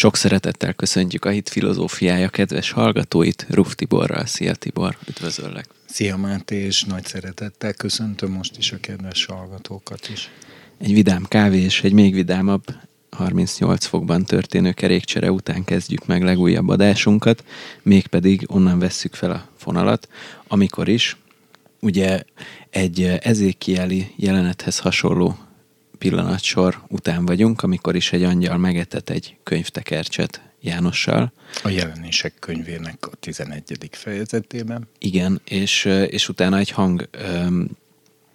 Sok szeretettel köszöntjük a hit filozófiája kedves hallgatóit, Ruf Tiborral. Szia Tibor, üdvözöllek. Szia Máté, és nagy szeretettel köszöntöm most is a kedves hallgatókat is. Egy vidám kávé és egy még vidámabb 38 fokban történő kerékcsere után kezdjük meg legújabb adásunkat, mégpedig onnan vesszük fel a fonalat, amikor is ugye egy ezékieli jelenethez hasonló pillanatsor után vagyunk, amikor is egy angyal megetett egy könyvtekercset Jánossal. A jelenések könyvének a 11. fejezetében. Igen, és, és utána egy hang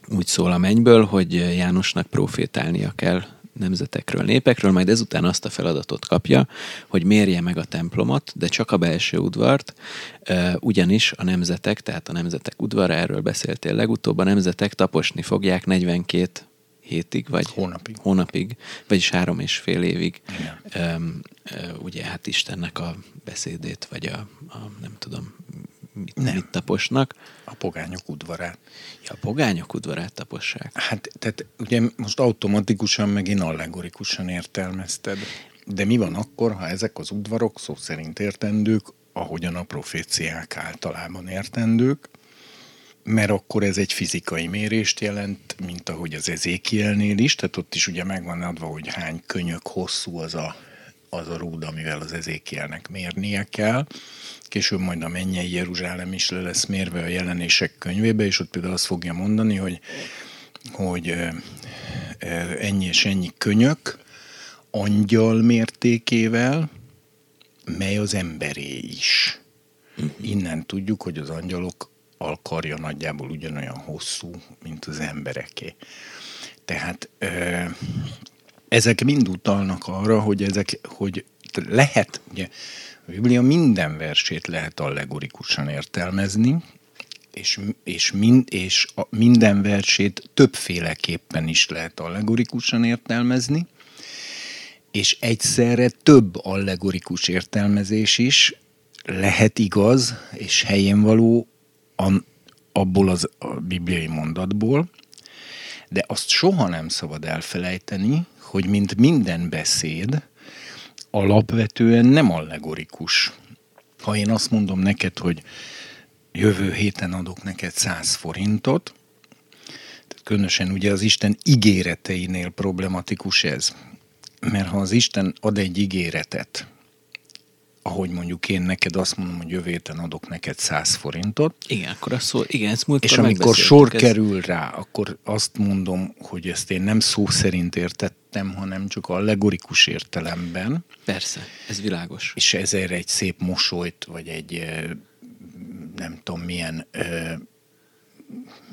úgy szól a mennyből, hogy Jánosnak profétálnia kell nemzetekről, népekről, majd ezután azt a feladatot kapja, hogy mérje meg a templomot, de csak a belső udvart, ugyanis a nemzetek, tehát a nemzetek udvara, erről beszéltél legutóbb, a nemzetek taposni fogják 42 hétig, vagy hónapig, hónapig vagyis három és fél évig um, ugye hát Istennek a beszédét, vagy a, a nem tudom, mit, nem. mit taposnak. A pogányok udvarát. Ja, a pogányok udvarát tapossák. Hát, tehát ugye most automatikusan, meg én allegorikusan értelmezted. De mi van akkor, ha ezek az udvarok szó szerint értendők, ahogyan a proféciák általában értendők, mert akkor ez egy fizikai mérést jelent, mint ahogy az ezékielnél is, tehát ott is ugye megvan adva, hogy hány könyök hosszú az a, az a rúd, amivel az ezékielnek mérnie kell. Később majd a mennyei Jeruzsálem is le lesz mérve a jelenések könyvébe, és ott például azt fogja mondani, hogy, hogy ennyi és ennyi könyök angyal mértékével, mely az emberé is. Mhm. Innen tudjuk, hogy az angyalok alkarja nagyjából ugyanolyan hosszú, mint az embereké. Tehát ezek mind utalnak arra, hogy ezek, hogy lehet, ugye, a Biblia minden versét lehet allegorikusan értelmezni, és, és, mind, és a minden versét többféleképpen is lehet allegorikusan értelmezni, és egyszerre több allegorikus értelmezés is lehet igaz és helyén való a, abból az a bibliai mondatból, de azt soha nem szabad elfelejteni, hogy mint minden beszéd, alapvetően nem allegorikus. Ha én azt mondom neked, hogy jövő héten adok neked 100 forintot, tehát különösen ugye az Isten ígéreteinél problematikus ez. Mert ha az Isten ad egy ígéretet, ahogy mondjuk én neked azt mondom, hogy jövő héten adok neked 100 forintot. Igen, akkor azt szó, igen, ezt múltkor És amikor sor ez... kerül rá, akkor azt mondom, hogy ezt én nem szó szerint értettem, hanem csak allegorikus értelemben. Persze, ez világos. És ezért egy szép mosolyt, vagy egy nem tudom milyen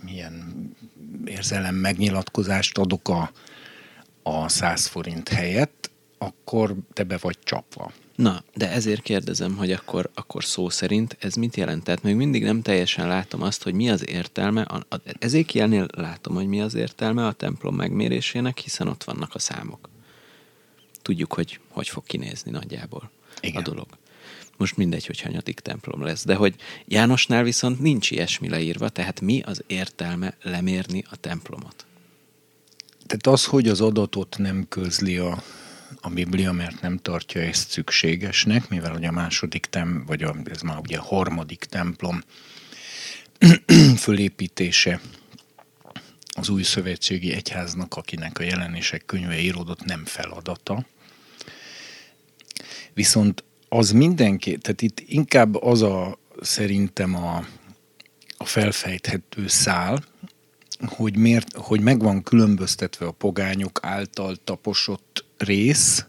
milyen érzelem megnyilatkozást adok a, a 100 forint helyett, akkor te be vagy csapva. Na, de ezért kérdezem, hogy akkor, akkor szó szerint ez mit jelent? Tehát még mindig nem teljesen látom azt, hogy mi az értelme, a, a, ezékielnél látom, hogy mi az értelme a templom megmérésének, hiszen ott vannak a számok. Tudjuk, hogy hogy fog kinézni nagyjából Igen. a dolog. Most mindegy, hogy hanyadik templom lesz, de hogy Jánosnál viszont nincs ilyesmi leírva, tehát mi az értelme lemérni a templomot? Tehát az, hogy az adatot nem közli a a Biblia, mert nem tartja ezt szükségesnek, mivel ugye a második tem, vagy a, ez már ugye a harmadik templom fölépítése az új szövetségi egyháznak, akinek a jelenések könyve íródott, nem feladata. Viszont az mindenki, tehát itt inkább az a szerintem a, a felfejthető szál, hogy, miért, hogy meg van különböztetve a pogányok által taposott rész,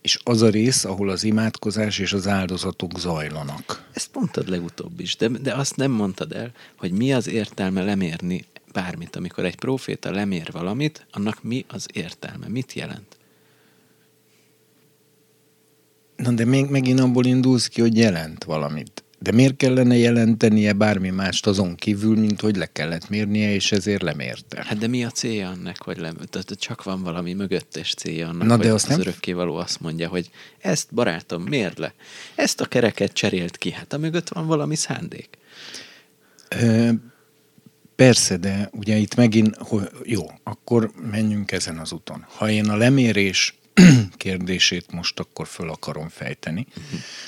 és az a rész, ahol az imádkozás és az áldozatok zajlanak. Ezt mondtad legutóbb is, de, de azt nem mondtad el, hogy mi az értelme lemérni bármit. Amikor egy próféta lemér valamit, annak mi az értelme? Mit jelent? Na de még megint abból indulsz ki, hogy jelent valamit. De miért kellene jelentenie bármi mást azon kívül, mint hogy le kellett mérnie, és ezért lemérte? Hát de mi a célja annak, hogy le, tehát csak van valami mögöttes célja annak, Na, de hogy azt az nem... örökkévaló azt mondja, hogy ezt barátom, mérd le. Ezt a kereket cserélt ki, hát a mögött van valami szándék. Ö, persze, de ugye itt megint, hogy jó, akkor menjünk ezen az úton. Ha én a lemérés kérdését most akkor föl akarom fejteni.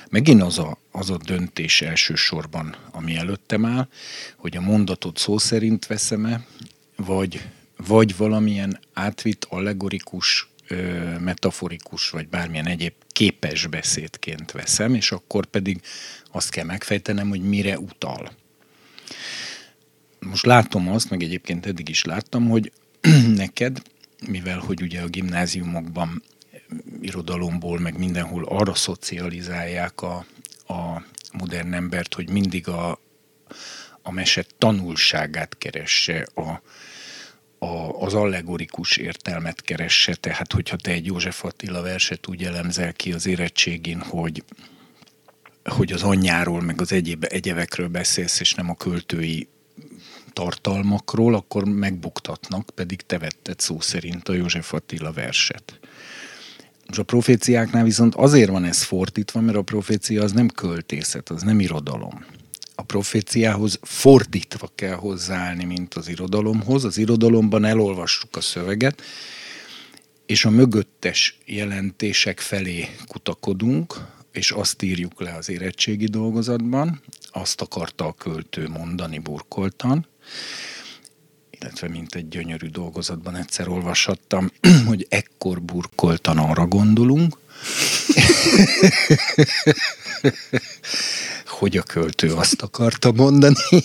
Megint az a, az a döntés elsősorban, ami előttem áll, hogy a mondatot szó szerint veszem-e, vagy, vagy valamilyen átvitt, allegorikus, metaforikus, vagy bármilyen egyéb képes beszédként veszem, és akkor pedig azt kell megfejtenem, hogy mire utal. Most látom azt, meg egyébként eddig is láttam, hogy neked, mivel hogy ugye a gimnáziumokban irodalomból, meg mindenhol arra szocializálják a, a modern embert, hogy mindig a, a mese tanulságát keresse, a, a, az allegorikus értelmet keresse. Tehát, hogyha te egy József Attila verset úgy elemzel ki az érettségén, hogy hogy az anyjáról, meg az egyéb egyevekről beszélsz, és nem a költői tartalmakról, akkor megbuktatnak, pedig te vetted szó szerint a József Attila verset. És a proféciáknál viszont azért van ez fordítva, mert a profécia az nem költészet, az nem irodalom. A proféciához fordítva kell hozzáállni, mint az irodalomhoz. Az irodalomban elolvassuk a szöveget, és a mögöttes jelentések felé kutakodunk, és azt írjuk le az érettségi dolgozatban, azt akarta a költő mondani burkoltan, illetve mint egy gyönyörű dolgozatban egyszer olvashattam, hogy ekkor burkoltan arra gondolunk, hogy a költő azt akarta mondani.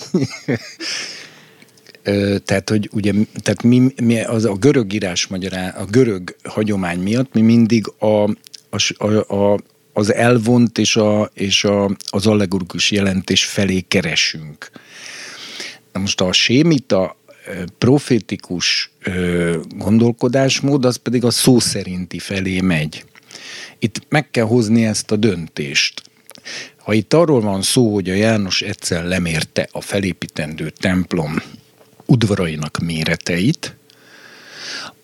tehát, hogy ugye, tehát mi, mi az a görög írás magyará, a görög hagyomány miatt mi mindig a, a, a, az elvont és, a, és a, az allegorikus jelentés felé keresünk. Na most a sémita profétikus gondolkodásmód, az pedig a szó szerinti felé megy. Itt meg kell hozni ezt a döntést. Ha itt arról van szó, hogy a János egyszer lemérte a felépítendő templom udvarainak méreteit,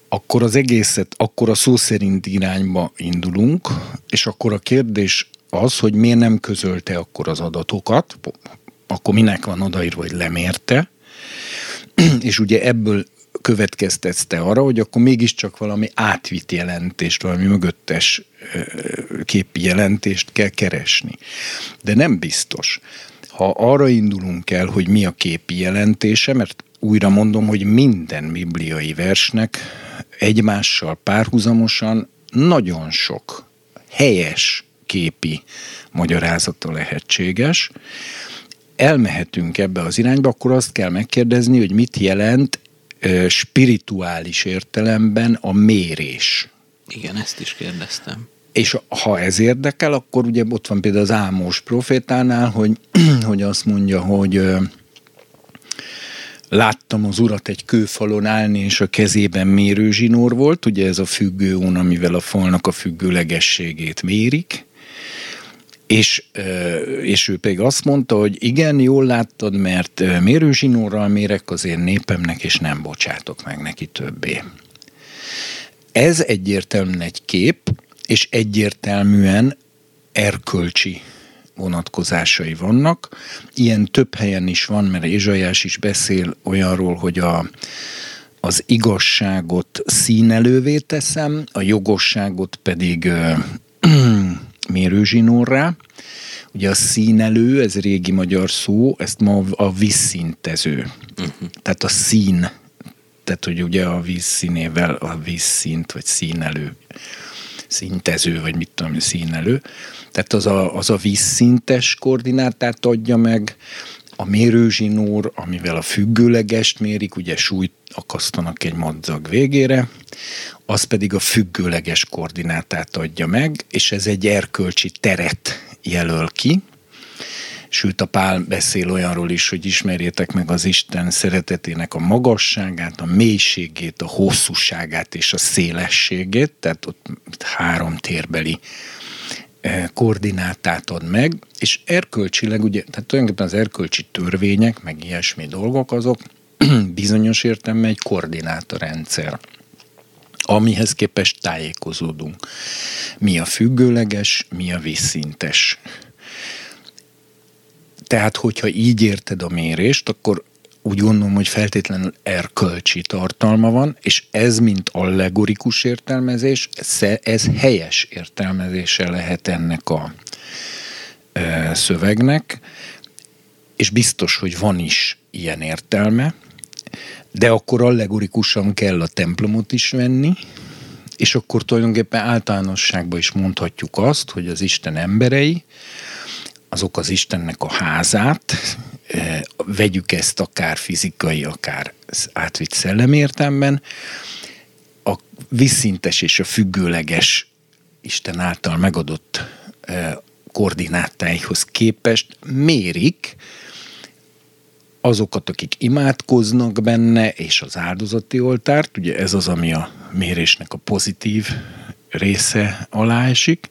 akkor az egészet, akkor a szó szerint irányba indulunk, és akkor a kérdés az, hogy miért nem közölte akkor az adatokat, akkor minek van odaírva, hogy lemérte, és ugye ebből következtetsz arra, hogy akkor mégiscsak valami átvitt jelentést, valami mögöttes képi jelentést kell keresni. De nem biztos. Ha arra indulunk el, hogy mi a képi jelentése, mert újra mondom, hogy minden bibliai versnek egymással párhuzamosan nagyon sok helyes képi magyarázata lehetséges, elmehetünk ebbe az irányba, akkor azt kell megkérdezni, hogy mit jelent spirituális értelemben a mérés. Igen, ezt is kérdeztem. És ha ez érdekel, akkor ugye ott van például az Ámos profétánál, hogy, hogy azt mondja, hogy láttam az urat egy kőfalon állni, és a kezében mérőzsinór volt, ugye ez a függőón, amivel a falnak a függőlegességét mérik, és, és ő pedig azt mondta, hogy igen, jól láttad, mert mérőzsinórral mérek az én népemnek, és nem bocsátok meg neki többé. Ez egyértelműen egy kép, és egyértelműen erkölcsi vonatkozásai vannak. Ilyen több helyen is van, mert Ézsajás is beszél olyanról, hogy a, az igazságot színelővé teszem, a jogosságot pedig mérőzsinórrá. Ugye a színelő, ez régi magyar szó, ezt ma a vízszintező. Uh-huh. Tehát a szín, tehát hogy ugye a vízszínével a vízszint, vagy színelő, szintező, vagy mit tudom, színelő. Tehát az a, az a vízszintes koordinátát adja meg, a mérőzsinór, amivel a függőlegest mérik, ugye súlyt akasztanak egy madzag végére, az pedig a függőleges koordinátát adja meg, és ez egy erkölcsi teret jelöl ki, Sőt, a Pál beszél olyanról is, hogy ismerjétek meg az Isten szeretetének a magasságát, a mélységét, a hosszúságát és a szélességét, tehát ott három térbeli eh, koordinátát ad meg, és erkölcsileg, ugye, tehát tulajdonképpen az erkölcsi törvények, meg ilyesmi dolgok, azok bizonyos értelemben egy koordinátorrendszer amihez képest tájékozódunk. Mi a függőleges, mi a vízszintes. Tehát, hogyha így érted a mérést, akkor úgy gondolom, hogy feltétlenül erkölcsi tartalma van, és ez, mint allegorikus értelmezés, ez helyes értelmezése lehet ennek a szövegnek, és biztos, hogy van is ilyen értelme, de akkor allegorikusan kell a templomot is venni, és akkor tulajdonképpen általánosságban is mondhatjuk azt, hogy az Isten emberei, azok az Istennek a házát, eh, vegyük ezt akár fizikai, akár átvitt szellemértemben, a visszintes és a függőleges Isten által megadott eh, koordinátáihoz képest mérik azokat, akik imádkoznak benne, és az áldozati oltárt, ugye ez az, ami a mérésnek a pozitív része alá esik,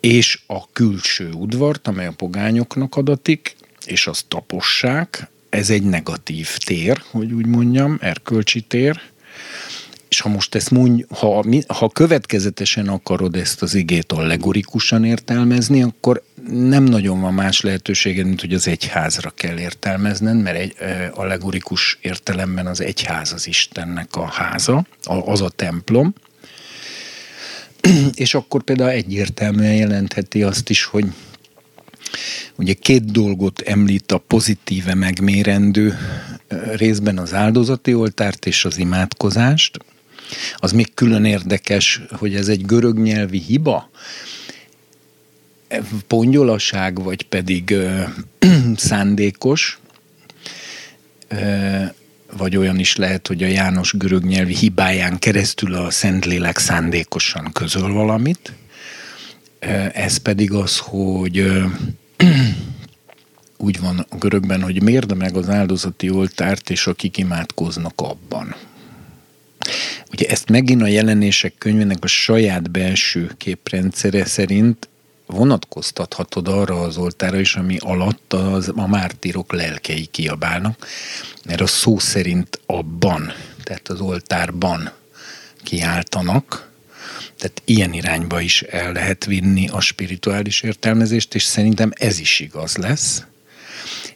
és a külső udvart, amely a pogányoknak adatik, és azt tapossák, ez egy negatív tér, hogy úgy mondjam, erkölcsi tér, és ha most ezt mondj, ha, ha következetesen akarod ezt az igét allegorikusan értelmezni, akkor nem nagyon van más lehetőséged, mint hogy az egyházra kell értelmezned, mert egy allegorikus értelemben az egyház az Istennek a háza, az a templom, és akkor például egyértelműen jelentheti azt is, hogy ugye két dolgot említ a pozitíve megmérendő részben az áldozati oltárt és az imádkozást. Az még külön érdekes, hogy ez egy görög nyelvi hiba, pongyolaság, vagy pedig ö, szándékos, ö, vagy olyan is lehet, hogy a János görög nyelvi hibáján keresztül a Szentlélek szándékosan közöl valamit. Ez pedig az, hogy úgy van a görögben, hogy mérd meg az áldozati oltárt, és akik imádkoznak abban. Ugye ezt megint a jelenések könyvének a saját belső képrendszere szerint vonatkoztathatod arra az oltára is, ami alatt az, a mártírok lelkei kiabálnak, mert a szó szerint abban, tehát az oltárban kiáltanak, tehát ilyen irányba is el lehet vinni a spirituális értelmezést, és szerintem ez is igaz lesz.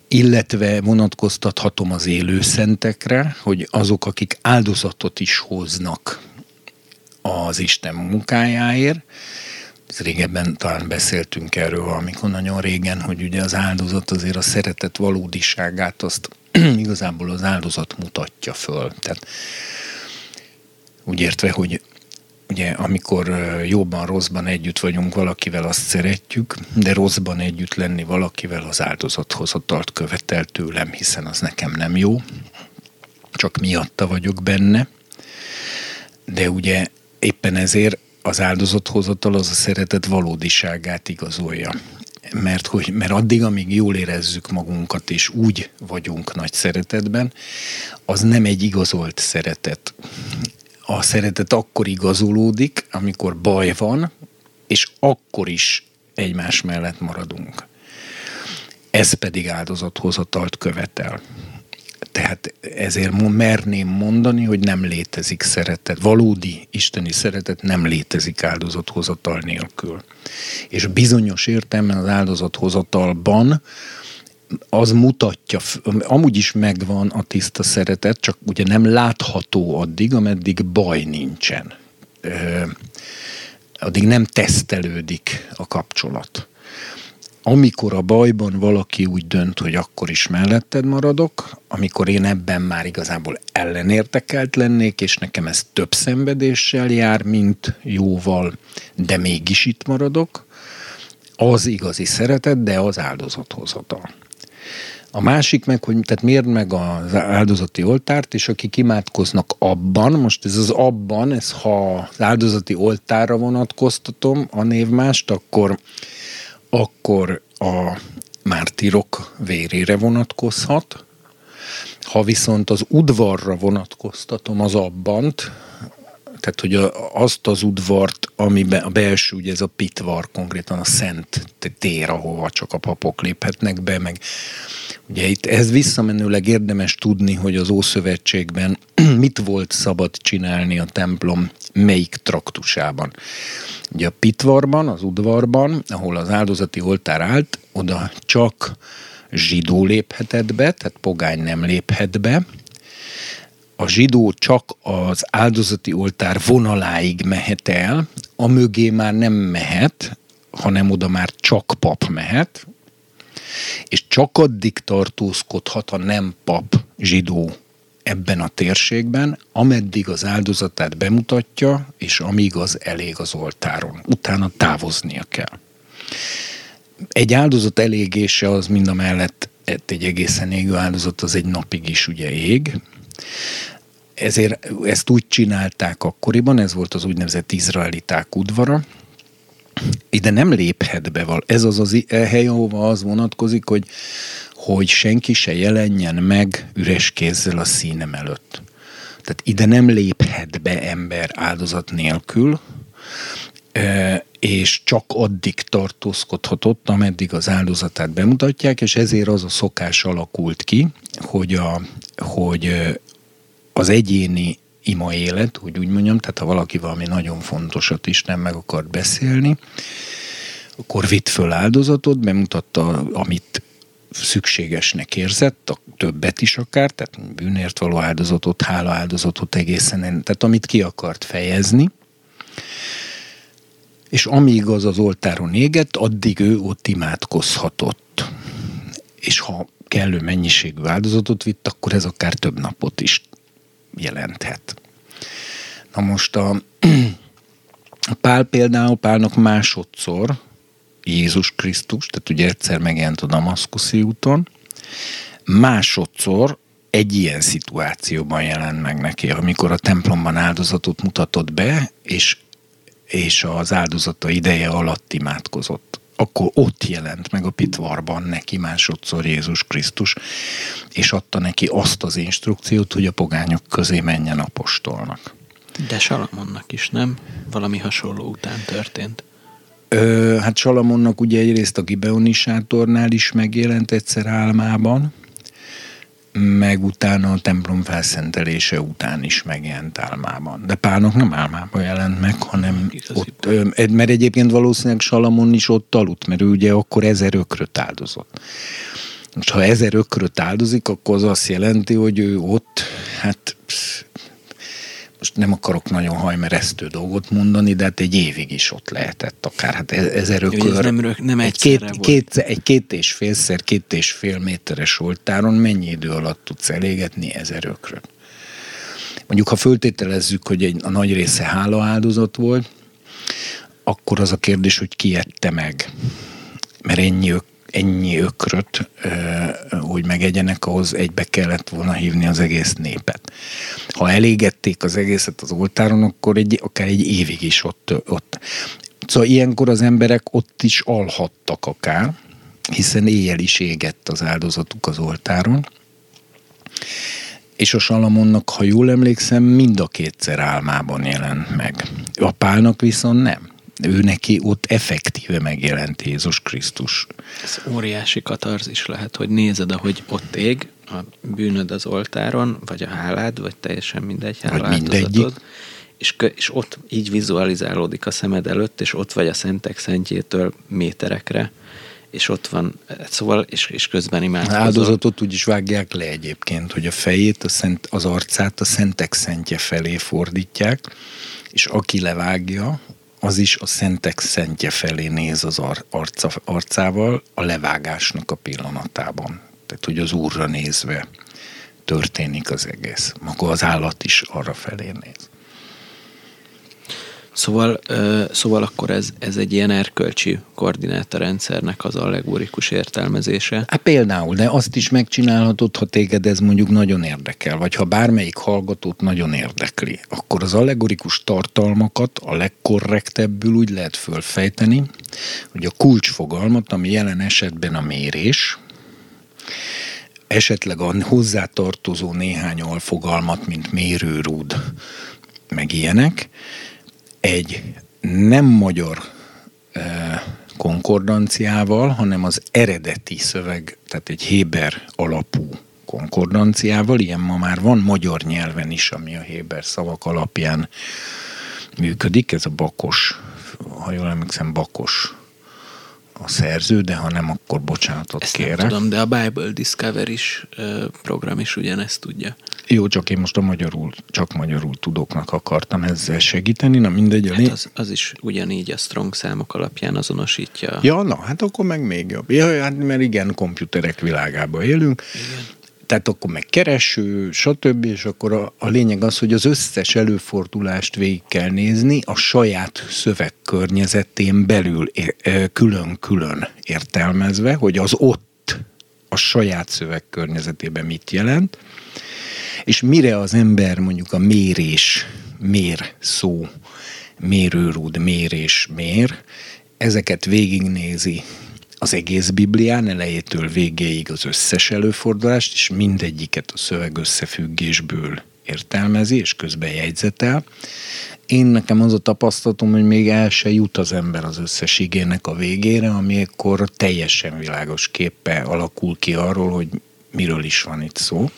Illetve vonatkoztathatom az élő szentekre, hogy azok, akik áldozatot is hoznak az Isten munkájáért, régebben talán beszéltünk erről valamikor nagyon régen, hogy ugye az áldozat azért a szeretet valódiságát azt igazából az áldozat mutatja föl. Tehát úgy értve, hogy ugye amikor jóban, rosszban együtt vagyunk valakivel, azt szeretjük, de rosszban együtt lenni valakivel az áldozathozatalt követel tőlem, hiszen az nekem nem jó, csak miatta vagyok benne. De ugye éppen ezért az áldozathozatal az a szeretet valódiságát igazolja. Mert, hogy, mert addig, amíg jól érezzük magunkat, és úgy vagyunk nagy szeretetben, az nem egy igazolt szeretet. A szeretet akkor igazolódik, amikor baj van, és akkor is egymás mellett maradunk. Ez pedig áldozathozatalt követel. Tehát ezért merném mondani, hogy nem létezik szeretet. Valódi isteni szeretet nem létezik áldozathozatal nélkül. És bizonyos értelemben az áldozathozatalban az mutatja, amúgy is megvan a tiszta szeretet, csak ugye nem látható addig, ameddig baj nincsen. addig nem tesztelődik a kapcsolat amikor a bajban valaki úgy dönt, hogy akkor is melletted maradok, amikor én ebben már igazából ellenértekelt lennék, és nekem ez több szenvedéssel jár, mint jóval, de mégis itt maradok, az igazi szeretet, de az áldozathozatal. A másik meg, hogy tehát mérd meg az áldozati oltárt, és akik imádkoznak abban, most ez az abban, ez ha az áldozati oltárra vonatkoztatom a névmást, akkor akkor a mártirok vérére vonatkozhat, ha viszont az udvarra vonatkoztatom az abbant, tehát hogy a, azt az udvart, amiben a belső, ugye ez a pitvar, konkrétan a szent tér, ahova csak a papok léphetnek be, meg ugye itt ez visszamenőleg érdemes tudni, hogy az Ószövetségben mit volt szabad csinálni a templom melyik traktusában. Ugye a pitvarban, az udvarban, ahol az áldozati oltár állt, oda csak zsidó léphetett be, tehát pogány nem léphet be. A zsidó csak az áldozati oltár vonaláig mehet el, a mögé már nem mehet, hanem oda már csak pap mehet, és csak addig tartózkodhat a nem pap zsidó ebben a térségben, ameddig az áldozatát bemutatja, és amíg az elég az oltáron. Utána távoznia kell. Egy áldozat elégése az mind a mellett egy egészen égő áldozat, az egy napig is ugye ég. Ezért ezt úgy csinálták akkoriban, ez volt az úgynevezett izraeliták udvara, ide nem léphet be val. Ez az az hely, ahova az vonatkozik, hogy, hogy senki se jelenjen meg üres kézzel a színem előtt. Tehát ide nem léphet be ember áldozat nélkül, és csak addig tartózkodhatott, ameddig az áldozatát bemutatják, és ezért az a szokás alakult ki, hogy, a, hogy az egyéni ima élet, hogy úgy mondjam, tehát ha valaki valami nagyon fontosat is nem meg akart beszélni, akkor vitt föl áldozatot, bemutatta, amit szükségesnek érzett, a többet is akár, tehát bűnért való áldozatot, hála áldozatot egészen, tehát amit ki akart fejezni, és amíg az az oltáron égett, addig ő ott imádkozhatott. És ha kellő mennyiségű áldozatot vitt, akkor ez akár több napot is jelenthet. Na most a, a Pál például, Pálnak másodszor Jézus Krisztus, tehát ugye egyszer megjelent a Damaszkuszi úton, másodszor egy ilyen szituációban jelent meg neki, amikor a templomban áldozatot mutatott be, és, és az áldozata ideje alatt imádkozott. Akkor ott jelent meg a pitvarban neki másodszor Jézus Krisztus, és adta neki azt az instrukciót, hogy a pogányok közé menjen apostolnak. De Salamonnak is, nem? Valami hasonló után történt. Ö, hát Salamonnak ugye egyrészt a Gibeoni sátornál is megjelent egyszer álmában, meg utána a templom felszentelése után is megjelent álmában. De Pálnak nem álmában jelent meg, hanem ott, ö, mert egyébként valószínűleg Salamon is ott aludt, mert ő ugye akkor ezer ökröt áldozott. Most ha ezer ökröt áldozik, akkor az azt jelenti, hogy ő ott, hát psz, most nem akarok nagyon hajmeresztő dolgot mondani, de hát egy évig is ott lehetett akár. Hát e- ez nem, nem egy, két, két, egy két és félszer, két és fél méteres oltáron mennyi idő alatt tudsz elégetni ezer ökröt? Mondjuk, ha föltételezzük, hogy egy, a nagy része hála áldozat volt, akkor az a kérdés, hogy ki ette meg. Mert ennyi ök, ennyi ökröt, hogy megegyenek, ahhoz egybe kellett volna hívni az egész népet. Ha elégették az egészet az oltáron, akkor egy, akár egy évig is ott, ott. Szóval ilyenkor az emberek ott is alhattak akár, hiszen éjjel is égett az áldozatuk az oltáron. És a Salamonnak, ha jól emlékszem, mind a kétszer álmában jelent meg. A Pálnak viszont nem ő neki ott effektíve megjelent Jézus Krisztus. Ez óriási katarzis lehet, hogy nézed, ahogy ott ég a bűnöd az oltáron, vagy a hálád, vagy teljesen mindegy háláldozatod, és, és ott így vizualizálódik a szemed előtt, és ott vagy a szentek szentjétől méterekre, és ott van, szóval, és, és közben imádkozol. Áldozatot úgy is vágják le egyébként, hogy a fejét, a szent, az arcát a szentek szentje felé fordítják, és aki levágja, az is a szentek szentje felé néz az arca, arcával a levágásnak a pillanatában. Tehát, hogy az Úrra nézve történik az egész. Maga az állat is arra felé néz. Szóval, szóval akkor ez, ez egy ilyen erkölcsi koordinátorrendszernek az allegorikus értelmezése? Hát például, de azt is megcsinálhatod, ha téged ez mondjuk nagyon érdekel, vagy ha bármelyik hallgatót nagyon érdekli, akkor az allegorikus tartalmakat a legkorrektebbül úgy lehet fölfejteni, hogy a kulcsfogalmat, ami jelen esetben a mérés, esetleg a hozzátartozó néhány alfogalmat, mint mérőrúd, meg ilyenek, egy nem magyar konkordanciával, hanem az eredeti szöveg, tehát egy héber alapú konkordanciával, ilyen ma már van magyar nyelven is, ami a héber szavak alapján működik, ez a bakos, ha jól emlékszem, bakos a szerző, de ha nem, akkor bocsánatot Ezt kérek. nem tudom, de a Bible Discover is program is ugyanezt tudja. Jó, csak én most a magyarul, csak magyarul tudóknak akartam ezzel segíteni, na mindegy. a Hát az, az is ugyanígy a strong számok alapján azonosítja. Ja, na, hát akkor meg még jobb. Ja, hát mert igen, komputerek világában élünk. Igen. Tehát akkor meg kereső, stb. És akkor a, a lényeg az, hogy az összes előfordulást végig kell nézni a saját szövegkörnyezetén belül külön-külön értelmezve, hogy az ott a saját szövegkörnyezetében mit jelent, és mire az ember mondjuk a mérés, mér szó, mérőrúd, mérés, mér, ezeket végignézi az egész Biblián, elejétől végéig az összes előfordulást, és mindegyiket a szöveg összefüggésből értelmezi, és közben jegyzetel. Én nekem az a tapasztalatom, hogy még el se jut az ember az összes igének a végére, amikor teljesen világos képpe alakul ki arról, hogy miről is van itt szó.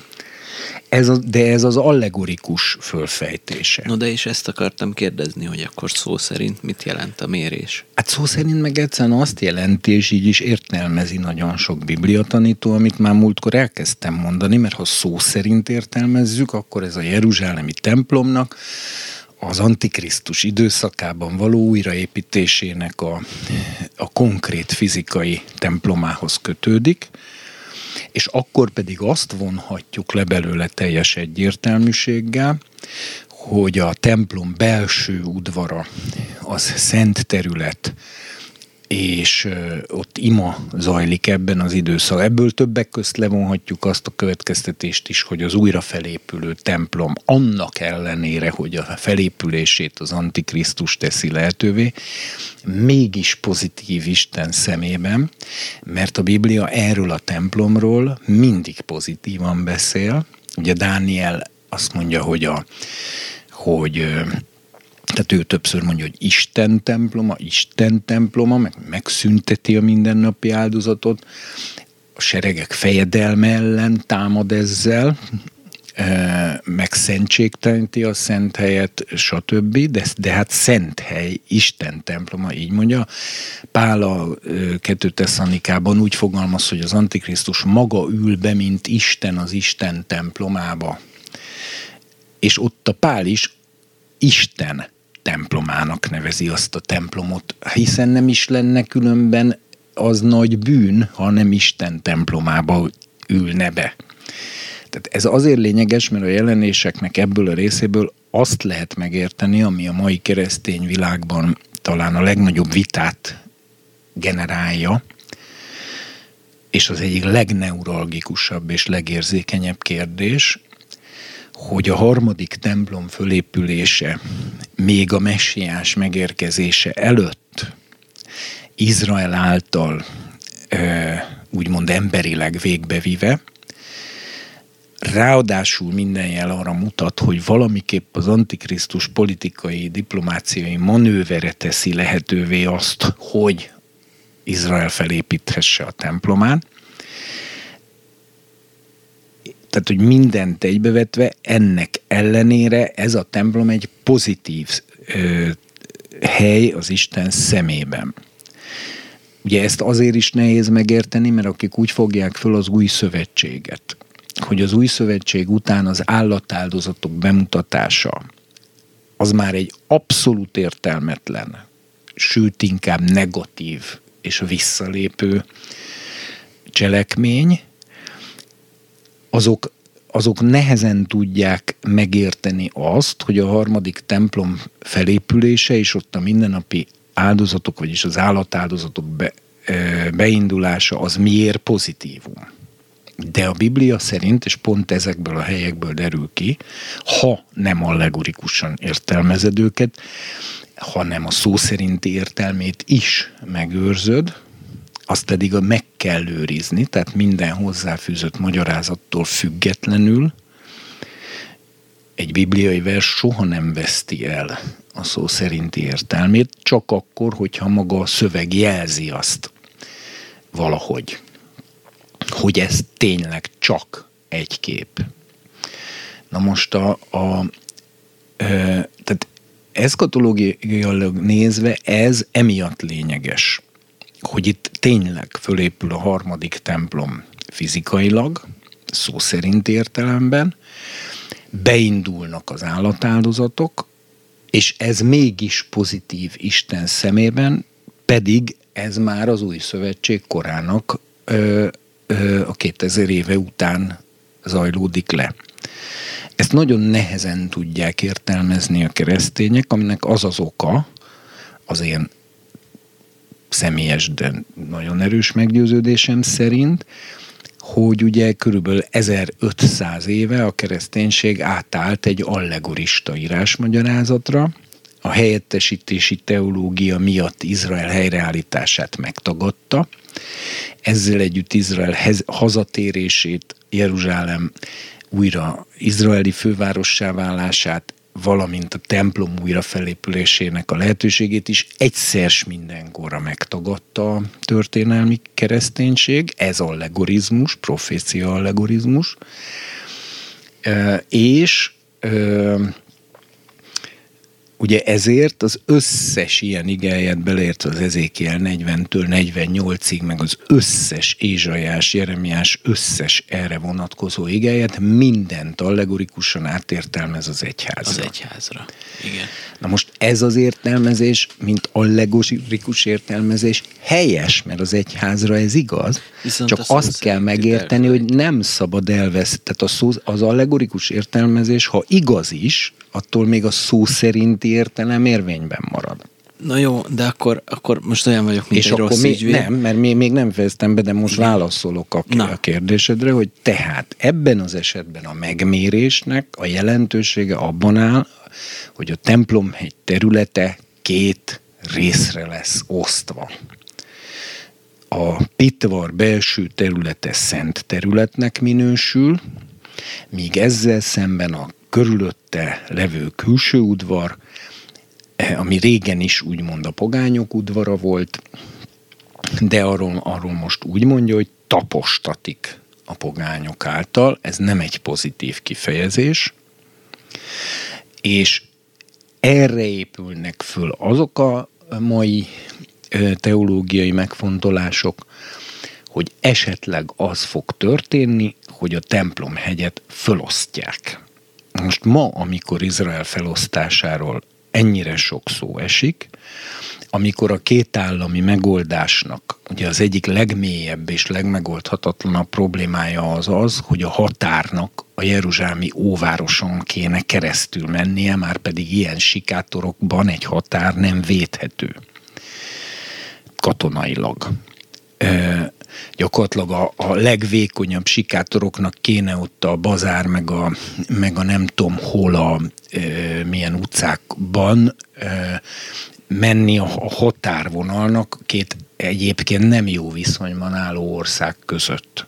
Ez a, de ez az allegorikus fölfejtése. No de és ezt akartam kérdezni, hogy akkor szó szerint mit jelent a mérés? Hát szó szerint meg egyszerűen azt jelenti, és így is értelmezi nagyon sok bibliatanító, amit már múltkor elkezdtem mondani, mert ha szó szerint értelmezzük, akkor ez a Jeruzsálemi templomnak az Antikrisztus időszakában való újraépítésének a, a konkrét fizikai templomához kötődik, és akkor pedig azt vonhatjuk le belőle teljes egyértelműséggel, hogy a templom belső udvara az szent terület, és ott ima zajlik ebben az időszakban. Ebből többek közt levonhatjuk azt a következtetést is, hogy az újra felépülő templom annak ellenére, hogy a felépülését az Antikrisztus teszi lehetővé, mégis pozitív Isten szemében, mert a Biblia erről a templomról mindig pozitívan beszél. Ugye Dániel azt mondja, hogy a hogy tehát ő többször mondja, hogy Isten temploma, Isten temploma, meg megszünteti a mindennapi áldozatot, a seregek fejedelme ellen támad ezzel, e, meg szentségtelenti a szent helyet, stb., de, de hát szent hely, Isten temploma, így mondja. Pál a ö, kettő Tesszalonikában úgy fogalmaz, hogy az Antikrisztus maga ül be, mint Isten az Isten templomába. És ott a Pál is Isten templomának nevezi azt a templomot, hiszen nem is lenne különben az nagy bűn, ha nem Isten templomába ülne be. Tehát ez azért lényeges, mert a jelenéseknek ebből a részéből azt lehet megérteni, ami a mai keresztény világban talán a legnagyobb vitát generálja, és az egyik legneuralgikusabb és legérzékenyebb kérdés, hogy a harmadik templom fölépülése még a messiás megérkezése előtt Izrael által úgymond emberileg végbevive, ráadásul minden jel arra mutat, hogy valamiképp az antikrisztus politikai, diplomáciai manővere teszi lehetővé azt, hogy Izrael felépíthesse a templomán, tehát, hogy mindent egybevetve, ennek ellenére ez a templom egy pozitív ö, hely az Isten szemében. Ugye ezt azért is nehéz megérteni, mert akik úgy fogják föl az új szövetséget, hogy az új szövetség után az állatáldozatok bemutatása az már egy abszolút értelmetlen, sőt inkább negatív és visszalépő cselekmény, azok, azok nehezen tudják megérteni azt, hogy a harmadik templom felépülése és ott a mindennapi áldozatok, vagyis az állatáldozatok be, beindulása az miért pozitívum. De a Biblia szerint, és pont ezekből a helyekből derül ki, ha nem allegorikusan értelmezed őket, hanem a szó szerinti értelmét is megőrzöd, azt pedig meg kell őrizni, tehát minden hozzáfűzött magyarázattól függetlenül egy bibliai vers soha nem veszti el a szó szerinti értelmét, csak akkor, hogyha maga a szöveg jelzi azt valahogy, hogy ez tényleg csak egy kép. Na most a, a, a tehát eszkatológiailag nézve ez emiatt lényeges hogy itt tényleg fölépül a harmadik templom fizikailag, szó szerint értelemben, beindulnak az állatáldozatok, és ez mégis pozitív Isten szemében, pedig ez már az új szövetség korának ö, ö, a 2000 éve után zajlódik le. Ezt nagyon nehezen tudják értelmezni a keresztények, aminek az az oka, az én személyes, de nagyon erős meggyőződésem szerint, hogy ugye körülbelül 1500 éve a kereszténység átállt egy allegorista írásmagyarázatra, a helyettesítési teológia miatt Izrael helyreállítását megtagadta, ezzel együtt Izrael hazatérését, Jeruzsálem újra izraeli fővárossá válását, valamint a templom újra felépülésének a lehetőségét is egyszer mindenkorra megtagadta a történelmi kereszténység. Ez allegorizmus, profécia allegorizmus. És Ugye ezért az összes ilyen igelyet beleértve az Ezékiel 40-től 48-ig, meg az összes Ézsajás, Jeremiás összes erre vonatkozó igelyet mindent allegorikusan átértelmez az egyházra. Az egyházra, igen. Na most ez az értelmezés, mint allegorikus értelmezés helyes, mert az egyházra ez igaz, Viszont csak azt kell megérteni, hogy nem szabad elvesz. Tehát a szó, az allegorikus értelmezés, ha igaz is, attól még a szó szerinti értelem érvényben marad. Na jó, de akkor, akkor most olyan vagyok, mint És egy akkor rossz még, ügyvéd. nem, mert még, még nem fejeztem be, de most nem. válaszolok a, a kérdésedre, hogy tehát ebben az esetben a megmérésnek a jelentősége abban áll, hogy a templomhegy területe két részre lesz osztva. A Pitvar belső területe szent területnek minősül, míg ezzel szemben a körülötte levő külső udvar, eh, ami régen is úgymond a pogányok udvara volt, de arról, arról most úgy mondja, hogy tapostatik a pogányok által, ez nem egy pozitív kifejezés, és erre épülnek föl azok a mai eh, teológiai megfontolások, hogy esetleg az fog történni, hogy a templomhegyet fölosztják. Most ma, amikor Izrael felosztásáról ennyire sok szó esik, amikor a két állami megoldásnak ugye az egyik legmélyebb és legmegoldhatatlanabb problémája az az, hogy a határnak a Jeruzsálemi óvároson kéne keresztül mennie, már pedig ilyen sikátorokban egy határ nem védhető katonailag gyakorlatilag a, a legvékonyabb sikátoroknak kéne ott a bazár, meg a, meg a nem tudom hol a e, milyen utcákban e, menni a, a határvonalnak két egyébként nem jó viszonyban álló ország között.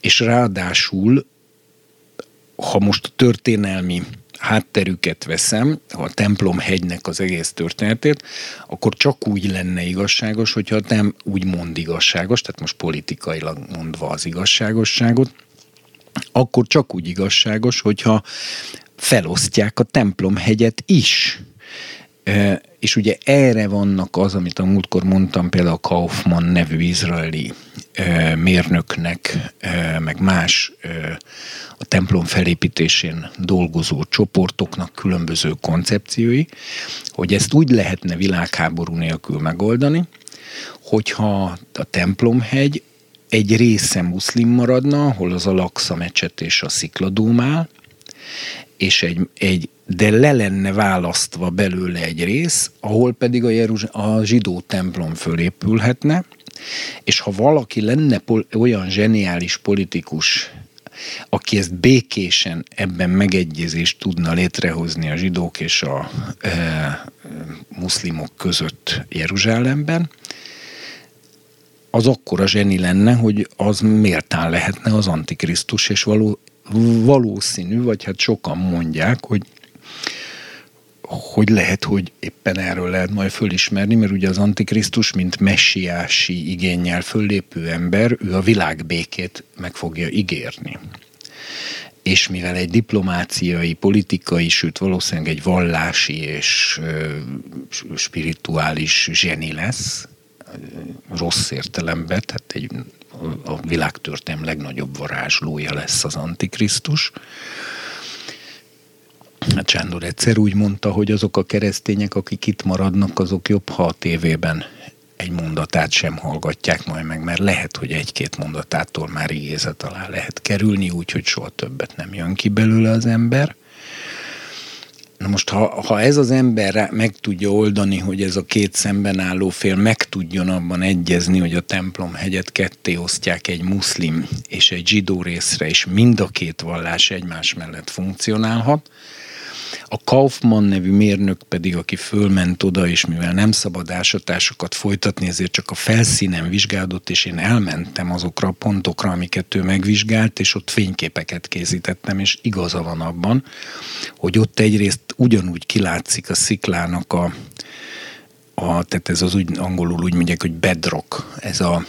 És ráadásul, ha most a történelmi hátterüket veszem, a templomhegynek az egész történetét, akkor csak úgy lenne igazságos, hogyha nem úgy mond igazságos, tehát most politikailag mondva az igazságosságot, akkor csak úgy igazságos, hogyha felosztják a templomhegyet is. És ugye erre vannak az, amit a múltkor mondtam, például a Kaufmann nevű izraeli mérnöknek, meg más a templom felépítésén dolgozó csoportoknak különböző koncepciói, hogy ezt úgy lehetne világháború nélkül megoldani, hogyha a templomhegy egy része muszlim maradna, ahol az a Laksa mecset és a Szikladóm áll, és egy, egy, de le lenne választva belőle egy rész, ahol pedig a, Jeruzs- a zsidó templom fölépülhetne, és ha valaki lenne pol- olyan zseniális politikus, aki ezt békésen ebben megegyezést tudna létrehozni a zsidók és a e, muszlimok között Jeruzsálemben, az akkora zseni lenne, hogy az méltán lehetne az Antikrisztus, és való, valószínű, vagy hát sokan mondják, hogy hogy lehet, hogy éppen erről lehet majd fölismerni, mert ugye az Antikrisztus, mint messiási igényel föllépő ember, ő a világbékét meg fogja ígérni. És mivel egy diplomáciai, politikai, sőt valószínűleg egy vallási és spirituális zseni lesz, rossz értelemben, tehát egy, a világtörténelem legnagyobb varázslója lesz az Antikrisztus. Hát Sándor egyszer úgy mondta, hogy azok a keresztények, akik itt maradnak, azok jobb, ha a tévében egy mondatát sem hallgatják majd meg, mert lehet, hogy egy-két mondatától már igézet alá lehet kerülni, úgyhogy soha többet nem jön ki belőle az ember. Na most, ha, ha ez az ember meg tudja oldani, hogy ez a két szemben álló fél meg tudjon abban egyezni, hogy a templom hegyet ketté osztják egy muszlim és egy zsidó részre, és mind a két vallás egymás mellett funkcionálhat, a Kaufmann nevű mérnök pedig, aki fölment oda, és mivel nem szabad ásatásokat folytatni, ezért csak a felszínen vizsgálódott, és én elmentem azokra a pontokra, amiket ő megvizsgált, és ott fényképeket készítettem, és igaza van abban, hogy ott egyrészt ugyanúgy kilátszik a sziklának a, a tehát ez az úgy angolul úgy mondják, hogy bedrock, ez a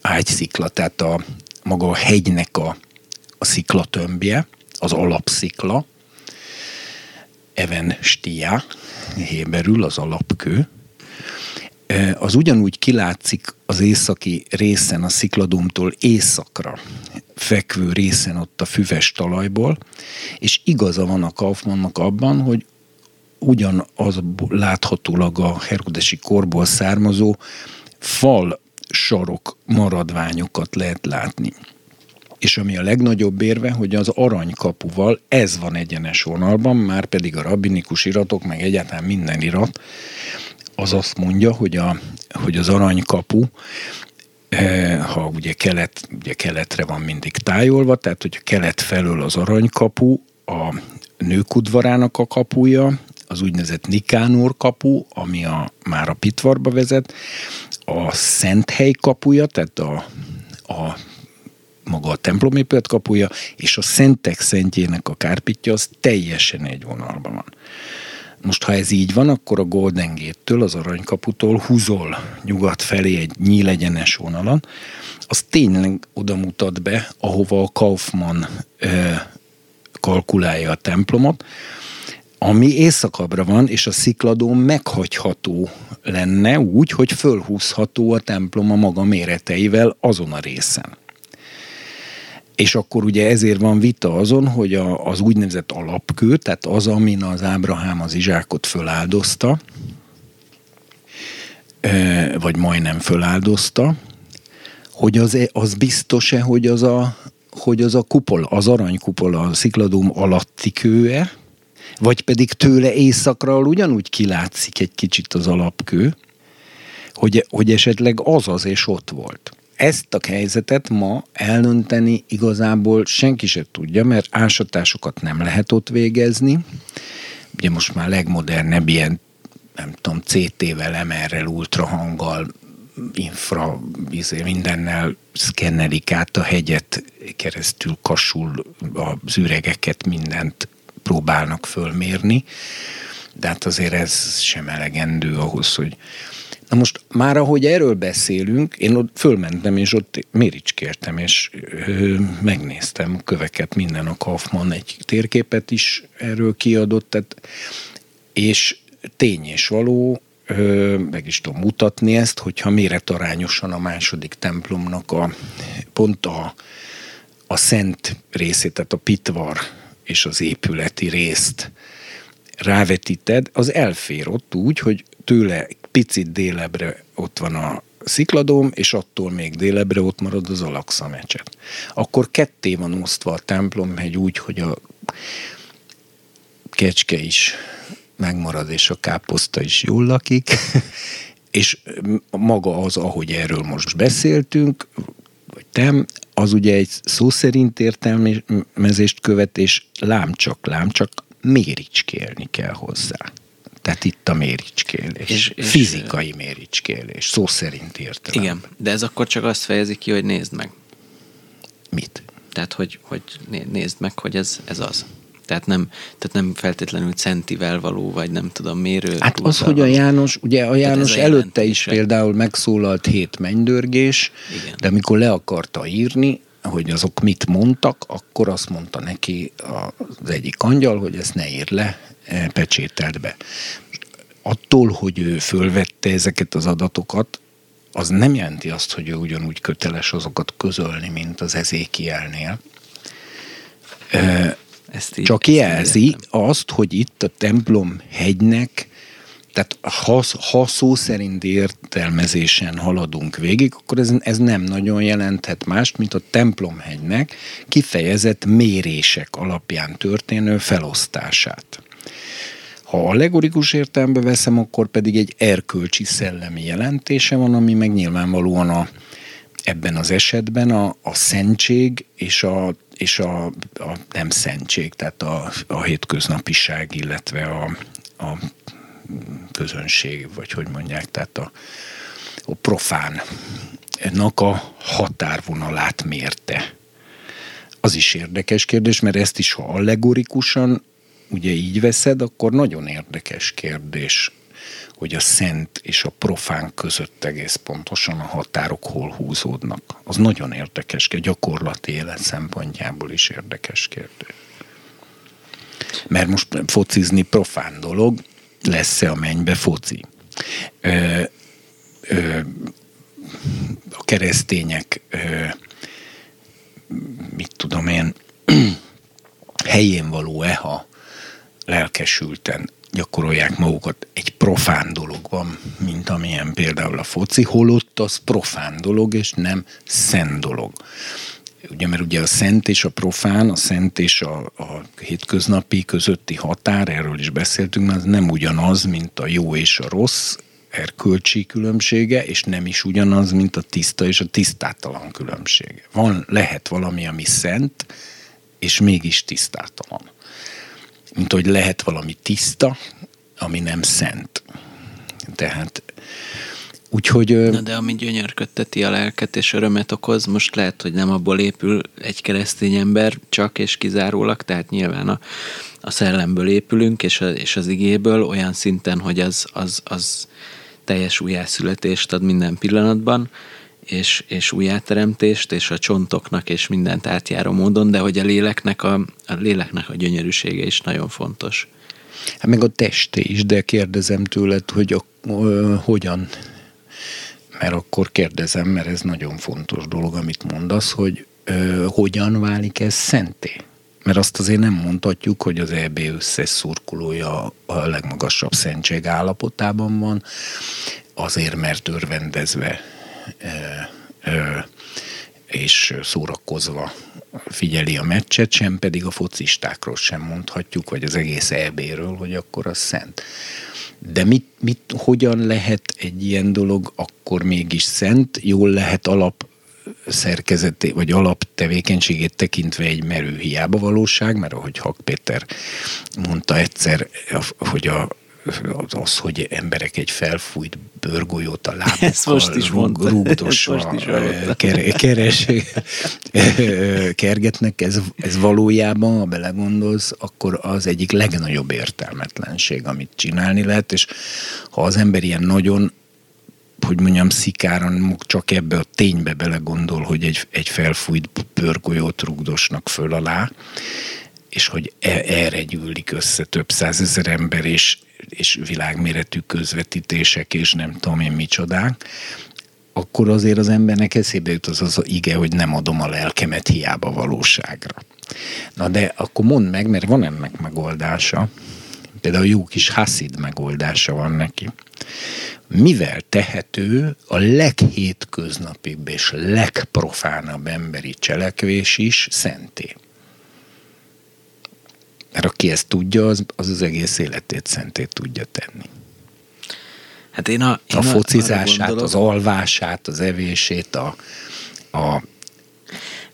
ágyszikla, tehát a maga a hegynek a, a sziklatömbje, az alapszikla, even stia, héberül az alapkő, az ugyanúgy kilátszik az északi részen, a szikladomtól északra fekvő részen ott a füves talajból, és igaza van a Kaufmannnak abban, hogy ugyanaz láthatólag a Herodesi korból származó fal sarok maradványokat lehet látni és ami a legnagyobb érve, hogy az aranykapuval ez van egyenes vonalban, már pedig a rabbinikus iratok, meg egyáltalán minden irat, az azt mondja, hogy, a, hogy az aranykapu, eh, ha ugye, kelet, ugye keletre van mindig tájolva, tehát hogy kelet felől az aranykapu, a nők udvarának a kapuja, az úgynevezett Nikánor kapu, ami a, már a Pitvarba vezet, a Szenthely kapuja, tehát a, a maga a templomépület kapuja, és a szentek szentjének a kárpitja az teljesen egy vonalban van. Most, ha ez így van, akkor a Golden Gate-től, az aranykaputól húzol nyugat felé egy nyílegyenes vonalon, az tényleg oda mutat be, ahova a Kaufmann e, kalkulálja a templomot, ami északabbra van, és a szikladó meghagyható lenne úgy, hogy fölhúzható a templom a maga méreteivel azon a részen. És akkor ugye ezért van vita azon, hogy a, az úgynevezett alapkő, tehát az, amin az Ábrahám az Izsákot föláldozta, vagy majdnem föláldozta, hogy az, az biztos-e, hogy az a, hogy az a kupol, az aranykupol a szikladóm alatti kőe, vagy pedig tőle északra ugyanúgy kilátszik egy kicsit az alapkő, hogy, hogy esetleg az az és ott volt ezt a helyzetet ma elönteni igazából senki se tudja, mert ásatásokat nem lehet ott végezni. Ugye most már legmodernebb ilyen, nem tudom, CT-vel, MR-rel, ultrahanggal, infra, izé, mindennel szkennelik át a hegyet, keresztül kasul az üregeket, mindent próbálnak fölmérni, de hát azért ez sem elegendő ahhoz, hogy Na most már ahogy erről beszélünk, én ott fölmentem, és ott méricskértem, és ö, megnéztem köveket, minden a Kaufmann egy térképet is erről kiadott, tehát, és tény és való, ö, meg is tudom mutatni ezt, hogyha méretarányosan a második templomnak a pont a, a szent részét, tehát a pitvar és az épületi részt rávetíted, az elfér ott úgy, hogy tőle picit délebre ott van a szikladóm, és attól még délebre ott marad az Alaksa mecset. Akkor ketté van osztva a templomhegy úgy, hogy a kecske is megmarad, és a káposzta is jól lakik, és maga az, ahogy erről most beszéltünk, vagy te, az ugye egy szó szerint értelmezést követ, és lámcsak, lámcsak méricskélni kell hozzá. Tehát itt a méricskélés. És, és Fizikai méricskélés, szó szerint értem. Igen, de ez akkor csak azt fejezi ki, hogy nézd meg. Mit? Tehát, hogy, hogy nézd meg, hogy ez, ez az. Tehát nem, tehát nem feltétlenül centivel való, vagy nem tudom, mérő. Hát az, hogy a János, ugye a János a előtte is például megszólalt hét mennydörgés, Igen. de amikor le akarta írni, hogy azok mit mondtak, akkor azt mondta neki az egyik angyal, hogy ezt ne ír le, pecsételt be. attól, hogy ő fölvette ezeket az adatokat, az nem jelenti azt, hogy ő ugyanúgy köteles azokat közölni, mint az ezékielnél. Ezt így, Csak jelzi azt, hogy itt a templom hegynek, tehát ha, ha szó szerint értelmezésen haladunk végig, akkor ez, ez nem nagyon jelenthet mást, mint a templomhegynek kifejezett mérések alapján történő felosztását. Ha allegorikus értelembe veszem, akkor pedig egy erkölcsi szellemi jelentése van, ami meg nyilvánvalóan a, ebben az esetben a, a szentség és a és a, a nem szentség, tehát a, a hétköznapiság, illetve a, a közönség, vagy hogy mondják, tehát a, a profánnak a határvonalát mérte. Az is érdekes kérdés, mert ezt is, ha allegorikusan ugye így veszed, akkor nagyon érdekes kérdés, hogy a szent és a profán között egész pontosan a határok hol húzódnak. Az nagyon érdekes, a gyakorlati élet szempontjából is érdekes kérdés. Mert most focizni profán dolog, lesz-e a mennybe foci? Ö, ö, a keresztények, ö, mit tudom én, helyén való-e, ha lelkesülten gyakorolják magukat. Egy profán dolog van, mint amilyen például a foci, holott az profán dolog, és nem szent dolog. Ugye, mert ugye a szent és a profán, a szent és a, a hétköznapi közötti határ, erről is beszéltünk, mert az nem ugyanaz, mint a jó és a rossz, erkölcsi különbsége, és nem is ugyanaz, mint a tiszta és a tisztátalan különbsége. Van, lehet valami, ami szent, és mégis tisztátalan mint hogy lehet valami tiszta, ami nem szent. Tehát Úgyhogy... Na de ami gyönyörködteti a lelket és örömet okoz, most lehet, hogy nem abból épül egy keresztény ember csak és kizárólag, tehát nyilván a, a szellemből épülünk, és, a, és az igéből olyan szinten, hogy az, az, az teljes újjászületést ad minden pillanatban, és, és újjáteremtést, és a csontoknak, és mindent átjáró módon, de hogy a léleknek a, a léleknek a gyönyörűsége is nagyon fontos. Hát meg a teste is, de kérdezem tőled, hogy a, ö, hogyan, mert akkor kérdezem, mert ez nagyon fontos dolog, amit mondasz, hogy ö, hogyan válik ez szenté? Mert azt azért nem mondhatjuk, hogy az EB összes a legmagasabb szentség állapotában van, azért, mert örvendezve és szórakozva figyeli a meccset, sem pedig a focistákról sem mondhatjuk, vagy az egész EB-ről, hogy akkor az szent. De mit, mit, hogyan lehet egy ilyen dolog akkor mégis szent? Jól lehet alap szerkezeté, vagy alaptevékenységét tekintve egy merő hiába valóság, mert ahogy Hak Péter mondta egyszer, hogy a az, hogy emberek egy felfújt bőrgolyót a lábukkal Ezt most is mondta. rúgdosva most is keres, kergetnek, ez, ez valójában, ha belegondolsz, akkor az egyik legnagyobb értelmetlenség, amit csinálni lehet, és ha az ember ilyen nagyon hogy mondjam, szikáran csak ebbe a ténybe belegondol, hogy egy, egy felfújt bőrgolyót rugdosnak föl alá, és hogy e, erre gyűlik össze több százezer ember, és, és világméretű közvetítések, és nem tudom én micsodák, akkor azért az embernek eszébe jut az az ige, hogy nem adom a lelkemet hiába valóságra. Na de akkor mondd meg, mert van ennek megoldása. Például jó kis haszid megoldása van neki. Mivel tehető a leghétköznapibb és legprofánabb emberi cselekvés is szenté? Mert aki ezt tudja, az az, az egész életét szentét tudja tenni. Hát én a, én a focizását, az alvását, az evését, a, a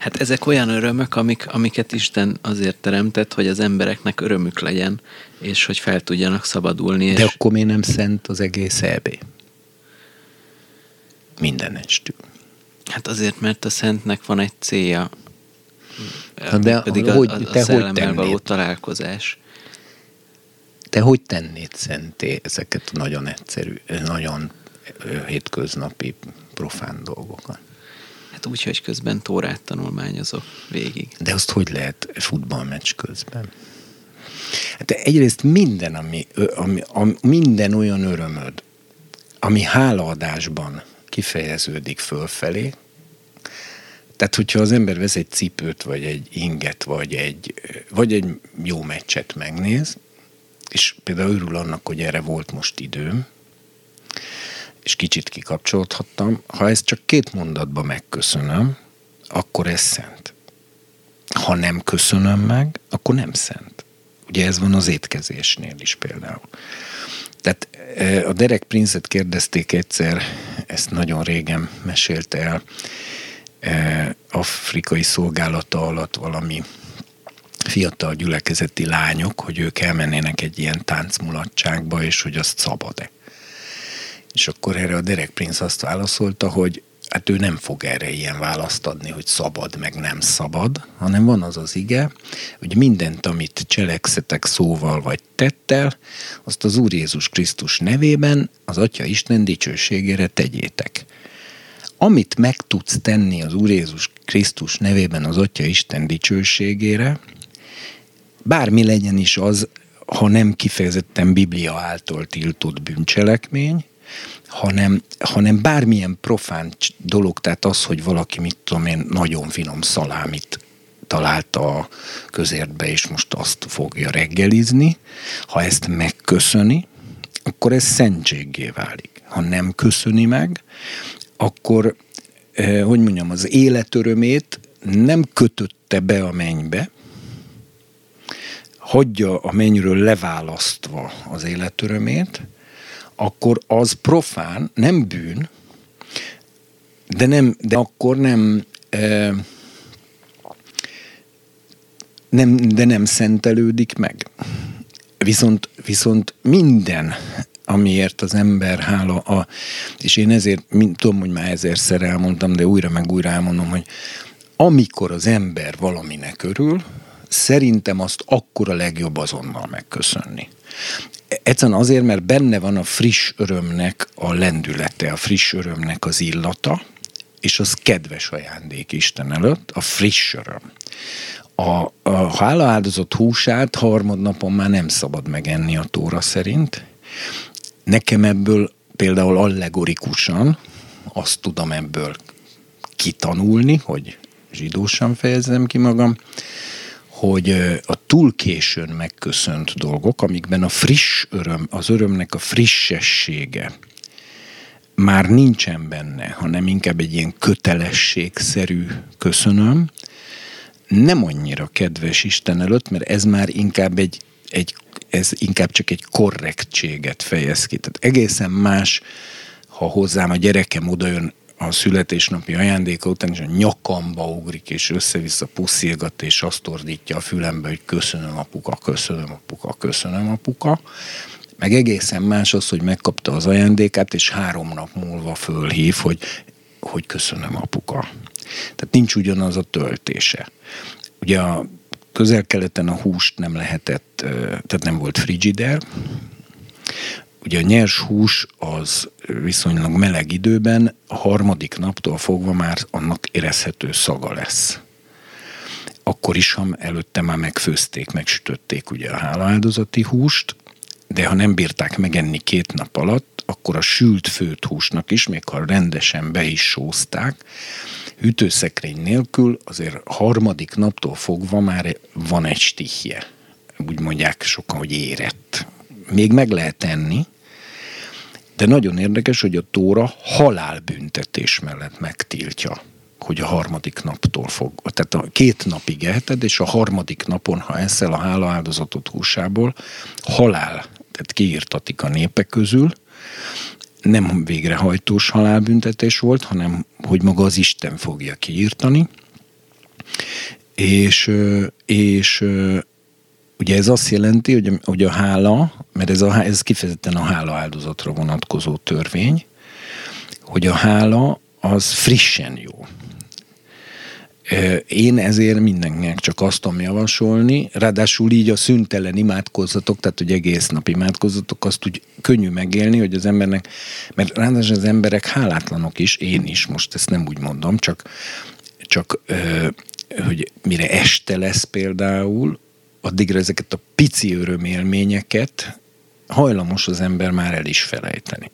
Hát ezek olyan örömök, amik, amiket Isten azért teremtett, hogy az embereknek örömük legyen, és hogy fel tudjanak szabadulni. De és... akkor mi nem szent az egész EB? Minden estül. Hát azért, mert a szentnek van egy célja, de pedig hogy, a, a, te hogy tennéd? való találkozás. Te hogy tennéd szenté ezeket a nagyon egyszerű, nagyon hétköznapi, profán dolgokat? Hát úgy, hogy közben tórát tanulmányozok végig. De azt hogy lehet futballmeccs közben? Hát egyrészt minden, ami, ami, ami, minden olyan örömöd, ami hálaadásban kifejeződik fölfelé, tehát, hogyha az ember vesz egy cipőt, vagy egy inget, vagy egy, vagy egy jó meccset megnéz, és például örül annak, hogy erre volt most időm, és kicsit kikapcsolódhattam, ha ezt csak két mondatban megköszönöm, akkor ez szent. Ha nem köszönöm meg, akkor nem szent. Ugye ez van az étkezésnél is például. Tehát e, a Derek Prince-et kérdezték egyszer, ezt nagyon régen mesélte el, afrikai szolgálata alatt valami fiatal gyülekezeti lányok, hogy ők elmennének egy ilyen táncmulatságba, és hogy azt szabad-e. És akkor erre a Derek Prince azt válaszolta, hogy hát ő nem fog erre ilyen választ adni, hogy szabad, meg nem szabad, hanem van az az ige, hogy mindent, amit cselekszetek szóval vagy tettel, azt az Úr Jézus Krisztus nevében az Atya Isten dicsőségére tegyétek. Amit meg tudsz tenni az Úr Jézus Krisztus nevében az Atya Isten dicsőségére, bármi legyen is az, ha nem kifejezetten Biblia által tiltott bűncselekmény, hanem, hanem bármilyen profán dolog, tehát az, hogy valaki, mit tudom én, nagyon finom szalámit találta a közértbe, és most azt fogja reggelizni, ha ezt megköszöni, akkor ez szentséggé válik. Ha nem köszöni meg, akkor, eh, hogy mondjam, az életörömét nem kötötte be a mennybe, hagyja a mennyről leválasztva az életörömét, akkor az profán, nem bűn, de, nem, de akkor nem, e, nem, de nem szentelődik meg. Viszont, viszont minden, amiért az ember hála, a, és én ezért, mind, tudom, hogy már ezerszer elmondtam, de újra meg újra elmondom, hogy amikor az ember valaminek örül, szerintem azt akkor a legjobb azonnal megköszönni. Egyszerűen azért, mert benne van a friss örömnek a lendülete, a friss örömnek az illata, és az kedves ajándék Isten előtt, a friss öröm. A, a hálaáldozott húsát harmadnapon már nem szabad megenni a tóra szerint. Nekem ebből például allegorikusan azt tudom ebből kitanulni, hogy zsidósan fejezem ki magam, hogy a túl későn megköszönt dolgok, amikben a friss öröm, az örömnek a frissessége már nincsen benne, hanem inkább egy ilyen kötelességszerű köszönöm, nem annyira kedves Isten előtt, mert ez már inkább egy, egy ez inkább csak egy korrektséget fejez ki. Tehát egészen más, ha hozzám a gyerekem odajön a születésnapi ajándéka után is a nyakamba ugrik, és össze-vissza puszilgat, és azt ordítja a fülembe, hogy köszönöm apuka, köszönöm apuka, köszönöm apuka. Meg egészen más az, hogy megkapta az ajándékát, és három nap múlva fölhív, hogy, hogy köszönöm apuka. Tehát nincs ugyanaz a töltése. Ugye a közel-keleten a húst nem lehetett, tehát nem volt frigider, Ugye a nyers hús az viszonylag meleg időben, a harmadik naptól fogva már annak érezhető szaga lesz. Akkor is, ha előtte már megfőzték, megsütötték ugye a hálaáldozati húst, de ha nem bírták megenni két nap alatt, akkor a sült főt húsnak is, még ha rendesen be is sózták, hűtőszekrény nélkül azért harmadik naptól fogva már van egy stihje. Úgy mondják sokan, hogy érett. Még meg lehet tenni, de nagyon érdekes, hogy a Tóra halálbüntetés mellett megtiltja hogy a harmadik naptól fog. Tehát a két napig eheted, és a harmadik napon, ha eszel a hálaáldozatot húsából, halál, tehát kiírtatik a népek közül, nem végrehajtós halálbüntetés volt, hanem hogy maga az Isten fogja kiírtani, és, és Ugye ez azt jelenti, hogy, hogy a hála, mert ez, a, ez kifejezetten a hála áldozatra vonatkozó törvény, hogy a hála az frissen jó. Én ezért mindenkinek csak azt tudom javasolni, ráadásul így a szüntelen imádkozzatok, tehát hogy egész nap imádkozzatok, azt úgy könnyű megélni, hogy az embernek, mert ráadásul az emberek hálátlanok is, én is, most ezt nem úgy mondom, csak, csak hogy mire este lesz például, addigra ezeket a pici örömélményeket hajlamos az ember már el is felejteni.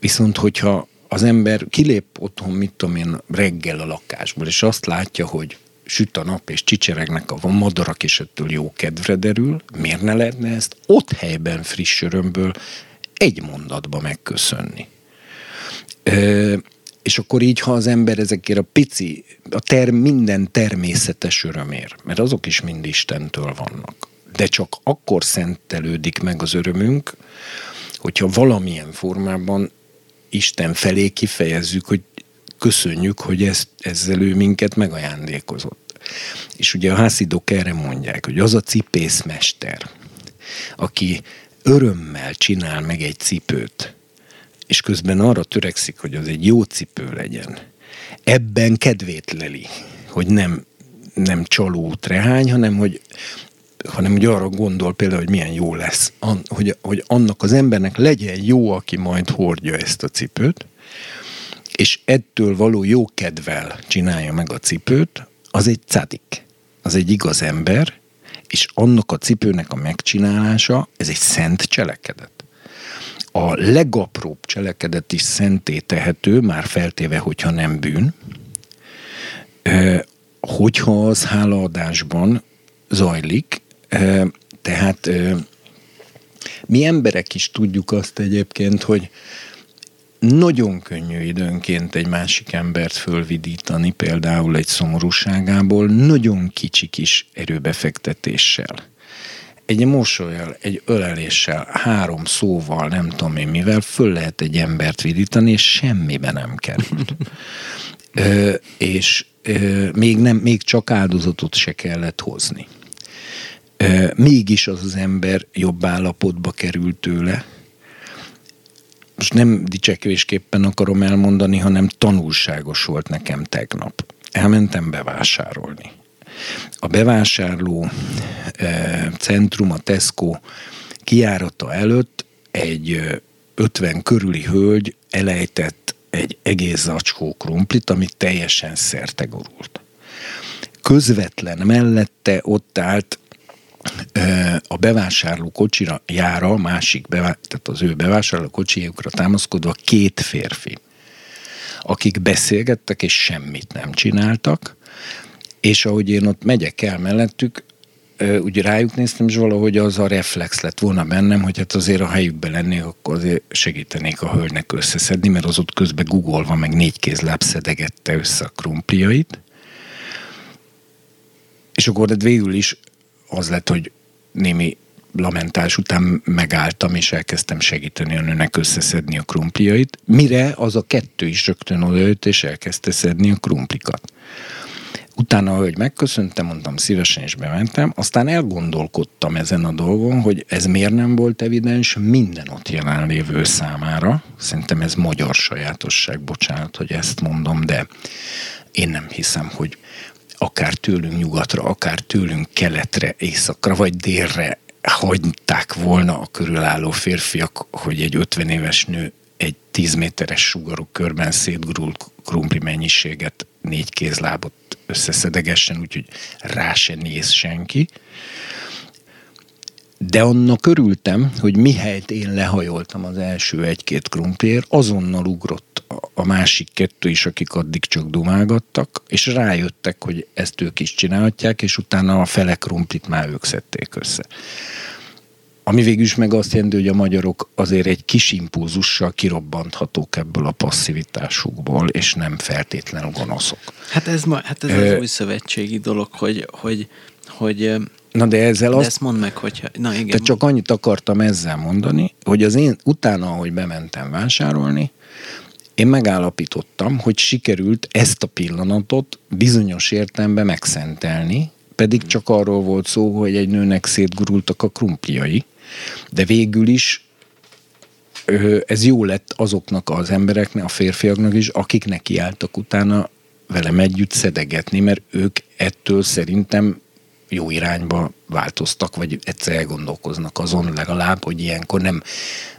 Viszont, hogyha az ember kilép otthon, mit tudom én, reggel a lakásból, és azt látja, hogy süt a nap, és csicseregnek a madarak, és ettől jó kedvre derül, miért ne lehetne ezt ott helyben friss örömből egy mondatba megköszönni? Ö, és akkor így, ha az ember ezekért a pici, a ter, minden természetes örömér, mert azok is mind Istentől vannak, de csak akkor szentelődik meg az örömünk, hogyha valamilyen formában Isten felé kifejezzük, hogy köszönjük, hogy ezt, ezzel ő minket megajándékozott. És ugye a hászidók erre mondják, hogy az a cipészmester, aki örömmel csinál meg egy cipőt, és közben arra törekszik, hogy az egy jó cipő legyen, ebben kedvét leli, hogy nem, nem csaló trehány, hanem hogy hanem hogy arra gondol például, hogy milyen jó lesz, an, hogy, hogy annak az embernek legyen jó, aki majd hordja ezt a cipőt, és ettől való jó kedvel csinálja meg a cipőt, az egy cadik, az egy igaz ember, és annak a cipőnek a megcsinálása, ez egy szent cselekedet. A legapróbb cselekedet is szenté tehető, már feltéve, hogyha nem bűn, hogyha az hálaadásban zajlik, tehát mi emberek is tudjuk azt egyébként, hogy nagyon könnyű időnként egy másik embert fölvidítani, például egy szomorúságából, nagyon kicsi kis erőbefektetéssel. Egy mosolyal, egy öleléssel, három szóval, nem tudom én mivel, föl lehet egy embert vidítani, és semmibe nem kerül. ö, és ö, még, nem, még csak áldozatot se kellett hozni mégis az az ember jobb állapotba került tőle. Most nem dicsekvésképpen akarom elmondani, hanem tanulságos volt nekem tegnap. Elmentem bevásárolni. A bevásárló centrum, a Tesco kiárata előtt egy 50 körüli hölgy elejtett egy egész zacskó krumplit, amit teljesen szertegorult. Közvetlen mellette ott állt a bevásárló kocsira a másik, bevá- tehát az ő bevásárló kocsiukra támaszkodva két férfi, akik beszélgettek és semmit nem csináltak, és ahogy én ott megyek el mellettük, úgy rájuk néztem, és valahogy az a reflex lett volna bennem, hogy hát azért a helyükben lennék, akkor azért segítenék a hölgynek összeszedni, mert az ott közben googolva meg négy kézláb szedegette össze a krumpliait. És akkor de végül is az lett, hogy némi lamentás után megálltam, és elkezdtem segíteni a nőnek összeszedni a krumpliait, mire az a kettő is rögtön odajött, és elkezdte szedni a krumplikat. Utána, hogy megköszöntem, mondtam szívesen, és bementem, aztán elgondolkodtam ezen a dolgon, hogy ez miért nem volt evidens minden ott jelenlévő számára. Szerintem ez magyar sajátosság, bocsánat, hogy ezt mondom, de én nem hiszem, hogy akár tőlünk nyugatra, akár tőlünk keletre, északra vagy délre hagyták volna a körülálló férfiak, hogy egy 50 éves nő egy 10 méteres sugarú körben szétgurult krumpli mennyiséget, négy kézlábot összeszedegessen, úgyhogy rá se néz senki. De annak örültem, hogy mihelyt én lehajoltam az első egy-két krumpliért, azonnal ugrott a másik kettő is, akik addig csak dumálgattak, és rájöttek, hogy ezt ők is csinálhatják, és utána a fele krumplit már ők szedték össze. Ami végül is meg azt jelenti, hogy a magyarok azért egy kis impulzussal kirobbanthatók ebből a passzivitásukból, és nem feltétlenül gonoszok. Hát ez, ma, hát ez Ö, az új szövetségi dolog, hogy, hogy, hogy Na de ezzel de azt... ezt mondd meg, hogyha... Na igen. Tehát csak annyit akartam ezzel mondani, hogy az én utána, ahogy bementem vásárolni, én megállapítottam, hogy sikerült ezt a pillanatot bizonyos értelemben megszentelni, pedig csak arról volt szó, hogy egy nőnek szétgurultak a krumpliai, de végül is ez jó lett azoknak az embereknek, a férfiaknak is, akik nekiálltak utána velem együtt szedegetni, mert ők ettől szerintem jó irányba változtak, vagy egyszer elgondolkoznak azon legalább, hogy ilyenkor nem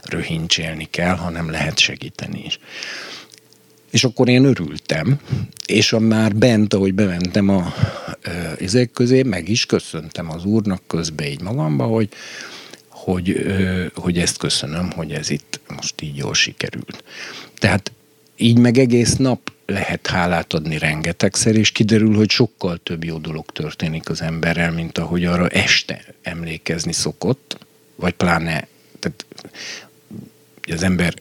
röhincsélni kell, hanem lehet segíteni is. És akkor én örültem, és a már bent, ahogy bementem a izék közé, meg is köszöntem az úrnak közbe így magamba, hogy, hogy, hogy ezt köszönöm, hogy ez itt most így jól sikerült. Tehát így meg egész nap lehet hálát adni rengetegszer, és kiderül, hogy sokkal több jó dolog történik az emberrel, mint ahogy arra este emlékezni szokott, vagy pláne, tehát az ember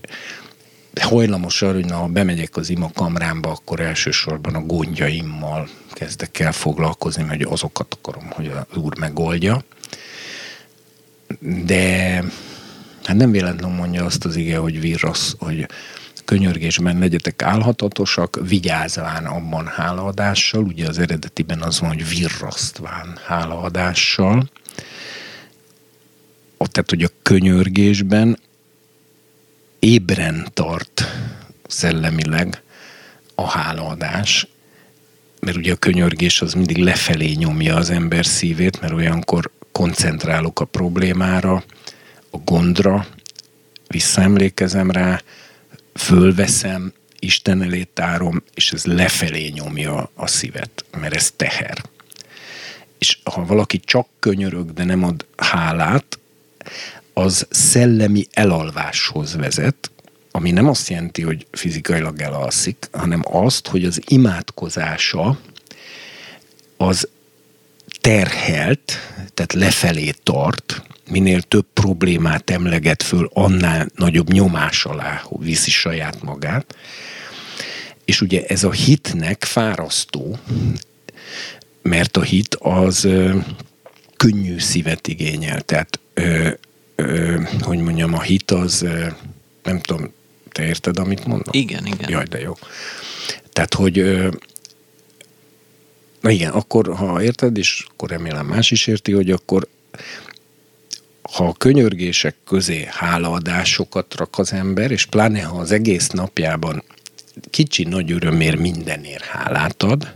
hajlamos arra, hogy na, ha bemegyek az ima kamrámba, akkor elsősorban a gondjaimmal kezdek el foglalkozni, mert azokat akarom, hogy az úr megoldja. De hát nem véletlenül mondja azt az ige, hogy virrasz, hogy könyörgésben legyetek álhatatosak, vigyázván abban hálaadással, ugye az eredetiben az van, hogy virrasztván hálaadással, ott tehát, hogy a könyörgésben ébren tart szellemileg a hálaadás, mert ugye a könyörgés az mindig lefelé nyomja az ember szívét, mert olyankor koncentrálok a problémára, a gondra, visszaemlékezem rá, fölveszem, Isten elé tárom, és ez lefelé nyomja a szívet, mert ez teher. És ha valaki csak könyörög, de nem ad hálát, az szellemi elalváshoz vezet, ami nem azt jelenti, hogy fizikailag elalszik, hanem azt, hogy az imádkozása az terhelt, tehát lefelé tart, minél több problémát emleget föl, annál nagyobb nyomás alá viszi saját magát. És ugye ez a hitnek fárasztó, mert a hit az ö, könnyű szívet igényel. Tehát, ö, ö, hogy mondjam, a hit az, ö, nem tudom, te érted, amit mondok? Igen, igen. Jaj, de jó. Tehát, hogy ö, na igen, akkor ha érted, és akkor remélem más is érti, hogy akkor ha a könyörgések közé hálaadásokat rak az ember, és pláne ha az egész napjában kicsi nagy örömért mindenért hálát ad,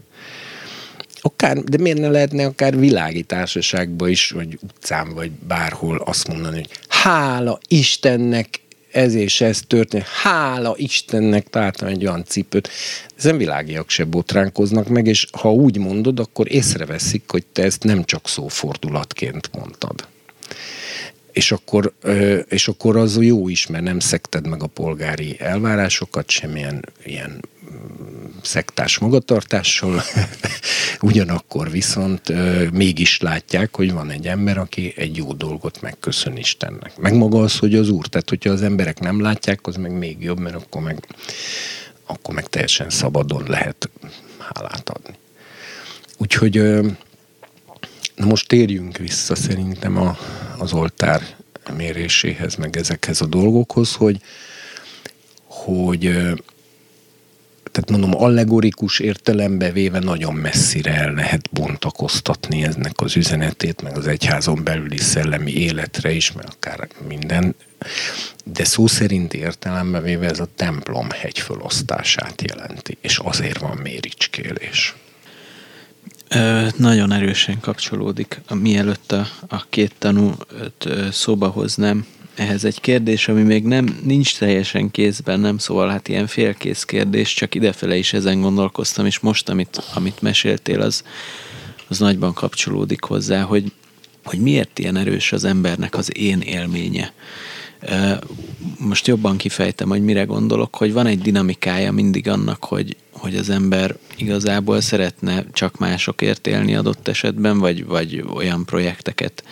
akár, de miért ne lehetne akár világi társaságban is, vagy utcán, vagy bárhol azt mondani, hogy hála Istennek ez és ez történt, hála Istennek találtam egy olyan cipőt. Ezen világiak se botránkoznak meg, és ha úgy mondod, akkor észreveszik, hogy te ezt nem csak szófordulatként mondtad és akkor, és akkor az jó is, mert nem szekted meg a polgári elvárásokat, semmilyen ilyen mm, szektás magatartással, ugyanakkor viszont mégis látják, hogy van egy ember, aki egy jó dolgot megköszön Istennek. Meg maga az, hogy az Úr, tehát hogyha az emberek nem látják, az meg még jobb, mert akkor meg, akkor meg teljesen szabadon lehet hálát adni. Úgyhogy most térjünk vissza szerintem a, az oltár méréséhez, meg ezekhez a dolgokhoz, hogy, hogy tehát mondom, allegorikus értelembe véve nagyon messzire el lehet bontakoztatni eznek az üzenetét, meg az egyházon belüli szellemi életre is, meg akár minden, de szó szerint értelembe véve ez a templom hegy felosztását jelenti, és azért van méricskélés. Ö, nagyon erősen kapcsolódik, mielőtt a, a két tanút szóba hoznám, ehhez egy kérdés, ami még nem nincs teljesen kézben, nem szóval hát ilyen félkész kérdés, csak idefele is ezen gondolkoztam, és most, amit, amit meséltél, az, az nagyban kapcsolódik hozzá, hogy, hogy miért ilyen erős az embernek az én élménye. Most jobban kifejtem, hogy mire gondolok, hogy van egy dinamikája mindig annak, hogy, hogy az ember igazából szeretne csak másokért élni adott esetben, vagy, vagy olyan projekteket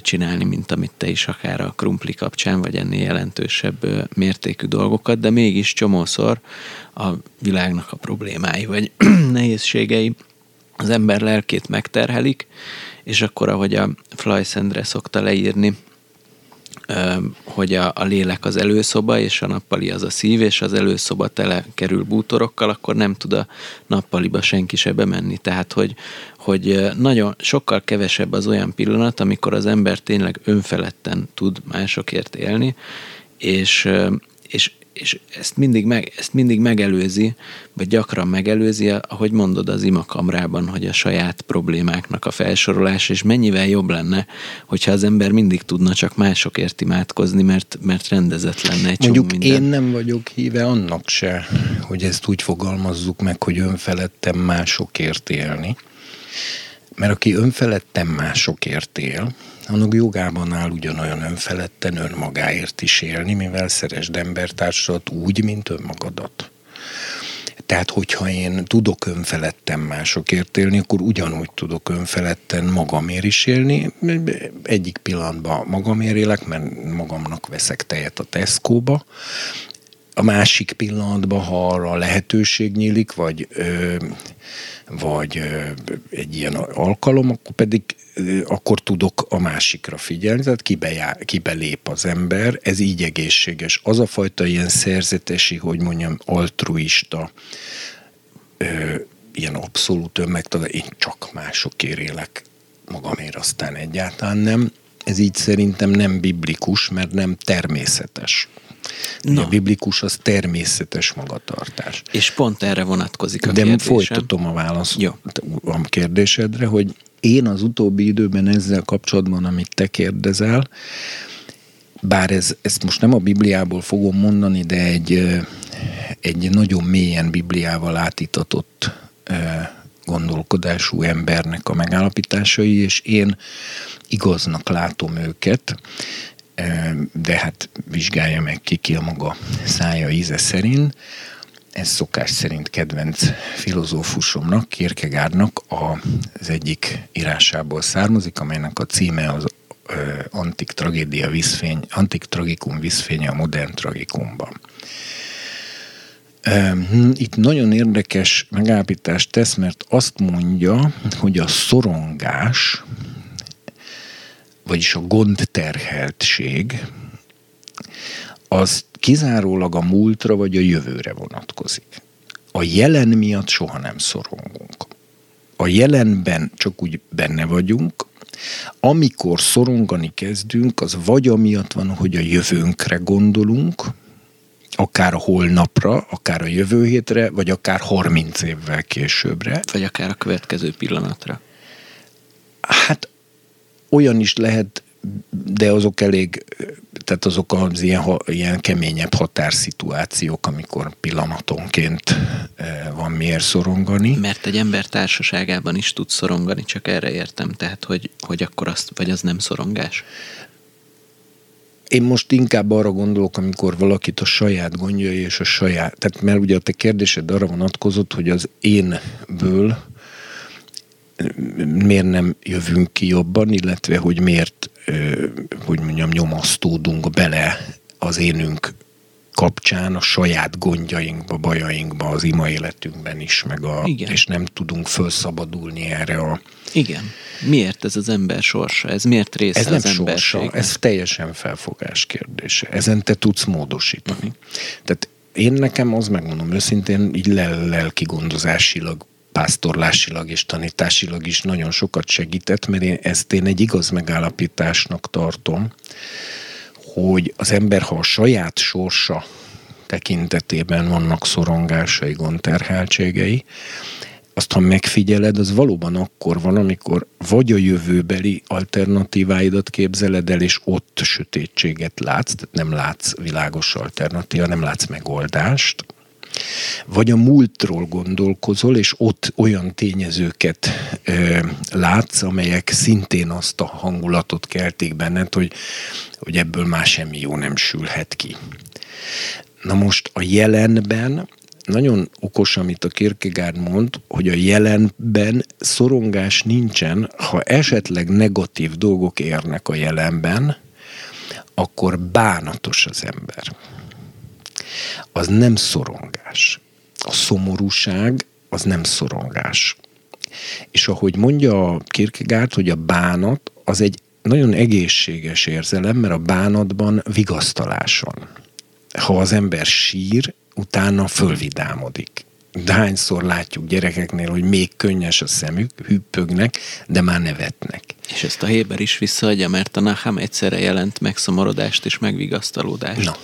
csinálni, mint amit te is akár a krumpli kapcsán, vagy ennél jelentősebb mértékű dolgokat, de mégis csomószor a világnak a problémái, vagy nehézségei az ember lelkét megterhelik, és akkor, ahogy a Flyszendre szokta leírni, hogy a, a lélek az előszoba, és a nappali az a szív, és az előszoba tele kerül bútorokkal, akkor nem tud a nappaliba senki se bemenni. Tehát, hogy, hogy nagyon sokkal kevesebb az olyan pillanat, amikor az ember tényleg önfeledten tud másokért élni, és, és és ezt mindig, meg, ezt mindig megelőzi, vagy gyakran megelőzi, ahogy mondod az imakamrában, hogy a saját problémáknak a felsorolás, és mennyivel jobb lenne, hogyha az ember mindig tudna csak másokért imádkozni, mert, mert rendezett lenne egy Mondjuk minden. én nem vagyok híve annak se, hogy ezt úgy fogalmazzuk meg, hogy önfeledtem másokért élni. Mert aki önfeledtem másokért él, annak jogában áll ugyanolyan önfeledten önmagáért is élni, mivel szeresd embertársat úgy, mint önmagadat. Tehát, hogyha én tudok önfeledten másokért élni, akkor ugyanúgy tudok önfeledten magamért is élni. Egyik pillanatban magamért élek, mert magamnak veszek tejet a Tesco-ba, a másik pillanatban, ha arra lehetőség nyílik, vagy, ö, vagy ö, egy ilyen alkalom, akkor pedig ö, akkor tudok a másikra figyelni, tehát kibe, jár, kibe az ember, ez így egészséges. Az a fajta ilyen szerzetesi, hogy mondjam, altruista, ö, ilyen abszolút önmegtalál, én csak másokért élek, magamért aztán egyáltalán nem. Ez így szerintem nem biblikus, mert nem természetes. No. A biblikus az természetes magatartás. És pont erre vonatkozik a De kérdésem. folytatom a választ Jó. a kérdésedre, hogy én az utóbbi időben ezzel kapcsolatban, amit te kérdezel, bár ez, ezt most nem a Bibliából fogom mondani, de egy, egy nagyon mélyen Bibliával átitatott gondolkodású embernek a megállapításai, és én igaznak látom őket, de hát vizsgálja meg ki ki a maga szája íze szerint. Ez szokás szerint kedvenc filozófusomnak, Kierkegaardnak az egyik írásából származik, amelynek a címe az Antik tragédia viszfény, Antik tragikum viszfénye a modern tragikumban. Itt nagyon érdekes megállapítást tesz, mert azt mondja, hogy a szorongás vagyis a gondterheltség, az kizárólag a múltra vagy a jövőre vonatkozik. A jelen miatt soha nem szorongunk. A jelenben csak úgy benne vagyunk, amikor szorongani kezdünk, az vagy amiatt van, hogy a jövőnkre gondolunk, akár a holnapra, akár a jövő hétre, vagy akár 30 évvel későbbre. Vagy akár a következő pillanatra. Hát olyan is lehet, de azok elég, tehát azok az ilyen, ilyen keményebb határszituációk, amikor pillanatonként eh, van miért szorongani. Mert egy ember társaságában is tud szorongani, csak erre értem, tehát hogy, hogy akkor azt, vagy az nem szorongás? Én most inkább arra gondolok, amikor valakit a saját gondjai és a saját, tehát mert ugye a te kérdésed arra vonatkozott, hogy az énből miért nem jövünk ki jobban, illetve hogy miért, hogy mondjam, nyomasztódunk bele az énünk kapcsán a saját gondjainkba, bajainkba, az ima életünkben is, meg a, Igen. és nem tudunk felszabadulni erre a... Igen. Miért ez az ember sorsa? Ez miért része ez nem az sorsa, ez teljesen felfogás kérdése. Ezen te tudsz módosítani. Uh-huh. Tehát én nekem az megmondom őszintén, így lelki gondozásilag pásztorlásilag és tanításilag is nagyon sokat segített, mert én ezt én egy igaz megállapításnak tartom, hogy az ember, ha a saját sorsa tekintetében vannak szorongásai, gondterheltségei, azt ha megfigyeled, az valóban akkor van, amikor vagy a jövőbeli alternatíváidat képzeled el, és ott sötétséget látsz, tehát nem látsz világos alternatíva, nem látsz megoldást, vagy a múltról gondolkozol, és ott olyan tényezőket ö, látsz, amelyek szintén azt a hangulatot kelték benned, hogy, hogy ebből már semmi jó nem sülhet ki. Na most a jelenben nagyon okos, amit a Kierkegaard mond, hogy a jelenben szorongás nincsen, ha esetleg negatív dolgok érnek a jelenben, akkor bánatos az ember az nem szorongás. A szomorúság az nem szorongás. És ahogy mondja a Kierkegaard, hogy a bánat az egy nagyon egészséges érzelem, mert a bánatban vigasztalás van. Ha az ember sír, utána fölvidámodik. De hányszor látjuk gyerekeknél, hogy még könnyes a szemük, hüppögnek, de már nevetnek. És ezt a Héber is visszaadja, mert a Naham egyszerre jelent megszomorodást és megvigasztalódást. Na,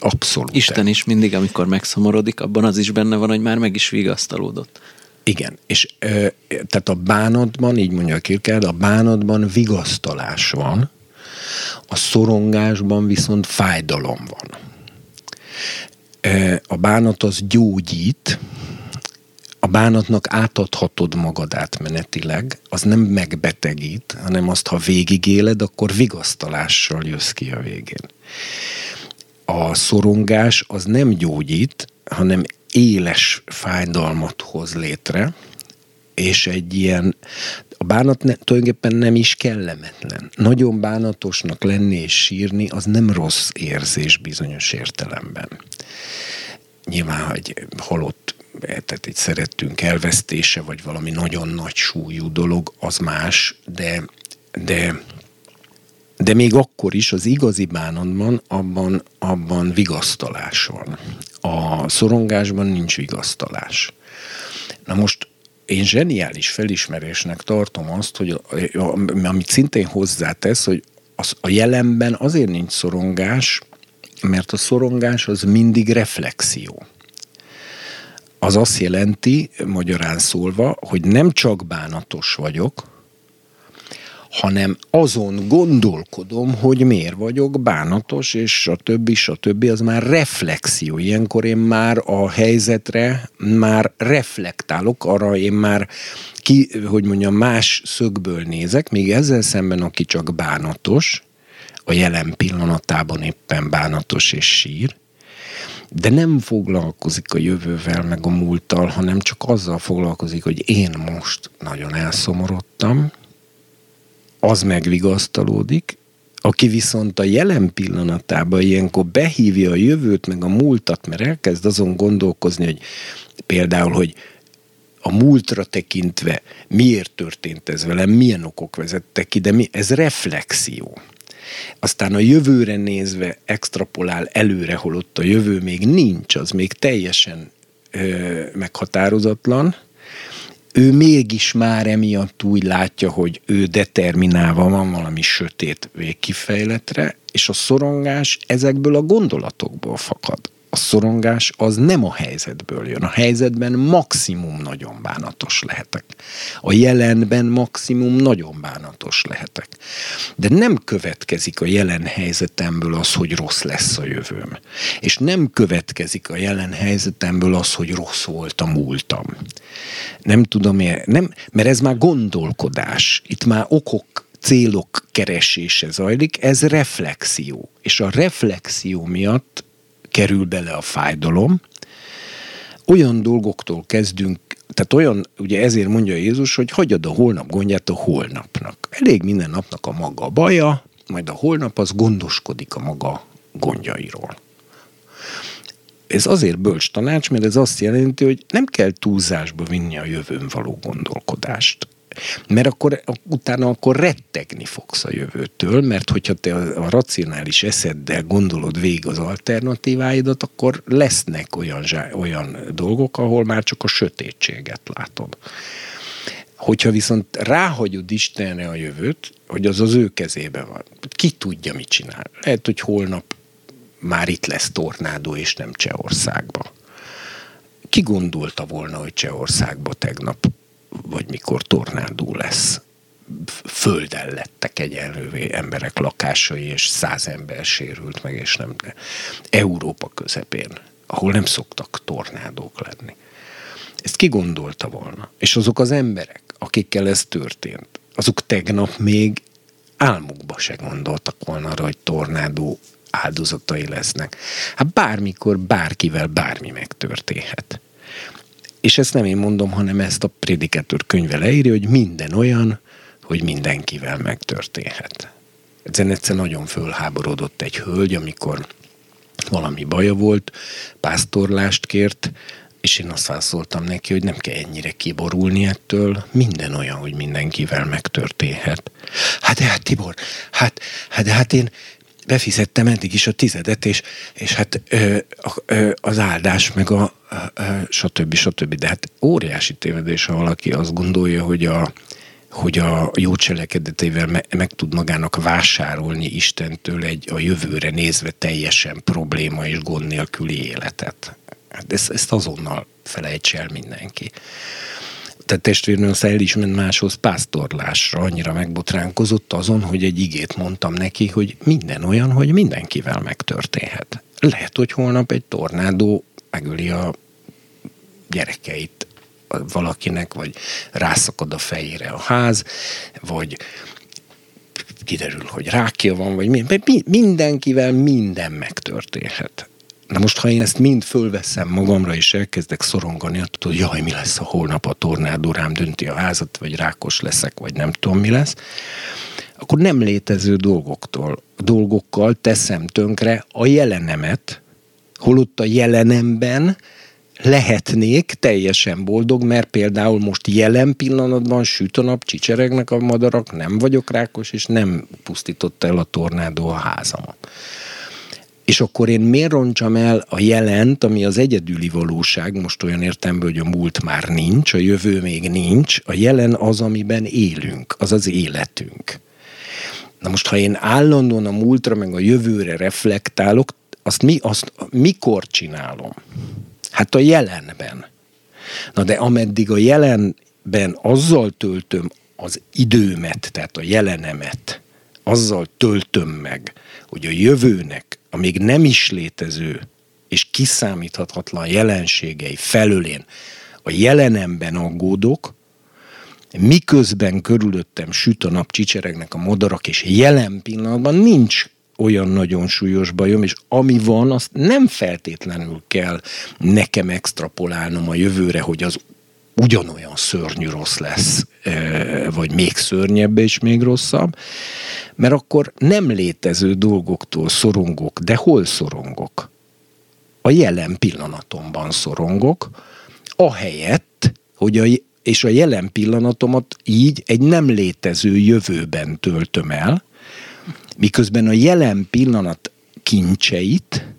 Abszolút. Isten is mindig, amikor megszomorodik, abban az is benne van, hogy már meg is vigasztalódott. Igen, és ö, tehát a bánatban, így mondja a Kierkegaard, a bánatban vigasztalás van, a szorongásban viszont fájdalom van. A bánat az gyógyít, a bánatnak átadhatod magad átmenetileg, az nem megbetegít, hanem azt, ha végigéled, akkor vigasztalással jössz ki a végén. A szorongás az nem gyógyít, hanem éles fájdalmat hoz létre, és egy ilyen, a bánat ne, tulajdonképpen nem is kellemetlen. Nagyon bánatosnak lenni és sírni, az nem rossz érzés bizonyos értelemben. Nyilván, hogy halott tehát egy szerettünk elvesztése, vagy valami nagyon nagy súlyú dolog, az más, de, de, de még akkor is az igazi bánatban abban, abban vigasztalás van. A szorongásban nincs vigasztalás. Na most én zseniális felismerésnek tartom azt, hogy amit szintén hozzátesz, hogy az, a jelenben azért nincs szorongás, mert a szorongás az mindig reflexió az azt jelenti, magyarán szólva, hogy nem csak bánatos vagyok, hanem azon gondolkodom, hogy miért vagyok bánatos, és a többi, a többi, az már reflexió. Ilyenkor én már a helyzetre már reflektálok, arra én már ki, hogy mondjam, más szögből nézek, még ezzel szemben, aki csak bánatos, a jelen pillanatában éppen bánatos és sír, de nem foglalkozik a jövővel, meg a múlttal, hanem csak azzal foglalkozik, hogy én most nagyon elszomorodtam, az megvigasztalódik, aki viszont a jelen pillanatában ilyenkor behívja a jövőt, meg a múltat, mert elkezd azon gondolkozni, hogy például, hogy a múltra tekintve miért történt ez velem, milyen okok vezettek ki, de mi, ez reflexió. Aztán a jövőre nézve extrapolál előre, holott a jövő még nincs, az még teljesen ö, meghatározatlan, ő mégis már emiatt úgy látja, hogy ő determinálva van valami sötét végkifejletre, és a szorongás ezekből a gondolatokból fakad a szorongás az nem a helyzetből jön. A helyzetben maximum nagyon bánatos lehetek. A jelenben maximum nagyon bánatos lehetek. De nem következik a jelen helyzetemből az, hogy rossz lesz a jövőm. És nem következik a jelen helyzetemből az, hogy rossz volt a múltam. Nem tudom, nem, mert ez már gondolkodás. Itt már okok célok keresése zajlik, ez reflexió. És a reflexió miatt kerül bele a fájdalom, olyan dolgoktól kezdünk, tehát olyan, ugye ezért mondja Jézus, hogy hagyjad a holnap gondját a holnapnak. Elég minden napnak a maga baja, majd a holnap az gondoskodik a maga gondjairól. Ez azért bölcs tanács, mert ez azt jelenti, hogy nem kell túlzásba vinni a jövőn való gondolkodást. Mert akkor utána akkor rettegni fogsz a jövőtől, mert hogyha te a, racionális eszeddel gondolod végig az alternatíváidat, akkor lesznek olyan, olyan dolgok, ahol már csak a sötétséget látod. Hogyha viszont ráhagyod Istenre a jövőt, hogy az az ő kezébe van, ki tudja, mit csinál. Lehet, hogy holnap már itt lesz tornádó, és nem Csehországba. Ki gondolta volna, hogy Csehországba tegnap vagy mikor tornádó lesz. Földen lettek egyenlővé emberek lakásai, és száz ember sérült meg, és nem. Európa közepén, ahol nem szoktak tornádók lenni. Ezt ki gondolta volna? És azok az emberek, akikkel ez történt, azok tegnap még álmukba se gondoltak volna arra, hogy tornádó áldozatai lesznek. Hát bármikor, bárkivel bármi megtörténhet. És ezt nem én mondom, hanem ezt a Prédikátor könyve leírja, hogy minden olyan, hogy mindenkivel megtörténhet. Ezen egyszer nagyon fölháborodott egy hölgy, amikor valami baja volt, pásztorlást kért, és én azt válaszoltam neki, hogy nem kell ennyire kiborulni ettől, minden olyan, hogy mindenkivel megtörténhet. Hát de hát Tibor, hát, hát de hát én, befizettem eddig is a tizedet, és, és hát ö, ö, az áldás, meg a stb. stb. De hát óriási tévedés, ha valaki azt gondolja, hogy a, hogy a jó cselekedeteivel me- meg tud magának vásárolni Istentől egy a jövőre nézve teljesen probléma és gond nélküli életet. Hát ezt, ezt azonnal felejts el mindenki. Tehát testvérnő aztán el is ment máshoz pásztorlásra, annyira megbotránkozott azon, hogy egy igét mondtam neki, hogy minden olyan, hogy mindenkivel megtörténhet. Lehet, hogy holnap egy tornádó megöli a gyerekeit valakinek, vagy rászakad a fejére a ház, vagy kiderül, hogy rákja van, vagy mi, mindenkivel minden megtörténhet. Na most, ha én ezt mind fölveszem magamra, és elkezdek szorongani, attól, hogy jaj, mi lesz a holnap a tornádó rám dönti a házat, vagy rákos leszek, vagy nem tudom, mi lesz, akkor nem létező dolgoktól, dolgokkal teszem tönkre a jelenemet, holott a jelenemben lehetnék teljesen boldog, mert például most jelen pillanatban süt a nap, csicseregnek a madarak, nem vagyok rákos, és nem pusztította el a tornádó a házamat. És akkor én miért roncsam el a jelent, ami az egyedüli valóság, most olyan értem, hogy a múlt már nincs, a jövő még nincs, a jelen az, amiben élünk, az az életünk. Na most, ha én állandóan a múltra, meg a jövőre reflektálok, azt, mi, azt mikor csinálom? Hát a jelenben. Na de ameddig a jelenben azzal töltöm az időmet, tehát a jelenemet, azzal töltöm meg, hogy a jövőnek a még nem is létező és kiszámíthatatlan jelenségei felől a jelenemben aggódok, miközben körülöttem süt a nap, csicseregnek a modarak, és jelen pillanatban nincs olyan nagyon súlyos bajom, és ami van, azt nem feltétlenül kell nekem extrapolálnom a jövőre, hogy az ugyanolyan szörnyű rossz lesz, e, vagy még szörnyebb és még rosszabb, mert akkor nem létező dolgoktól szorongok, de hol szorongok? A jelen pillanatomban szorongok, ahelyett, hogy a, és a jelen pillanatomat így egy nem létező jövőben töltöm el, miközben a jelen pillanat kincseit,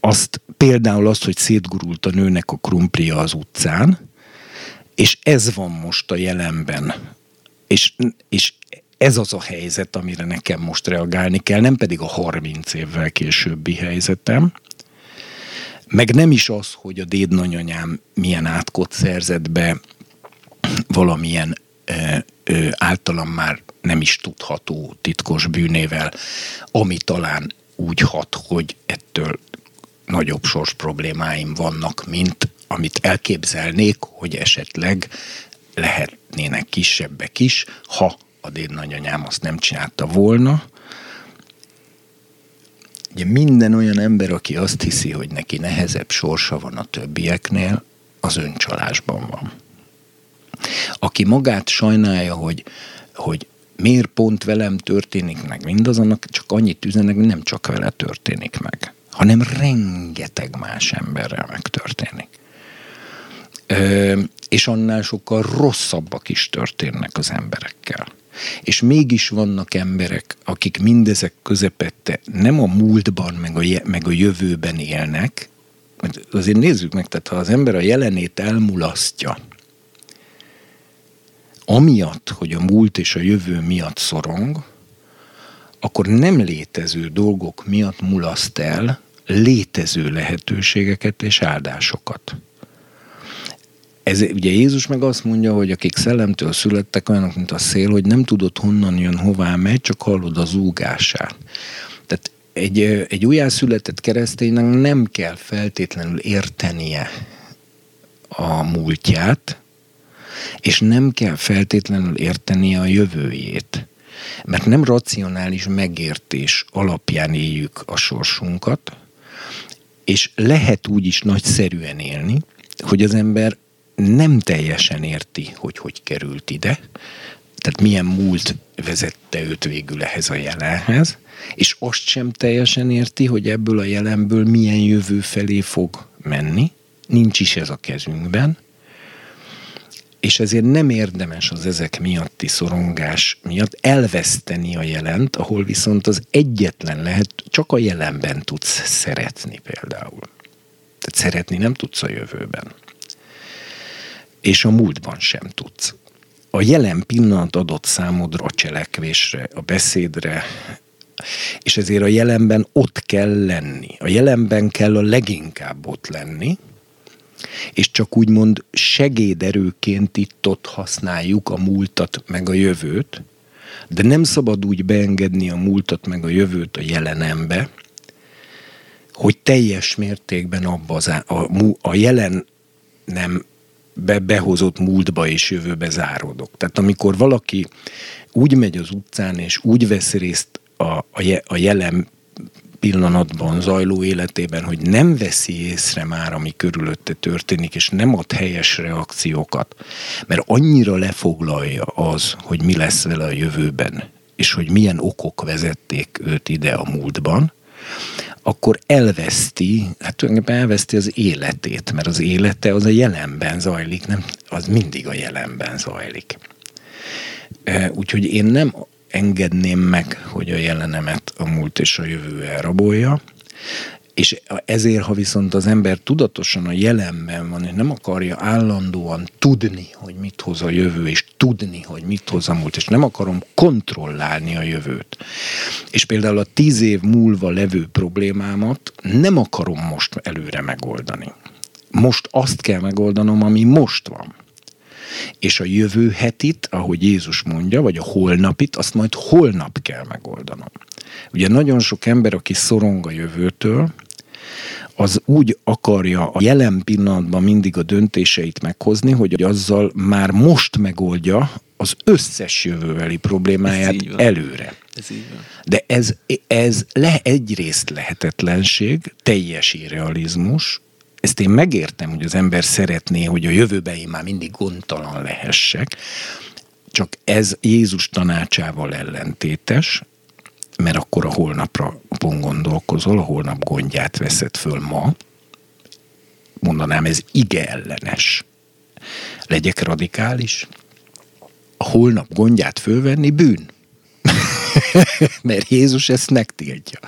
azt például azt, hogy szétgurult a nőnek a krumplia az utcán, és ez van most a jelenben. És, és ez az a helyzet, amire nekem most reagálni kell, nem pedig a 30 évvel későbbi helyzetem, meg nem is az, hogy a dédnagyanyám milyen átkot szerzett be valamilyen ö, ö, általam már nem is tudható titkos bűnével, ami talán úgy hat, hogy ettől nagyobb sors problémáim vannak, mint amit elképzelnék, hogy esetleg lehetnének kisebbek is, ha a dédnagyanyám azt nem csinálta volna. Ugye minden olyan ember, aki azt hiszi, hogy neki nehezebb sorsa van a többieknél, az öncsalásban van. Aki magát sajnálja, hogy, hogy miért pont velem történik meg mindaz, annak csak annyit üzenek, nem csak vele történik meg, hanem rengeteg más emberrel megtörténik. Ö, és annál sokkal rosszabbak is történnek az emberekkel. És mégis vannak emberek, akik mindezek közepette nem a múltban, meg a, meg a jövőben élnek, azért nézzük meg, tehát ha az ember a jelenét elmulasztja, amiatt, hogy a múlt és a jövő miatt szorong, akkor nem létező dolgok miatt mulaszt el létező lehetőségeket és áldásokat. Ez, ugye Jézus meg azt mondja, hogy akik szellemtől születtek, olyanok, mint a szél, hogy nem tudod honnan jön, hová megy, csak hallod az úgását. Tehát egy, egy újjászületett kereszténynek nem kell feltétlenül értenie a múltját, és nem kell feltétlenül értenie a jövőjét. Mert nem racionális megértés alapján éljük a sorsunkat, és lehet úgy is nagyszerűen élni, hogy az ember nem teljesen érti, hogy hogy került ide, tehát milyen múlt vezette őt végül ehhez a jelenhez, és azt sem teljesen érti, hogy ebből a jelenből milyen jövő felé fog menni, nincs is ez a kezünkben, és ezért nem érdemes az ezek miatti szorongás miatt elveszteni a jelent, ahol viszont az egyetlen lehet, csak a jelenben tudsz szeretni például. Tehát szeretni nem tudsz a jövőben és a múltban sem tudsz. a jelen pillanat adott számodra a cselekvésre, a beszédre, és ezért a jelenben ott kell lenni. A jelenben kell a leginkább ott lenni, és csak úgymond segéderőként itt-ott használjuk a múltat meg a jövőt, de nem szabad úgy beengedni a múltat meg a jövőt a jelenembe, hogy teljes mértékben abba az a, a, a jelen nem be, behozott múltba és jövőbe záródok. Tehát amikor valaki úgy megy az utcán, és úgy vesz részt a, a, a jelen pillanatban zajló életében, hogy nem veszi észre már, ami körülötte történik, és nem ad helyes reakciókat, mert annyira lefoglalja az, hogy mi lesz vele a jövőben, és hogy milyen okok vezették őt ide a múltban, akkor elveszti, hát tulajdonképpen elveszti az életét, mert az élete az a jelenben zajlik, nem, az mindig a jelenben zajlik. Úgyhogy én nem engedném meg, hogy a jelenemet a múlt és a jövő elrabolja, és ezért, ha viszont az ember tudatosan a jelenben van, és nem akarja állandóan tudni, hogy mit hoz a jövő, és tudni, hogy mit hoz a múlt, és nem akarom kontrollálni a jövőt. És például a tíz év múlva levő problémámat nem akarom most előre megoldani. Most azt kell megoldanom, ami most van. És a jövő hetit, ahogy Jézus mondja, vagy a holnapit, azt majd holnap kell megoldanom. Ugye nagyon sok ember, aki szorong a jövőtől, az úgy akarja a jelen pillanatban mindig a döntéseit meghozni, hogy azzal már most megoldja az összes jövőbeli problémáját előre. Ez így van. De ez, ez le, egyrészt lehetetlenség, teljes irrealizmus, ezt én megértem, hogy az ember szeretné, hogy a jövőben én már mindig gondtalan lehessek, csak ez Jézus tanácsával ellentétes, mert akkor a holnapra gondolkozol, a holnap gondját veszed föl ma. Mondanám, ez ige ellenes. Legyek radikális. A holnap gondját fölvenni bűn. mert Jézus ezt megtiltja.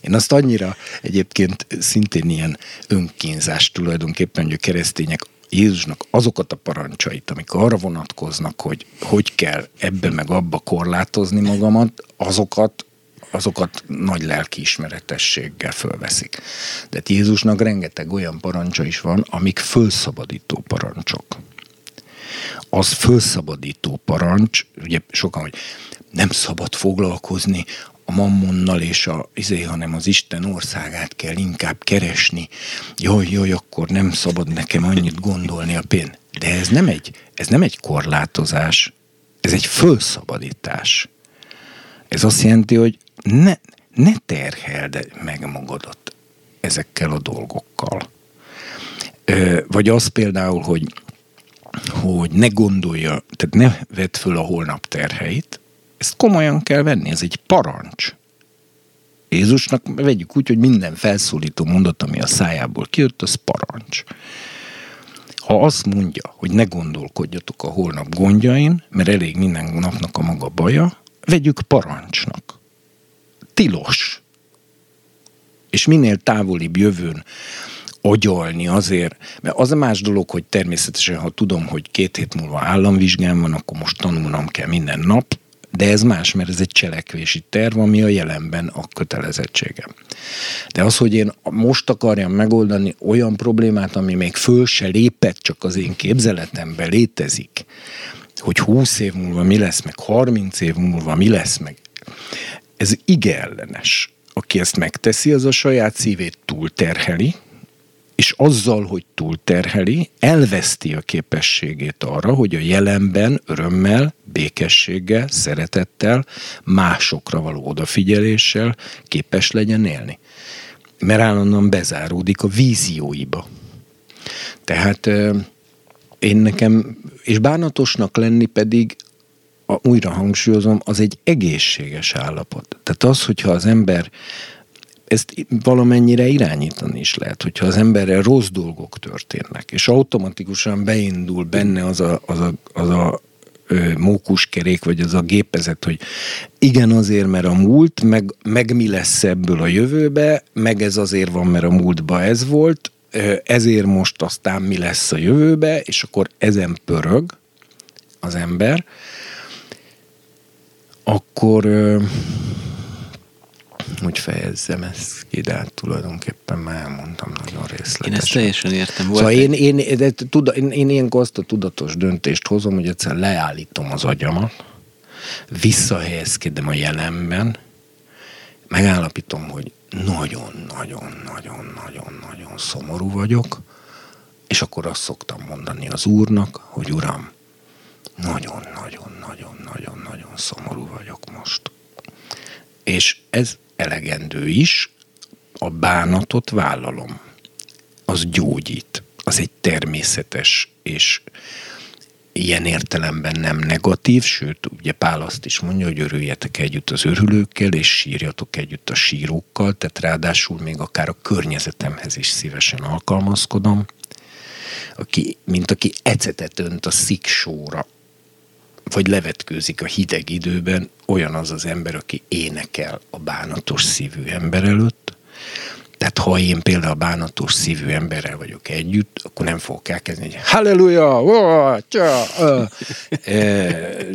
Én azt annyira egyébként szintén ilyen önkínzás tulajdonképpen, hogy a keresztények Jézusnak azokat a parancsait, amik arra vonatkoznak, hogy hogy kell ebbe meg abba korlátozni magamat, azokat azokat nagy lelkiismeretességgel fölveszik. De Jézusnak rengeteg olyan parancsa is van, amik fölszabadító parancsok. Az fölszabadító parancs, ugye sokan, hogy nem szabad foglalkozni a mammonnal és a izé, hanem az Isten országát kell inkább keresni. Jaj, jaj, akkor nem szabad nekem annyit gondolni a pénz. De ez nem egy, ez nem egy korlátozás, ez egy fölszabadítás. Ez azt jelenti, hogy ne, ne terheld meg magadat ezekkel a dolgokkal. Vagy az például, hogy, hogy ne gondolja, tehát ne vedd föl a holnap terheit, ezt komolyan kell venni, ez egy parancs. Jézusnak vegyük úgy, hogy minden felszólító mondat, ami a szájából kijött, az parancs. Ha azt mondja, hogy ne gondolkodjatok a holnap gondjain, mert elég minden napnak a maga baja, vegyük parancsnak. Tilos. És minél távolibb jövőn agyalni azért, mert az a más dolog, hogy természetesen, ha tudom, hogy két hét múlva államvizsgám van, akkor most tanulnom kell minden nap, de ez más, mert ez egy cselekvési terv, ami a jelenben a kötelezettségem. De az, hogy én most akarjam megoldani olyan problémát, ami még föl se lépett, csak az én képzeletemben létezik, hogy 20 év múlva mi lesz, meg 30 év múlva mi lesz, meg ez ige ellenes. Aki ezt megteszi, az a saját szívét túlterheli, és azzal, hogy túlterheli, elveszti a képességét arra, hogy a jelenben örömmel, békességgel, szeretettel, másokra való odafigyeléssel képes legyen élni. Mert állandóan bezáródik a vízióiba. Tehát én nekem, és bánatosnak lenni pedig, a, újra hangsúlyozom, az egy egészséges állapot. Tehát az, hogyha az ember ezt valamennyire irányítani is lehet, hogyha az emberrel rossz dolgok történnek, és automatikusan beindul benne az a, az a, az a mókuskerék, vagy az a gépezet, hogy igen azért, mert a múlt, meg, meg mi lesz ebből a jövőbe, meg ez azért van, mert a múltba ez volt, ezért most aztán mi lesz a jövőbe, és akkor ezen pörög, az ember, akkor hogy fejezzem ezt ki, de hát tulajdonképpen már elmondtam nagyon részletesen. Én ezt teljesen értem. Volt szóval én, én, de, tuda, én, én ilyenkor azt a tudatos döntést hozom, hogy egyszer leállítom az agyamat, visszahelyezkedem a jelenben, megállapítom, hogy nagyon-nagyon-nagyon-nagyon-nagyon szomorú vagyok, és akkor azt szoktam mondani az úrnak, hogy uram, nagyon-nagyon-nagyon-nagyon-nagyon szomorú vagyok most. És ez elegendő is, a bánatot vállalom. Az gyógyít. Az egy természetes és ilyen értelemben nem negatív, sőt, ugye Pál azt is mondja, hogy örüljetek együtt az örülőkkel, és sírjatok együtt a sírókkal, tehát ráadásul még akár a környezetemhez is szívesen alkalmazkodom, aki, mint aki ecetet önt a sziksóra, vagy levetkőzik a hideg időben, olyan az az ember, aki énekel a bánatos szívű ember előtt, tehát ha én például bánatos szívű emberrel vagyok együtt, akkor nem fogok elkezdeni, hogy halleluja, tja, e,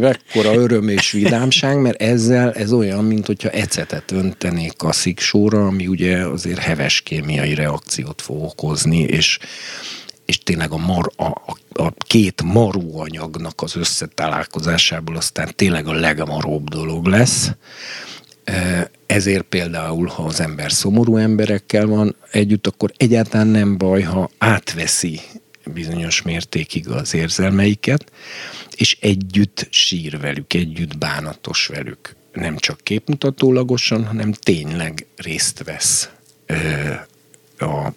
mekkora öröm és vidámság, mert ezzel ez olyan, mint hogyha ecetet öntenék a sziksóra, ami ugye azért heves kémiai reakciót fog okozni, és és tényleg a, mar, a, a, két marú anyagnak az összetalálkozásából aztán tényleg a legmaróbb dolog lesz. Ezért például, ha az ember szomorú emberekkel van együtt, akkor egyáltalán nem baj, ha átveszi bizonyos mértékig az érzelmeiket, és együtt sír velük, együtt bánatos velük. Nem csak képmutatólagosan, hanem tényleg részt vesz a,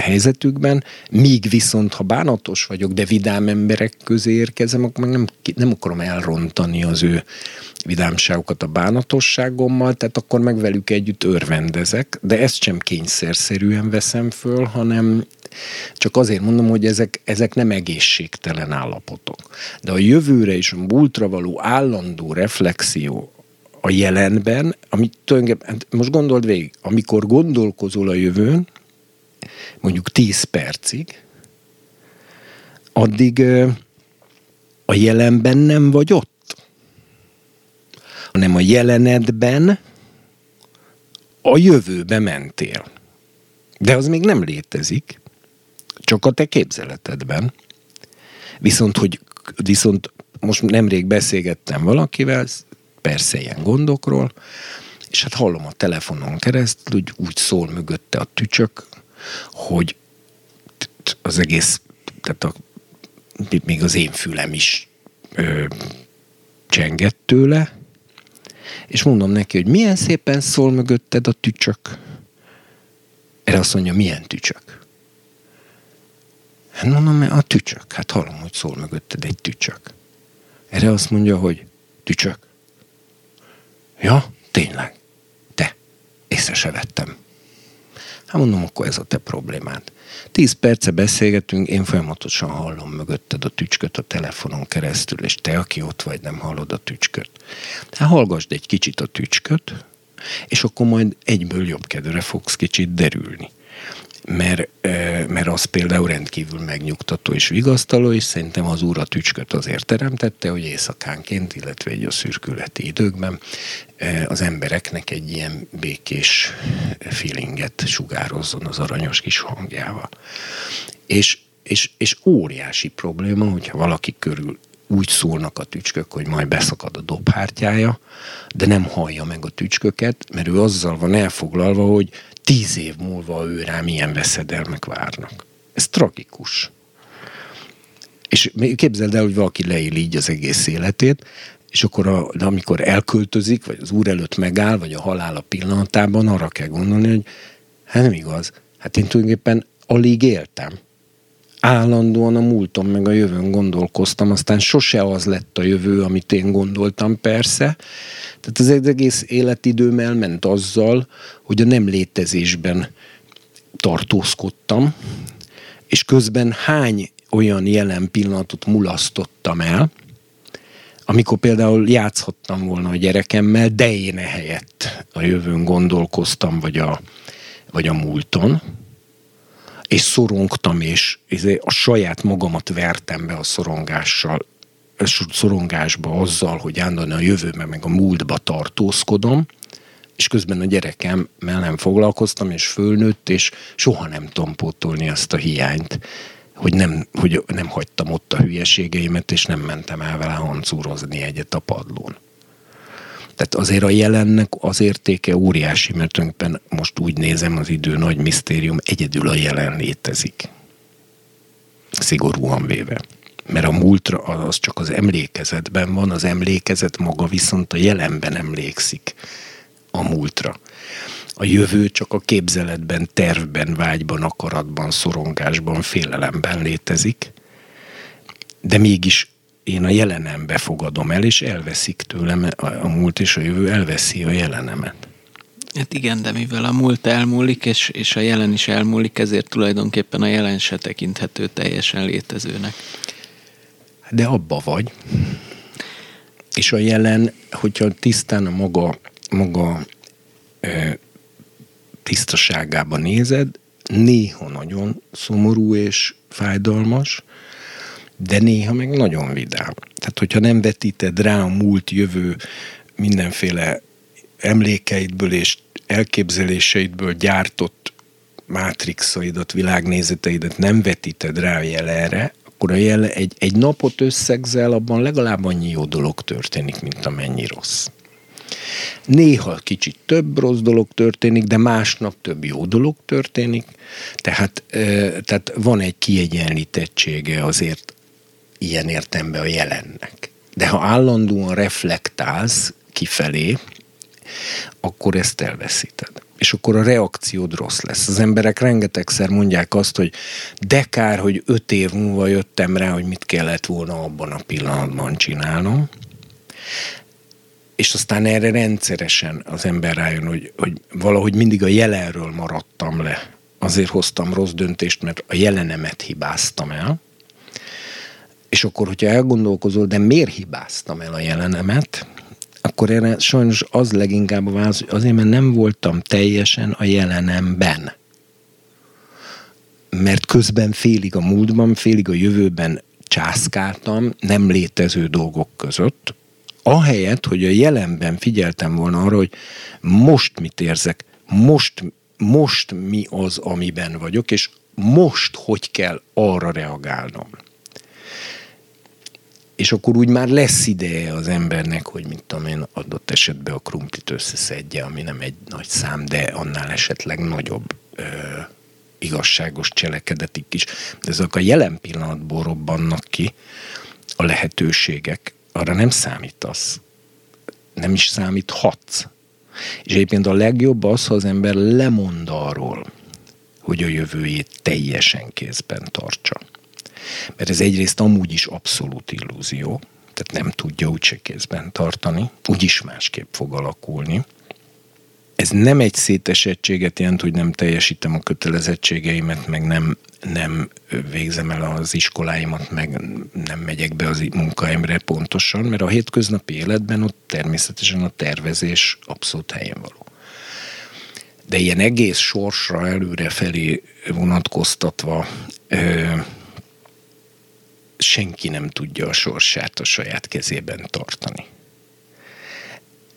helyzetükben, míg viszont, ha bánatos vagyok, de vidám emberek közé érkezem, akkor meg nem, nem akarom elrontani az ő vidámságukat a bánatosságommal, tehát akkor meg velük együtt örvendezek, de ezt sem kényszerszerűen veszem föl, hanem csak azért mondom, hogy ezek, ezek nem egészségtelen állapotok. De a jövőre és a múltra való állandó reflexió a jelenben, amit tulajdonképpen, hát most gondold végig, amikor gondolkozol a jövőn, mondjuk 10 percig, addig a jelenben nem vagy ott, hanem a jelenedben a jövőbe mentél. De az még nem létezik, csak a te képzeletedben. Viszont, hogy viszont most nemrég beszélgettem valakivel, persze ilyen gondokról, és hát hallom a telefonon keresztül, hogy úgy szól mögötte a tücsök, hogy az egész, tehát a, még az én fülem is ö, csengett tőle, és mondom neki, hogy milyen szépen szól mögötted a tücsök. Erre azt mondja, milyen tücsök? Hát mondom, a tücsök. Hát hallom, hogy szól mögötted egy tücsök. Erre azt mondja, hogy tücsök. Ja, tényleg. Te. Észre se vettem. Hát mondom, akkor ez a te problémád. Tíz perce beszélgetünk, én folyamatosan hallom mögötted a tücsköt a telefonon keresztül, és te, aki ott vagy, nem hallod a tücsköt. Hát hallgassd egy kicsit a tücsköt, és akkor majd egyből jobb kedvre fogsz kicsit derülni mert, mert az például rendkívül megnyugtató és vigasztaló, és szerintem az úr a tücsköt azért teremtette, hogy éjszakánként, illetve egy a szürkületi időkben az embereknek egy ilyen békés feelinget sugározzon az aranyos kis hangjával. És, és, és óriási probléma, hogyha valaki körül úgy szólnak a tücskök, hogy majd beszakad a dobhártyája, de nem hallja meg a tücsköket, mert ő azzal van elfoglalva, hogy tíz év múlva ő rá milyen veszedelmek várnak. Ez tragikus. És képzeld el, hogy valaki leél így az egész életét, és akkor a, de amikor elköltözik, vagy az úr előtt megáll, vagy a halála pillanatában arra kell gondolni, hogy hát nem igaz. Hát én tulajdonképpen alig éltem állandóan a múlton meg a jövőn gondolkoztam, aztán sose az lett a jövő, amit én gondoltam persze. Tehát az egész életidőm elment azzal, hogy a nem létezésben tartózkodtam, és közben hány olyan jelen pillanatot mulasztottam el, amikor például játszhattam volna a gyerekemmel, de én ehelyett a jövőn gondolkoztam, vagy a, vagy a múlton, és szorongtam, és izé a saját magamat vertem be a szorongással, szorongásba azzal, hogy állandóan a jövőben meg a múltba tartózkodom, és közben a gyerekem nem foglalkoztam, és fölnőtt, és soha nem tudom pótolni azt a hiányt, hogy nem, hogy nem hagytam ott a hülyeségeimet, és nem mentem el vele hancúrozni egyet a padlón. Tehát azért a jelennek az értéke óriási, mert tulajdonképpen most úgy nézem az idő nagy misztérium, egyedül a jelen létezik. Szigorúan véve. Mert a múltra az csak az emlékezetben van, az emlékezet maga viszont a jelenben emlékszik a múltra. A jövő csak a képzeletben, tervben, vágyban, akaratban, szorongásban, félelemben létezik, de mégis én a jelenem befogadom el, és elveszik tőlem a múlt és a jövő elveszi a jelenemet. Hát igen, de mivel a múlt elmúlik, és, és a jelen is elmúlik, ezért tulajdonképpen a jelen se tekinthető teljesen létezőnek. De abba vagy. És a jelen, hogyha tisztán a maga, maga e, tisztaságában nézed, néha nagyon szomorú és fájdalmas, de néha meg nagyon vidám. Tehát, hogyha nem vetíted rá a múlt jövő mindenféle emlékeidből és elképzeléseidből gyártott mátrixaidat, világnézeteidet nem vetíted rá a jelenre, akkor a jele egy, egy napot összegzel, abban legalább annyi jó dolog történik, mint amennyi rossz. Néha kicsit több rossz dolog történik, de másnap több jó dolog történik. Tehát, tehát van egy kiegyenlítettsége azért ilyen értembe a jelennek. De ha állandóan reflektálsz kifelé, akkor ezt elveszíted. És akkor a reakciód rossz lesz. Az emberek rengetegszer mondják azt, hogy de kár, hogy öt év múlva jöttem rá, hogy mit kellett volna abban a pillanatban csinálnom. És aztán erre rendszeresen az ember rájön, hogy, hogy valahogy mindig a jelenről maradtam le. Azért hoztam rossz döntést, mert a jelenemet hibáztam el és akkor, hogyha elgondolkozol, de miért hibáztam el a jelenemet, akkor erre sajnos az leginkább a válasz, hogy azért, mert nem voltam teljesen a jelenemben. Mert közben félig a múltban, félig a jövőben császkáltam nem létező dolgok között, ahelyett, hogy a jelenben figyeltem volna arra, hogy most mit érzek, most, most mi az, amiben vagyok, és most hogy kell arra reagálnom és akkor úgy már lesz ideje az embernek, hogy mit tudom én, adott esetben a krumplit összeszedje, ami nem egy nagy szám, de annál esetleg nagyobb ö, igazságos cselekedetik is. De ezek a jelen pillanatból robbannak ki a lehetőségek, arra nem számítasz. Nem is számíthatsz. És egyébként a legjobb az, ha az ember lemond arról, hogy a jövőjét teljesen kézben tartsa. Mert ez egyrészt amúgy is abszolút illúzió, tehát nem tudja úgyse kézben tartani, úgyis másképp fog alakulni. Ez nem egy szétesettséget jelent, hogy nem teljesítem a kötelezettségeimet, meg nem, nem végzem el az iskoláimat, meg nem megyek be az munkahelyemre pontosan, mert a hétköznapi életben ott természetesen a tervezés abszolút helyen való. De ilyen egész sorsra előre felé vonatkoztatva senki nem tudja a sorsát a saját kezében tartani.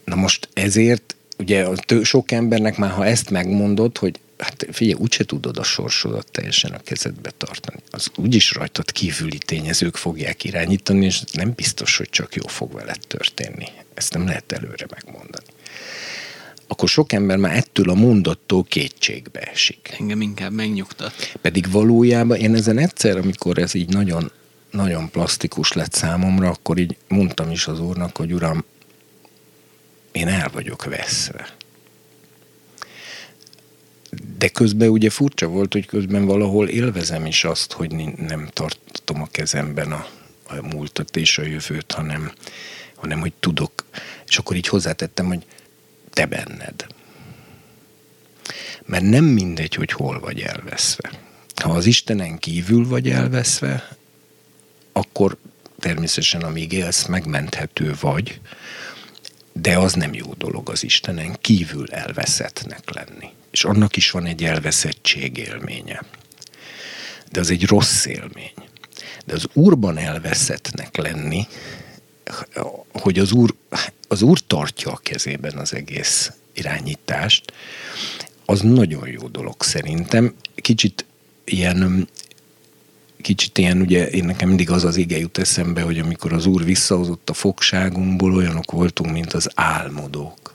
Na most ezért ugye sok embernek már, ha ezt megmondod, hogy hát figyelj, úgyse tudod a sorsodat teljesen a kezedbe tartani. Az úgyis rajtad kívüli tényezők fogják irányítani, és nem biztos, hogy csak jó fog veled történni. Ezt nem lehet előre megmondani. Akkor sok ember már ettől a mondattól kétségbe esik. Engem inkább megnyugtat. Pedig valójában én ezen egyszer, amikor ez így nagyon nagyon plastikus lett számomra, akkor így mondtam is az úrnak, hogy uram, én el vagyok veszve. De közben ugye furcsa volt, hogy közben valahol élvezem is azt, hogy nem tartom a kezemben a, a múltat és a jövőt, hanem, hanem hogy tudok. És akkor így hozzátettem, hogy te benned. Mert nem mindegy, hogy hol vagy elveszve. Ha az Istenen kívül vagy elveszve, akkor természetesen amíg élsz, megmenthető vagy, de az nem jó dolog az Istenen kívül elveszettnek lenni. És annak is van egy elveszettség élménye. de az egy rossz élmény. De az úrban elveszettnek lenni, hogy az úr, az úr tartja a kezében az egész irányítást, az nagyon jó dolog szerintem. Kicsit ilyen kicsit ilyen, ugye én nekem mindig az az ige jut eszembe, hogy amikor az Úr visszahozott a fogságunkból, olyanok voltunk, mint az álmodók.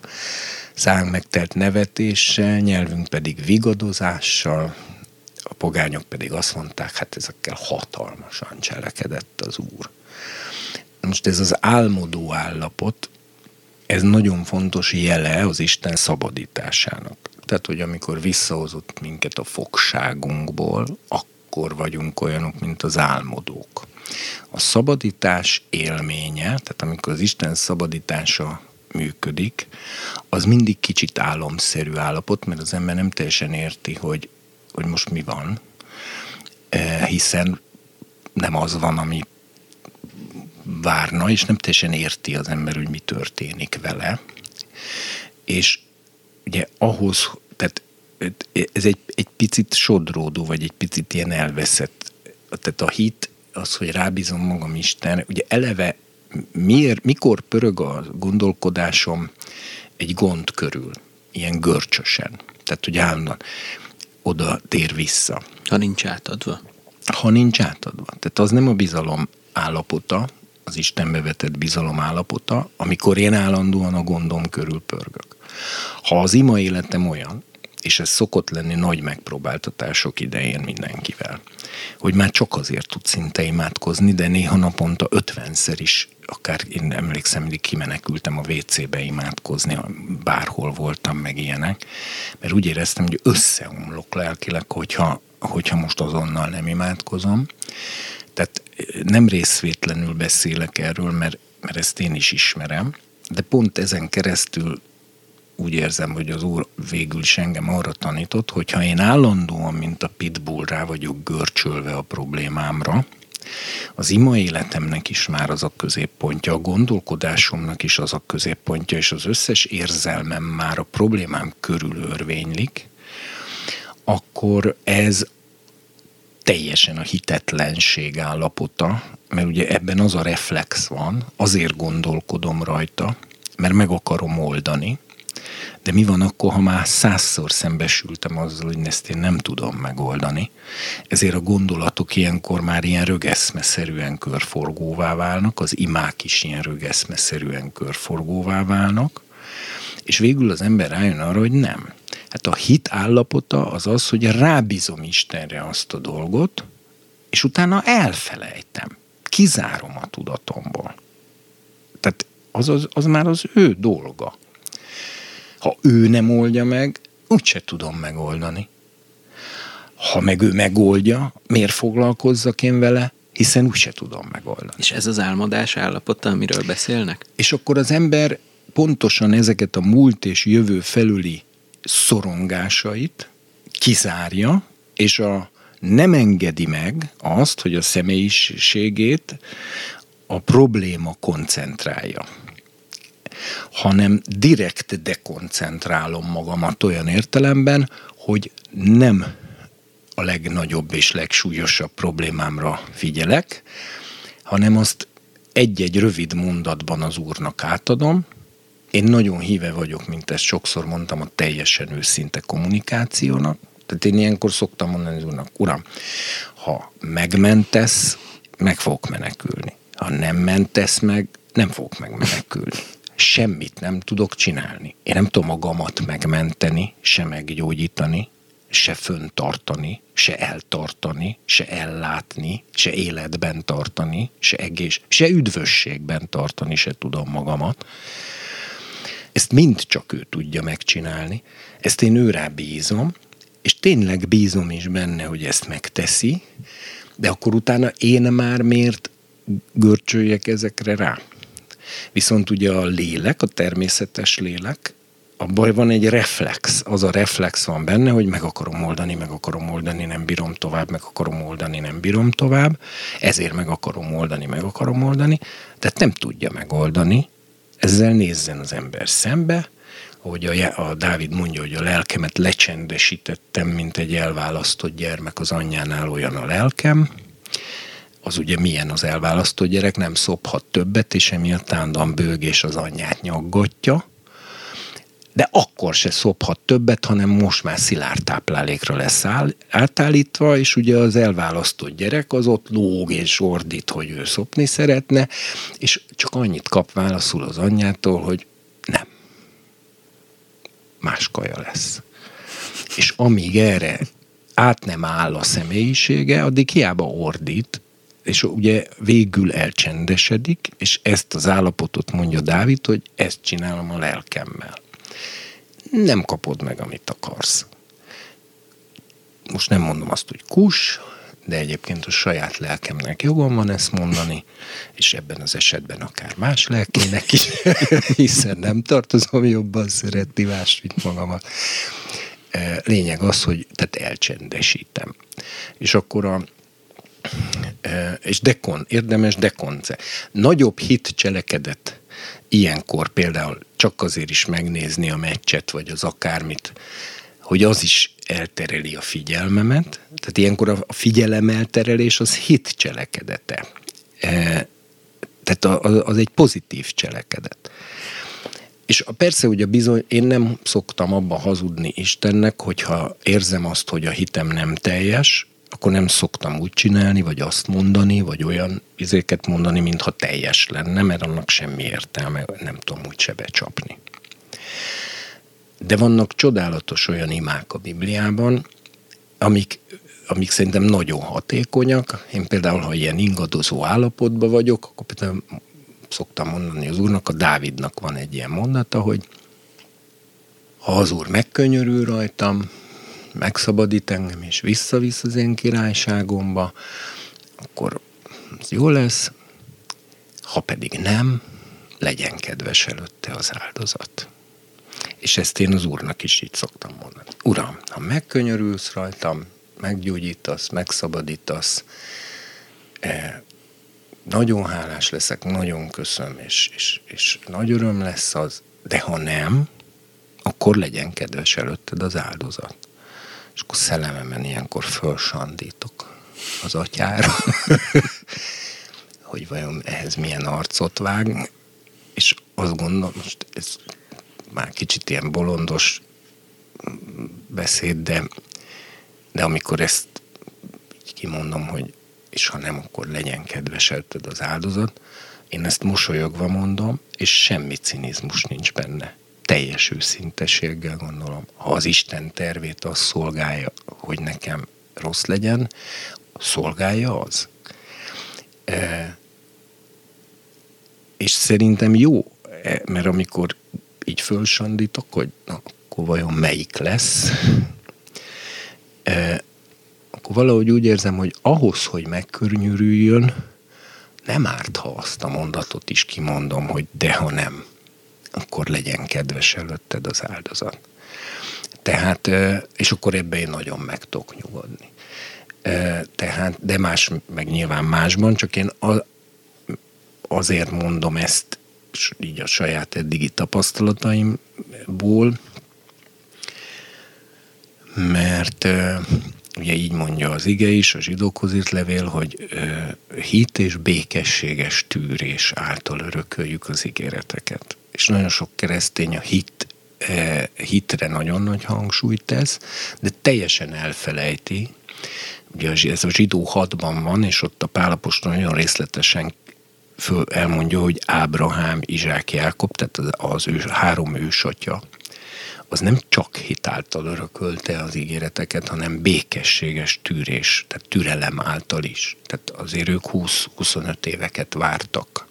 Szánk megtelt nevetéssel, nyelvünk pedig vigadozással, a pogányok pedig azt mondták, hát ezekkel hatalmasan cselekedett az Úr. Most ez az álmodó állapot, ez nagyon fontos jele az Isten szabadításának. Tehát, hogy amikor visszahozott minket a fogságunkból, akkor vagyunk olyanok, mint az álmodók. A szabadítás élménye, tehát amikor az Isten szabadítása működik, az mindig kicsit álomszerű állapot, mert az ember nem teljesen érti, hogy, hogy most mi van, eh, hiszen nem az van, ami várna, és nem teljesen érti az ember, hogy mi történik vele. És ugye ahhoz, tehát ez egy, egy picit sodródó, vagy egy picit ilyen elveszett. Tehát a hit, az, hogy rábízom magam Isten, ugye eleve miért, mikor pörög a gondolkodásom egy gond körül, ilyen görcsösen. Tehát, hogy állandóan oda tér vissza. Ha nincs átadva. Ha nincs átadva. Tehát az nem a bizalom állapota, az Istenbe vetett bizalom állapota, amikor én állandóan a gondom körül pörgök. Ha az ima életem olyan, és ez szokott lenni nagy megpróbáltatások idején mindenkivel, hogy már csak azért tud szinte imádkozni, de néha naponta ötvenszer is, akár én emlékszem, mindig kimenekültem a WC-be imádkozni, bárhol voltam meg ilyenek, mert úgy éreztem, hogy összeomlok lelkileg, hogyha, hogyha most azonnal nem imádkozom. Tehát nem részvétlenül beszélek erről, mert, mert ezt én is ismerem, de pont ezen keresztül úgy érzem, hogy az úr végül is engem arra tanított, hogy ha én állandóan, mint a pitbull rá vagyok görcsölve a problémámra, az ima életemnek is már az a középpontja, a gondolkodásomnak is az a középpontja, és az összes érzelmem már a problémám körül örvénylik, akkor ez teljesen a hitetlenség állapota, mert ugye ebben az a reflex van, azért gondolkodom rajta, mert meg akarom oldani, de mi van akkor, ha már százszor szembesültem azzal, hogy ezt én nem tudom megoldani? Ezért a gondolatok ilyenkor már ilyen rögeszmeszerűen körforgóvá válnak, az imák is ilyen rögeszmeszerűen körforgóvá válnak, és végül az ember rájön arra, hogy nem. Hát a hit állapota az az, hogy rábízom Istenre azt a dolgot, és utána elfelejtem. Kizárom a tudatomból. Tehát az, az, az már az ő dolga. Ha ő nem oldja meg, úgyse tudom megoldani. Ha meg ő megoldja, miért foglalkozzak én vele, hiszen úgyse tudom megoldani. És ez az álmodás állapota, amiről beszélnek? És akkor az ember pontosan ezeket a múlt és jövő felüli szorongásait kizárja, és a nem engedi meg azt, hogy a személyiségét a probléma koncentrálja hanem direkt dekoncentrálom magamat olyan értelemben, hogy nem a legnagyobb és legsúlyosabb problémámra figyelek, hanem azt egy-egy rövid mondatban az úrnak átadom. Én nagyon híve vagyok, mint ezt sokszor mondtam, a teljesen őszinte kommunikációnak. Tehát én ilyenkor szoktam mondani az úrnak, uram, ha megmentesz, meg fogok menekülni. Ha nem mentesz meg, nem fogok megmenekülni semmit nem tudok csinálni. Én nem tudom magamat megmenteni, se meggyógyítani, se föntartani, se eltartani, se ellátni, se életben tartani, se egész, se üdvösségben tartani se tudom magamat. Ezt mind csak ő tudja megcsinálni. Ezt én őrá bízom, és tényleg bízom is benne, hogy ezt megteszi, de akkor utána én már miért görcsöljek ezekre rá? Viszont ugye a lélek, a természetes lélek, a baj van egy reflex. Az a reflex van benne, hogy meg akarom oldani, meg akarom oldani, nem bírom tovább, meg akarom oldani, nem bírom tovább. Ezért meg akarom oldani, meg akarom oldani. Tehát nem tudja megoldani. Ezzel nézzen az ember szembe, ahogy a, a Dávid mondja, hogy a lelkemet lecsendesítettem, mint egy elválasztott gyermek az anyjánál olyan a lelkem, az ugye milyen az elválasztott gyerek, nem szophat többet, és emiatt állandóan bőgés az anyját nyaggatja, de akkor se szophat többet, hanem most már szilárd táplálékra lesz áll, átállítva, és ugye az elválasztott gyerek az ott lóg és ordít, hogy ő szopni szeretne, és csak annyit kap válaszul az anyjától, hogy nem. Más kaja lesz. És amíg erre át nem áll a személyisége, addig hiába ordít, és ugye végül elcsendesedik, és ezt az állapotot mondja Dávid, hogy ezt csinálom a lelkemmel. Nem kapod meg, amit akarsz. Most nem mondom azt, hogy kus, de egyébként a saját lelkemnek jogom van ezt mondani, és ebben az esetben akár más lelkének is, hiszen nem tartozom jobban szeretni más, mint magamat. E, lényeg az, hogy tehát elcsendesítem. És akkor a, és dekon, érdemes dekonce. Nagyobb hit cselekedet ilyenkor például csak azért is megnézni a meccset, vagy az akármit, hogy az is eltereli a figyelmemet. Tehát ilyenkor a figyelem elterelés az hit cselekedete. Tehát az egy pozitív cselekedet. És persze ugye bizony, én nem szoktam abba hazudni Istennek, hogyha érzem azt, hogy a hitem nem teljes, akkor nem szoktam úgy csinálni, vagy azt mondani, vagy olyan izéket mondani, mintha teljes lenne, mert annak semmi értelme, nem tudom úgy se becsapni. De vannak csodálatos olyan imák a Bibliában, amik, amik szerintem nagyon hatékonyak. Én például, ha ilyen ingadozó állapotban vagyok, akkor például szoktam mondani az úrnak, a Dávidnak van egy ilyen mondata, hogy ha az úr megkönyörül rajtam, megszabadít engem, és visszavisz az én királyságomba, akkor az jó lesz, ha pedig nem, legyen kedves előtte az áldozat. És ezt én az úrnak is így szoktam mondani. Uram, ha megkönyörülsz rajtam, meggyógyítasz, megszabadítasz, eh, nagyon hálás leszek, nagyon köszönöm, és, és, és nagy öröm lesz az, de ha nem, akkor legyen kedves előtted az áldozat. És akkor szellememen ilyenkor fölsandítok az atyára, hogy vajon ehhez milyen arcot vág, és azt gondolom, most ez már kicsit ilyen bolondos beszéd, de, de amikor ezt így kimondom, hogy és ha nem, akkor legyen kedves az áldozat, én ezt mosolyogva mondom, és semmi cinizmus nincs benne teljes őszinteséggel gondolom, ha az Isten tervét az szolgálja, hogy nekem rossz legyen, szolgálja az. E, és szerintem jó, e, mert amikor így fölsandítok, hogy na, akkor vajon melyik lesz, e, akkor valahogy úgy érzem, hogy ahhoz, hogy megkörnyűrüljön, nem árt, ha azt a mondatot is kimondom, hogy de ha nem akkor legyen kedves előtted az áldozat. Tehát, és akkor ebbe én nagyon meg tudok nyugodni. Tehát, de más, meg nyilván másban, csak én azért mondom ezt, így a saját eddigi tapasztalataimból, mert ugye így mondja az ige is, a zsidókhoz írt levél, hogy hit és békességes tűrés által örököljük az ígéreteket és nagyon sok keresztény a hit, eh, hitre nagyon nagy hangsúlyt tesz, de teljesen elfelejti, ugye ez a zsidó hatban van, és ott a Pálapostól nagyon részletesen föl elmondja, hogy Ábrahám, Izsák, Jákob, tehát az, az ő, három ősatja, az nem csak hitáltal örökölte az ígéreteket, hanem békességes tűrés, tehát türelem által is. Tehát azért ők 20-25 éveket vártak,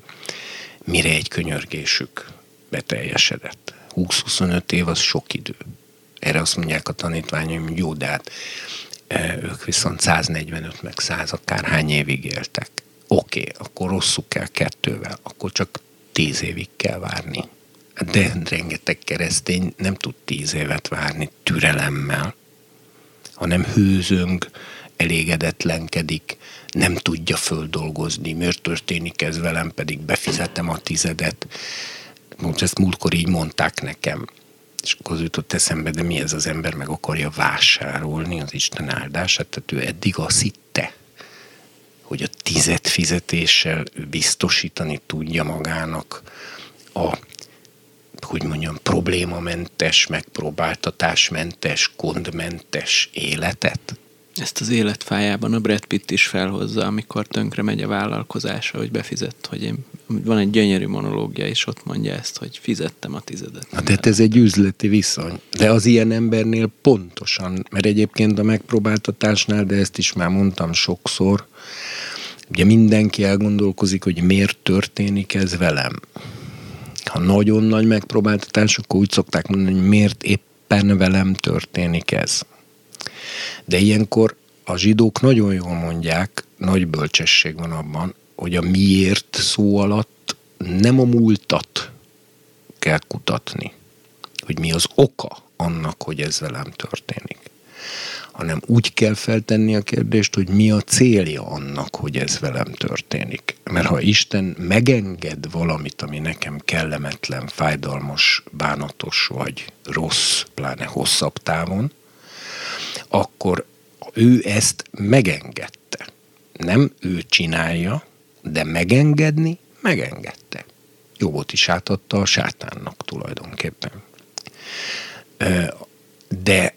mire egy könyörgésük beteljesedett. 20-25 év az sok idő. Erre azt mondják a tanítványaim, hogy jó, de hát e, ők viszont 145 meg 100 akárhány évig éltek. Oké, okay, akkor rosszuk kell kettővel, akkor csak 10 évig kell várni. De rengeteg keresztény nem tud 10 évet várni türelemmel, hanem hőzöng, elégedetlenkedik, nem tudja földolgozni, miért történik ez velem, pedig befizetem a tizedet most ezt múltkor így mondták nekem. És akkor az jutott eszembe, de mi ez az ember meg akarja vásárolni az Isten áldását, tehát ő eddig azt hitte, hogy a tizet fizetéssel biztosítani tudja magának a hogy mondjam, problémamentes, megpróbáltatásmentes, gondmentes életet? Ezt az életfájában a Brad Pitt is felhozza, amikor tönkre megy a vállalkozása, hogy befizet, hogy én, van egy gyönyörű monológia, és ott mondja ezt, hogy fizettem a tizedet. Na, de ez egy üzleti viszony. De az ilyen embernél pontosan, mert egyébként a megpróbáltatásnál, de ezt is már mondtam sokszor, ugye mindenki elgondolkozik, hogy miért történik ez velem ha nagyon nagy megpróbáltatás, akkor úgy szokták mondani, hogy miért éppen velem történik ez. De ilyenkor a zsidók nagyon jól mondják, nagy bölcsesség van abban, hogy a miért szó alatt nem a múltat kell kutatni, hogy mi az oka annak, hogy ez velem történik, hanem úgy kell feltenni a kérdést, hogy mi a célja annak, hogy ez velem történik. Mert ha Isten megenged valamit, ami nekem kellemetlen, fájdalmas, bánatos vagy rossz, pláne hosszabb távon, akkor ő ezt megengedte. Nem ő csinálja, de megengedni megengedte. Jogot is átadta a sátánnak tulajdonképpen. De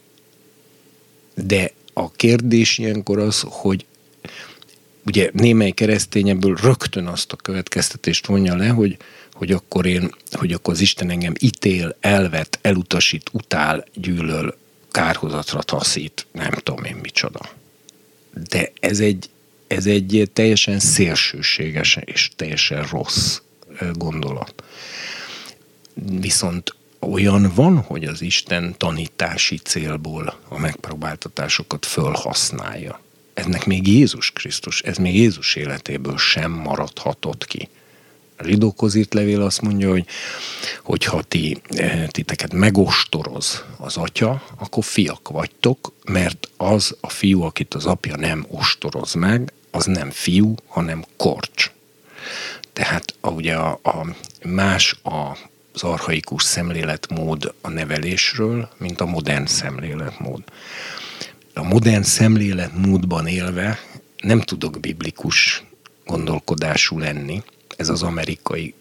de a kérdés ilyenkor az, hogy ugye némely keresztény ebből rögtön azt a következtetést vonja le, hogy, hogy akkor én, hogy akkor az Isten engem ítél, elvet, elutasít, utál, gyűlöl, kárhozatra taszít, nem tudom én micsoda. De ez egy, ez egy teljesen szélsőséges és teljesen rossz gondolat. Viszont olyan van, hogy az Isten tanítási célból a megpróbáltatásokat fölhasználja. Ennek még Jézus Krisztus, ez még Jézus életéből sem maradhatott ki. A zsidókozít levél azt mondja, hogy hogyha ti, eh, titeket megostoroz az atya, akkor fiak vagytok, mert az a fiú, akit az apja nem ostoroz meg, az nem fiú, hanem korcs. Tehát ugye a, a más a az arhaikus szemléletmód a nevelésről, mint a modern szemléletmód. A modern szemléletmódban élve nem tudok biblikus gondolkodású lenni. Ez az amerikai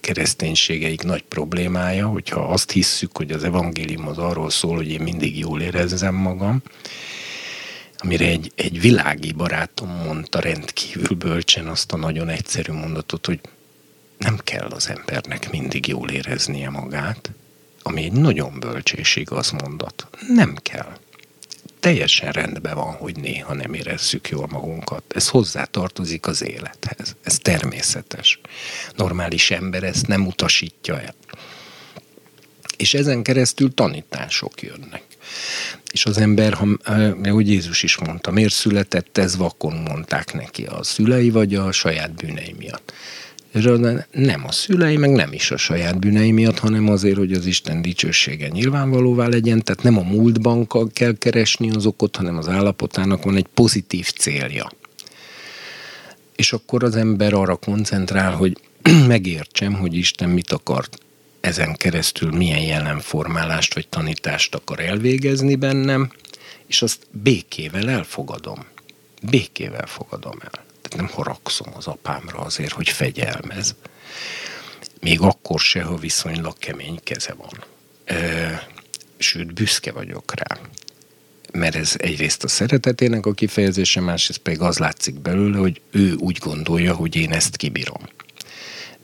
kereszténységeik nagy problémája, hogyha azt hisszük, hogy az evangélium az arról szól, hogy én mindig jól érezzem magam, amire egy, egy világi barátom mondta rendkívül bölcsen azt a nagyon egyszerű mondatot, hogy nem kell az embernek mindig jól éreznie magát, ami egy nagyon bölcs igaz mondat. Nem kell. Teljesen rendben van, hogy néha nem érezzük jól magunkat. Ez hozzá tartozik az élethez. Ez természetes. Normális ember ezt nem utasítja el. És ezen keresztül tanítások jönnek. És az ember, ha, ahogy Jézus is mondta, miért született ez vakon, mondták neki a szülei vagy a saját bűnei miatt nem a szülei, meg nem is a saját bűnei miatt, hanem azért, hogy az Isten dicsősége nyilvánvalóvá legyen, tehát nem a múltban kell keresni az okot, hanem az állapotának van egy pozitív célja. És akkor az ember arra koncentrál, hogy megértsem, hogy Isten mit akar ezen keresztül, milyen jelenformálást vagy tanítást akar elvégezni bennem, és azt békével elfogadom. Békével fogadom el nem haragszom az apámra azért, hogy fegyelmez. Még akkor se, ha viszonylag kemény keze van. Sőt, büszke vagyok rá. Mert ez egyrészt a szeretetének a kifejezése, másrészt pedig az látszik belőle, hogy ő úgy gondolja, hogy én ezt kibírom.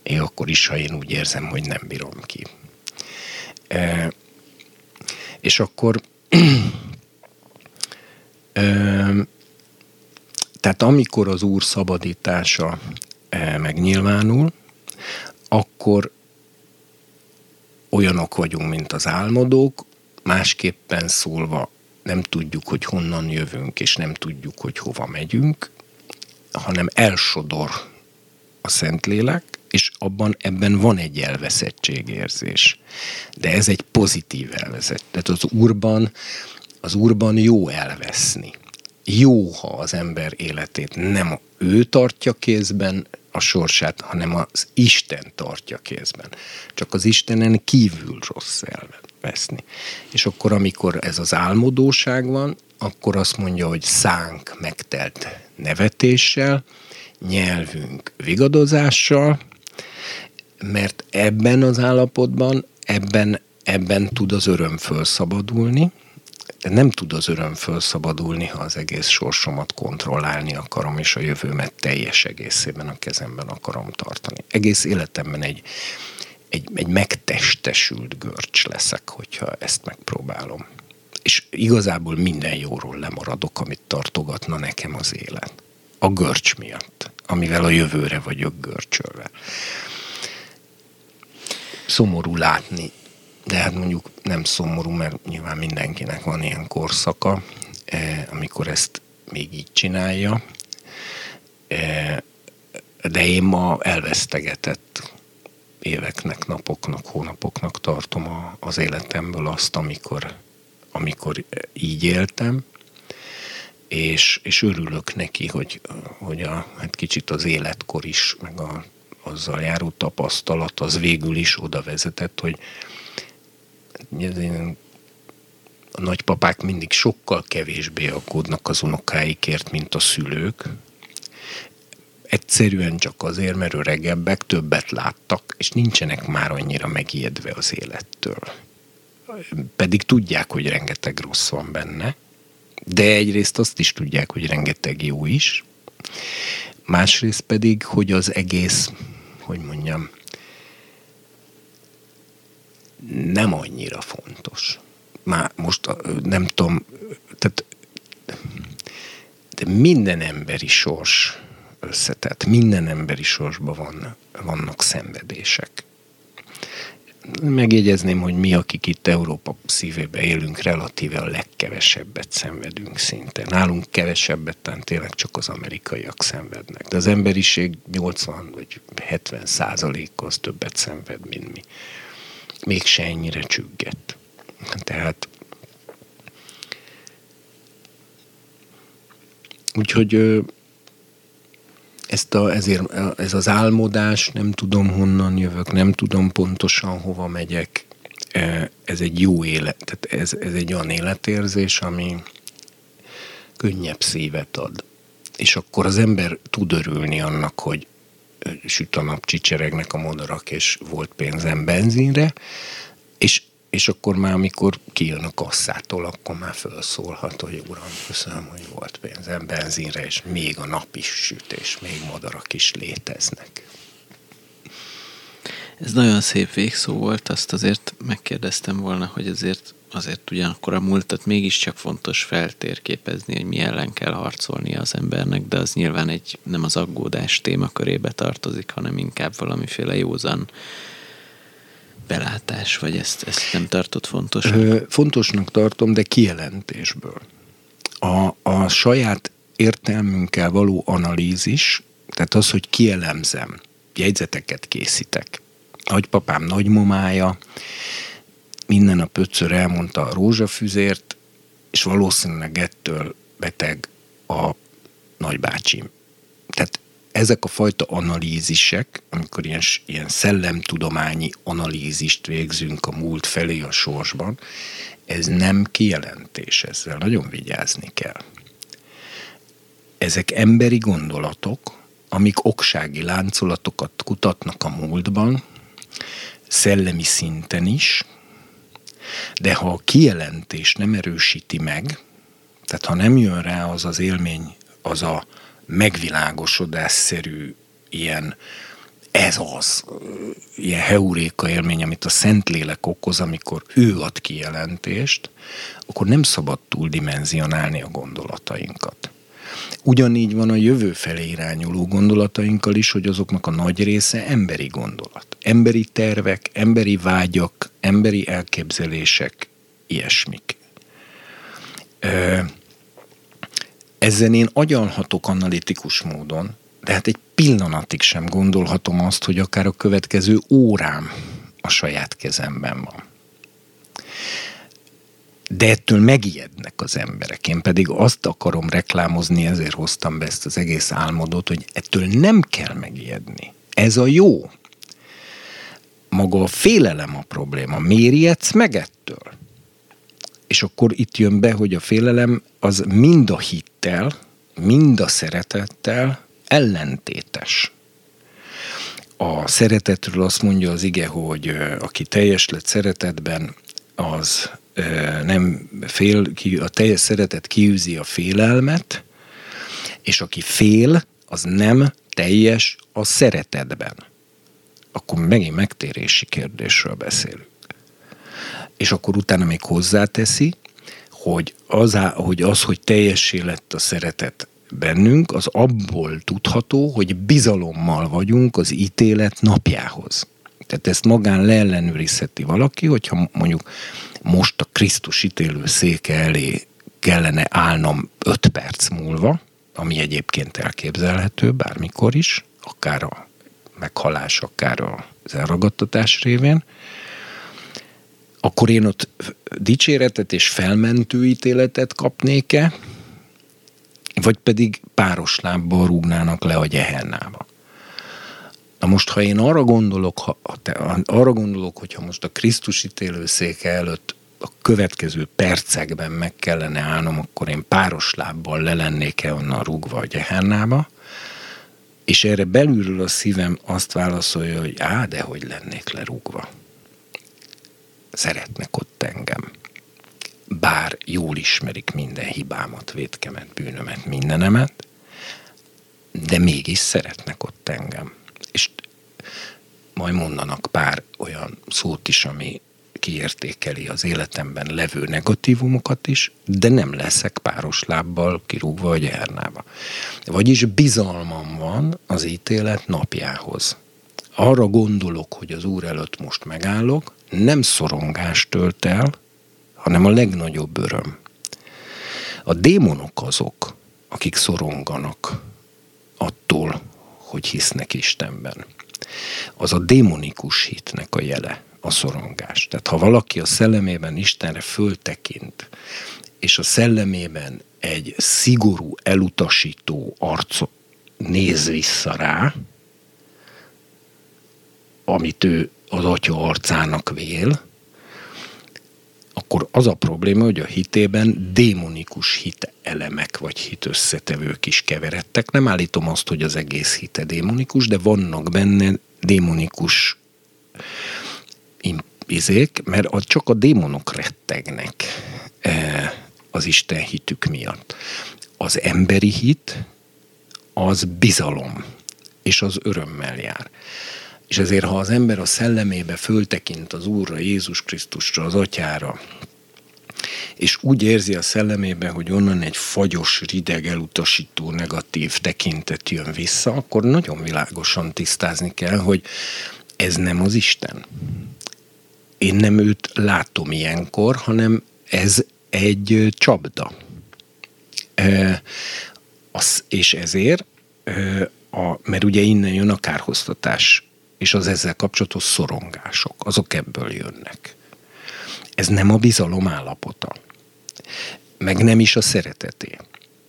Én akkor is, ha én úgy érzem, hogy nem bírom ki. E, és akkor tehát amikor az Úr szabadítása eh, megnyilvánul, akkor olyanok vagyunk, mint az álmodók, másképpen szólva nem tudjuk, hogy honnan jövünk, és nem tudjuk, hogy hova megyünk, hanem elsodor a Szentlélek, és abban ebben van egy elveszettségérzés. De ez egy pozitív elvezet. Tehát az úrban, az úrban jó elveszni jó, ha az ember életét nem ő tartja kézben, a sorsát, hanem az Isten tartja kézben. Csak az Istenen kívül rossz elveszni. És akkor, amikor ez az álmodóság van, akkor azt mondja, hogy szánk megtelt nevetéssel, nyelvünk vigadozással, mert ebben az állapotban, ebben, ebben tud az öröm fölszabadulni, de nem tud az öröm fölszabadulni, ha az egész sorsomat kontrollálni akarom, és a jövőmet teljes egészében a kezemben akarom tartani. Egész életemben egy, egy, egy megtestesült görcs leszek, hogyha ezt megpróbálom. És igazából minden jóról lemaradok, amit tartogatna nekem az élet. A görcs miatt, amivel a jövőre vagyok görcsölve. Szomorú látni de hát mondjuk nem szomorú, mert nyilván mindenkinek van ilyen korszaka, eh, amikor ezt még így csinálja. Eh, de én ma elvesztegetett éveknek, napoknak, hónapoknak tartom az életemből azt, amikor, amikor így éltem, és, és örülök neki, hogy, hogy a, hát kicsit az életkor is, meg a, azzal járó tapasztalat, az végül is oda vezetett, hogy, a nagypapák mindig sokkal kevésbé aggódnak az unokáikért, mint a szülők. Egyszerűen csak azért, mert öregebbek, többet láttak, és nincsenek már annyira megijedve az élettől. Pedig tudják, hogy rengeteg rossz van benne, de egyrészt azt is tudják, hogy rengeteg jó is, másrészt pedig, hogy az egész, hogy mondjam, nem annyira fontos. Már most nem tudom, tehát de minden emberi sors összetett, minden emberi sorsban van, vannak szenvedések. Megjegyezném, hogy mi, akik itt Európa szívébe élünk, relatíve a legkevesebbet szenvedünk szinte. Nálunk kevesebbet, tehát tényleg csak az amerikaiak szenvednek. De az emberiség 80 vagy 70 százaléka az többet szenved, mint mi mégse ennyire csüggett. Tehát úgyhogy ezt a, ezért ez az álmodás, nem tudom honnan jövök, nem tudom pontosan hova megyek, ez egy jó élet, tehát ez, ez egy olyan életérzés, ami könnyebb szívet ad. És akkor az ember tud örülni annak, hogy süt a nap, csicseregnek a modarak, és volt pénzem benzinre, és, és akkor már, amikor kijön a kasszától, akkor már felszólhat, hogy uram, köszönöm, hogy volt pénzem benzinre, és még a nap is süt, és még madarak is léteznek. Ez nagyon szép végszó volt, azt azért megkérdeztem volna, hogy azért azért ugyanakkor a múltat mégiscsak fontos feltérképezni, hogy mi ellen kell harcolni az embernek, de az nyilván egy nem az aggódás témakörébe tartozik, hanem inkább valamiféle józan belátás, vagy ezt, ezt nem tartott fontosnak? Fontosnak tartom, de kijelentésből. A, a saját értelmünkkel való analízis, tehát az, hogy kielemzem, jegyzeteket készítek. Nagypapám nagymomája, minden nap ötször elmondta a rózsafüzért, és valószínűleg ettől beteg a nagybácsim. Tehát ezek a fajta analízisek, amikor ilyen, ilyen szellemtudományi analízist végzünk a múlt felé a sorsban, ez nem kijelentés, ezzel nagyon vigyázni kell. Ezek emberi gondolatok, amik oksági láncolatokat kutatnak a múltban, szellemi szinten is, de ha a kijelentés nem erősíti meg, tehát ha nem jön rá az az élmény, az a megvilágosodásszerű ilyen ez az, ilyen heuréka élmény, amit a Szentlélek okoz, amikor ő ad kijelentést, akkor nem szabad túldimenzionálni a gondolatainkat. Ugyanígy van a jövő felé irányuló gondolatainkkal is, hogy azoknak a nagy része emberi gondolat. Emberi tervek, emberi vágyak, emberi elképzelések, ilyesmik. Ezzel én agyalhatok analitikus módon, de hát egy pillanatig sem gondolhatom azt, hogy akár a következő órám a saját kezemben van. De ettől megijednek az emberek. Én pedig azt akarom reklámozni, ezért hoztam be ezt az egész álmodot, hogy ettől nem kell megijedni. Ez a jó. Maga a félelem a probléma. Miért ijedsz meg ettől? És akkor itt jön be, hogy a félelem az mind a hittel, mind a szeretettel ellentétes. A szeretetről azt mondja az ige, hogy aki teljes lett szeretetben, az nem fél, a teljes szeretet kiűzi a félelmet, és aki fél, az nem teljes a szeretetben. Akkor megint megtérési kérdésről beszélünk. És akkor utána még hozzáteszi, hogy az, hogy az, hogy teljessé lett a szeretet bennünk, az abból tudható, hogy bizalommal vagyunk az ítélet napjához. Tehát ezt magán leellenőrizheti valaki, hogyha mondjuk most a Krisztus ítélő széke elé kellene állnom öt perc múlva, ami egyébként elképzelhető bármikor is, akár a meghalás, akár az elragadtatás révén, akkor én ott dicséretet és felmentő ítéletet kapnék-e, vagy pedig páros lábbal rúgnának le a gyehennába. Na most, ha én arra gondolok, ha, te, arra gondolok, hogyha most a Krisztus ítélőszéke előtt a következő percekben meg kellene állnom, akkor én páros lábbal le lennék-e onnan rúgva a gyehennába, és erre belülről a szívem azt válaszolja, hogy á, de hogy lennék lerúgva. Szeretnek ott engem. Bár jól ismerik minden hibámat, vétkemet, bűnömet, mindenemet, de mégis szeretnek ott engem. Majd mondanak pár olyan szót is, ami kiértékeli az életemben levő negatívumokat is, de nem leszek páros lábbal kirúgva a gyernába. Vagyis bizalmam van az ítélet napjához. Arra gondolok, hogy az Úr előtt most megállok, nem szorongást tölt el, hanem a legnagyobb öröm. A démonok azok, akik szoronganak attól, hogy hisznek Istenben. Az a démonikus hitnek a jele a szorongás. Tehát ha valaki a szellemében Istenre föltekint, és a szellemében egy szigorú, elutasító arcot néz vissza rá, amit ő az atya arcának vél, akkor az a probléma, hogy a hitében démonikus hit elemek vagy hit összetevők is keveredtek. Nem állítom azt, hogy az egész hite démonikus, de vannak benne démonikus izék, mert csak a démonok rettegnek e, az Isten hitük miatt. Az emberi hit az bizalom, és az örömmel jár. És ezért, ha az ember a szellemébe föltekint az Úrra, Jézus Krisztusra, az Atyára, és úgy érzi a szellemébe, hogy onnan egy fagyos, rideg, elutasító, negatív tekintet jön vissza, akkor nagyon világosan tisztázni kell, hogy ez nem az Isten én nem őt látom ilyenkor, hanem ez egy csapda. Az, és ezért, e, a, mert ugye innen jön a kárhoztatás, és az ezzel kapcsolatos szorongások, azok ebből jönnek. Ez nem a bizalom állapota, meg nem is a szereteté.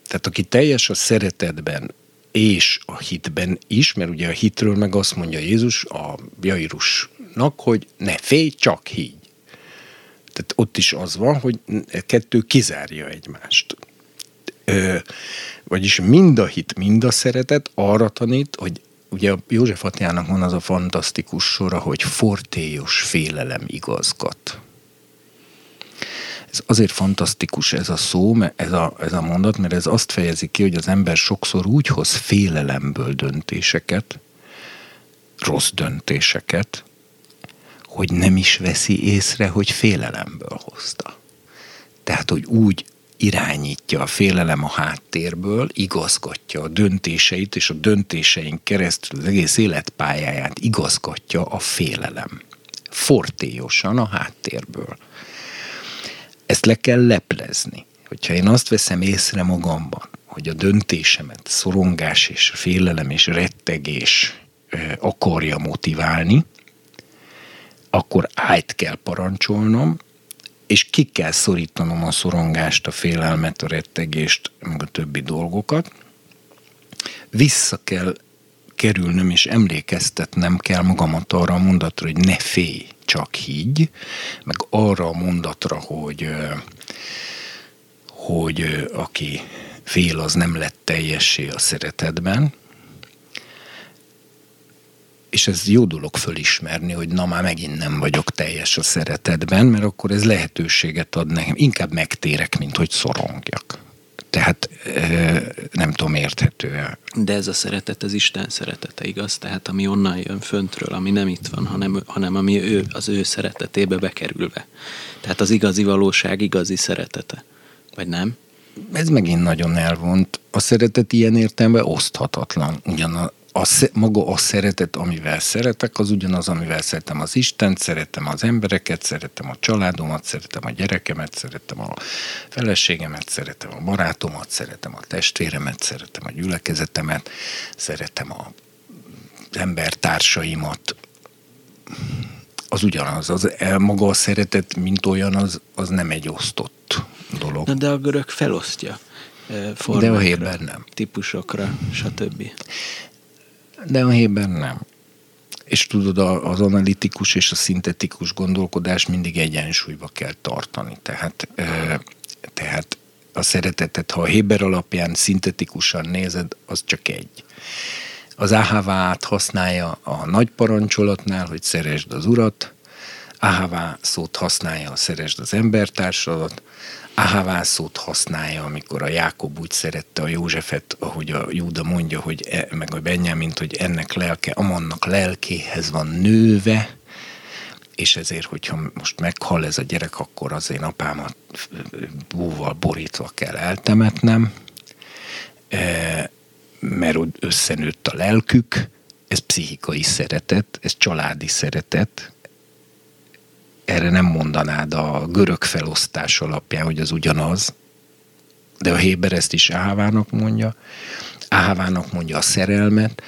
Tehát aki teljes a szeretetben és a hitben is, mert ugye a hitről meg azt mondja Jézus a Jairus nak, hogy ne félj, csak higgy. Tehát ott is az van, hogy kettő kizárja egymást. Ö, vagyis mind a hit, mind a szeretet arra tanít, hogy ugye József Atjának van az a fantasztikus sora, hogy fortélyos félelem igazgat. Ez azért fantasztikus ez a szó, ez a, ez a mondat, mert ez azt fejezi ki, hogy az ember sokszor úgy hoz félelemből döntéseket, rossz döntéseket, hogy nem is veszi észre, hogy félelemből hozta. Tehát, hogy úgy irányítja a félelem a háttérből, igazgatja a döntéseit, és a döntéseink keresztül az egész életpályáját igazgatja a félelem. Fortélyosan a háttérből. Ezt le kell leplezni. Hogyha én azt veszem észre magamban, hogy a döntésemet szorongás és félelem és rettegés akarja motiválni, akkor ájt kell parancsolnom, és ki kell szorítanom a szorongást, a félelmet, a rettegést, meg a többi dolgokat. Vissza kell kerülnöm, és emlékeztetnem kell magamat arra a mondatra, hogy ne félj, csak higgy, meg arra a mondatra, hogy, hogy aki fél, az nem lett teljessé a szeretetben, és ez jó dolog fölismerni, hogy na már megint nem vagyok teljes a szeretetben, mert akkor ez lehetőséget ad nekem. Inkább megtérek, mint hogy szorongjak. Tehát nem tudom, érthető -e. De ez a szeretet, az Isten szeretete, igaz? Tehát ami onnan jön föntről, ami nem itt van, hanem, hanem ami ő, az ő szeretetébe bekerülve. Tehát az igazi valóság igazi szeretete. Vagy nem? Ez megint nagyon elvont. A szeretet ilyen értelemben oszthatatlan. Ugyan a, a, maga a szeretet, amivel szeretek, az ugyanaz, amivel szeretem az Istent, szeretem az embereket, szeretem a családomat, szeretem a gyerekemet, szeretem a feleségemet, szeretem a barátomat, szeretem a testvéremet, szeretem a gyülekezetemet, szeretem a embertársaimat. Az ugyanaz, az, maga a szeretet, mint olyan, az, az nem egy osztott dolog. Na de a görög felosztja formákra, de a héber nem. típusokra, stb. De a Héber nem. És tudod, az analitikus és a szintetikus gondolkodás mindig egyensúlyba kell tartani. Tehát, tehát a szeretetet, ha a Héber alapján szintetikusan nézed, az csak egy. Az áhavát használja a nagy parancsolatnál, hogy szeresd az urat, áhavá szót használja a szeresd az embertársadat, Ahavászót használja, amikor a Jákob úgy szerette a Józsefet, ahogy a Júda mondja, hogy e, meg a Benyámint, hogy ennek lelke, Amannak lelkéhez van nőve, és ezért, hogyha most meghal ez a gyerek, akkor az én apámat búval borítva kell eltemetnem, e, mert összenőtt a lelkük, ez pszichikai szeretet, ez családi szeretet, erre nem mondanád a görög felosztás alapján, hogy az ugyanaz, de a Héber ezt is Áhávának mondja. Áhávának mondja a szerelmet,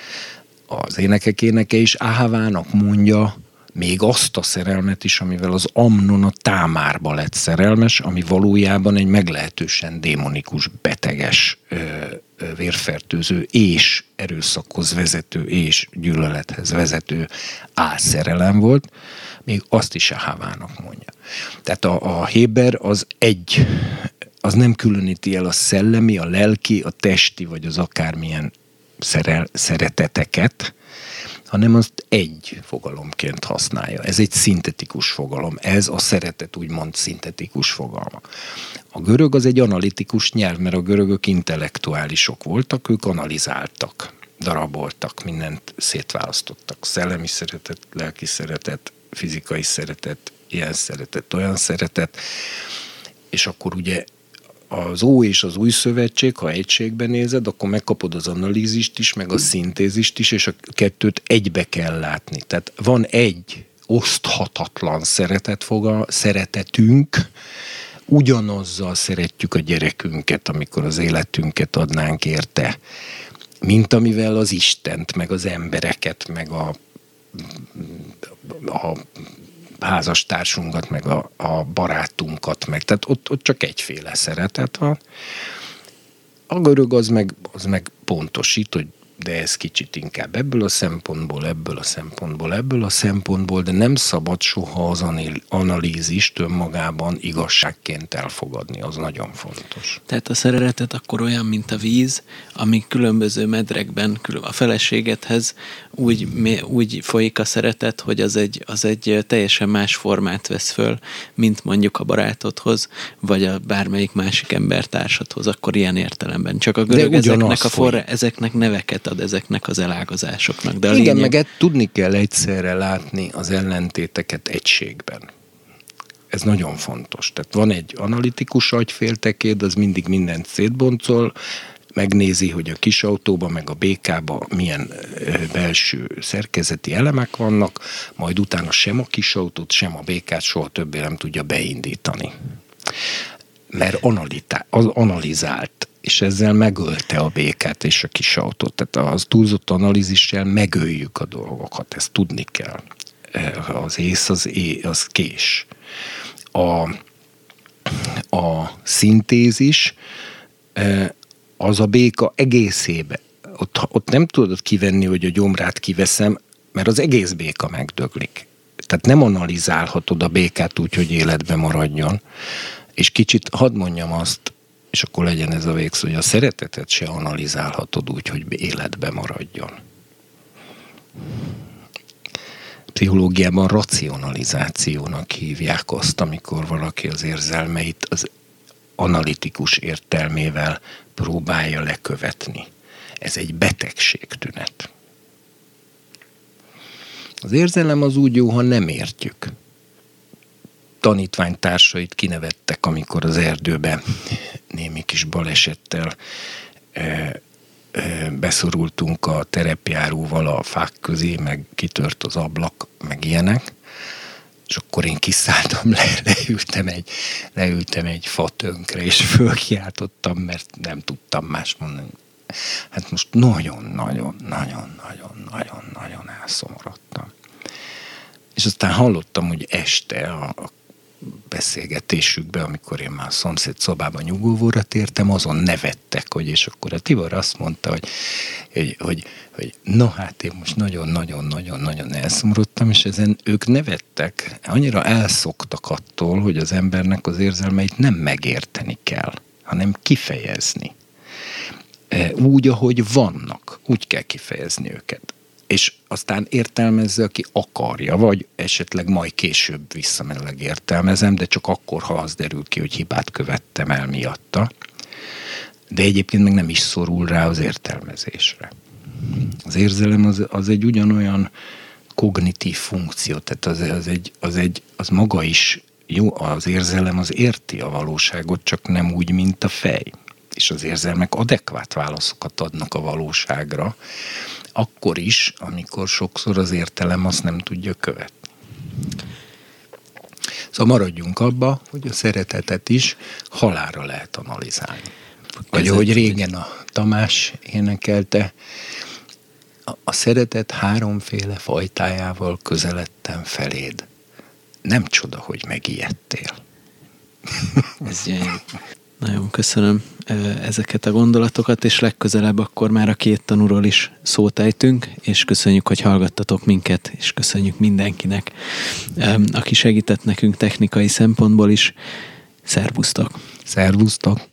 az énekek éneke is Áhávának mondja még azt a szerelmet is, amivel az Amnon a támárba lett szerelmes, ami valójában egy meglehetősen démonikus, beteges, vérfertőző és erőszakhoz vezető és gyűlölethez vezető álszerelem volt még azt is a Havának mondja. Tehát a, a Héber az egy, az nem különíti el a szellemi, a lelki, a testi, vagy az akármilyen szerel, szereteteket, hanem azt egy fogalomként használja. Ez egy szintetikus fogalom. Ez a szeretet úgymond szintetikus fogalma. A görög az egy analitikus nyelv, mert a görögök intellektuálisok voltak, ők analizáltak, daraboltak, mindent szétválasztottak. Szellemi szeretet, lelki szeretet, fizikai szeretet, ilyen szeretet, olyan szeretet, és akkor ugye az Ó és az Új Szövetség, ha egységben nézed, akkor megkapod az analízist is, meg a szintézist is, és a kettőt egybe kell látni. Tehát van egy oszthatatlan szeretet fogal, szeretetünk, ugyanazzal szeretjük a gyerekünket, amikor az életünket adnánk érte, mint amivel az Istent, meg az embereket, meg a a házastársunkat, meg a, a barátunkat, meg tehát ott, ott csak egyféle szeretet van. A görög az meg, az meg pontosít, hogy de ez kicsit inkább ebből a szempontból, ebből a szempontból, ebből a szempontból, de nem szabad soha az analízist önmagában igazságként elfogadni, az nagyon fontos. Tehát a szeretet akkor olyan, mint a víz, ami különböző medrekben, a feleségethez úgy, úgy folyik a szeretet, hogy az egy, az egy teljesen más formát vesz föl, mint mondjuk a barátodhoz, vagy a bármelyik másik embertársadhoz, akkor ilyen értelemben. Csak a görög ezeknek, a forra, ezeknek neveket ad ezeknek az elágazásoknak. De Igen, lényeg... meg tudni kell egyszerre látni az ellentéteket egységben. Ez nagyon fontos. Tehát van egy analitikus agyféltekéd, az mindig mindent szétboncol, megnézi, hogy a kis autóban, meg a békába milyen belső szerkezeti elemek vannak, majd utána sem a kis autót, sem a békát soha többé nem tudja beindítani. Mert analita, az analizált és ezzel megölte a békát és a kis autót. Tehát az túlzott analízissel megöljük a dolgokat, ezt tudni kell. Az ész az, é, az kés. A, a szintézis, az a béka egészébe. Ott, ott nem tudod kivenni, hogy a gyomrát kiveszem, mert az egész béka megdöglik. Tehát nem analizálhatod a békát úgy, hogy életbe maradjon. És kicsit hadd mondjam azt, és akkor legyen ez a végszó, hogy a szeretetet se analizálhatod úgy, hogy életbe maradjon. Pszichológiában racionalizációnak hívják azt, amikor valaki az érzelmeit az analitikus értelmével próbálja lekövetni. Ez egy betegségtünet. Az érzelem az úgy jó, ha nem értjük. Tanítványtársait kinevettek, amikor az erdőben némi kis balesettel beszorultunk a terepjáróval a fák közé, meg kitört az ablak, meg ilyenek és akkor én kiszálltam, le, leültem, egy, leültem egy fatönkre, és fölkiáltottam, mert nem tudtam más mondani. Hát most nagyon-nagyon-nagyon-nagyon-nagyon-nagyon elszomorodtam. És aztán hallottam, hogy este a, a beszélgetésükbe, amikor én már szomszéd szobában nyugovóra tértem, azon nevettek, hogy és akkor a Tibor azt mondta, hogy, hogy, hogy, hogy na hát én most nagyon-nagyon-nagyon-nagyon elszomorodtam, és ezen ők nevettek, annyira elszoktak attól, hogy az embernek az érzelmeit nem megérteni kell, hanem kifejezni. E, úgy, ahogy vannak, úgy kell kifejezni őket és aztán értelmezze, aki akarja, vagy esetleg majd később visszamenőleg értelmezem, de csak akkor, ha az derül ki, hogy hibát követtem el miatta. De egyébként meg nem is szorul rá az értelmezésre. Az érzelem az, az egy ugyanolyan kognitív funkció, tehát az, az, egy, az, egy, az maga is jó, az érzelem az érti a valóságot, csak nem úgy, mint a fej. És az érzelmek adekvát válaszokat adnak a valóságra, akkor is, amikor sokszor az értelem azt nem tudja követni. Szóval maradjunk abba, hogy a szeretetet is halára lehet analizálni. Vagy ahogy régen a Tamás énekelte, a, szeretet háromféle fajtájával közeledtem feléd. Nem csoda, hogy megijedtél. Ez gyönyörű. Nagyon köszönöm ezeket a gondolatokat, és legközelebb akkor már a két tanúról is szót ejtünk, és köszönjük, hogy hallgattatok minket, és köszönjük mindenkinek, aki segített nekünk technikai szempontból is. Szervusztok! Szervusztok!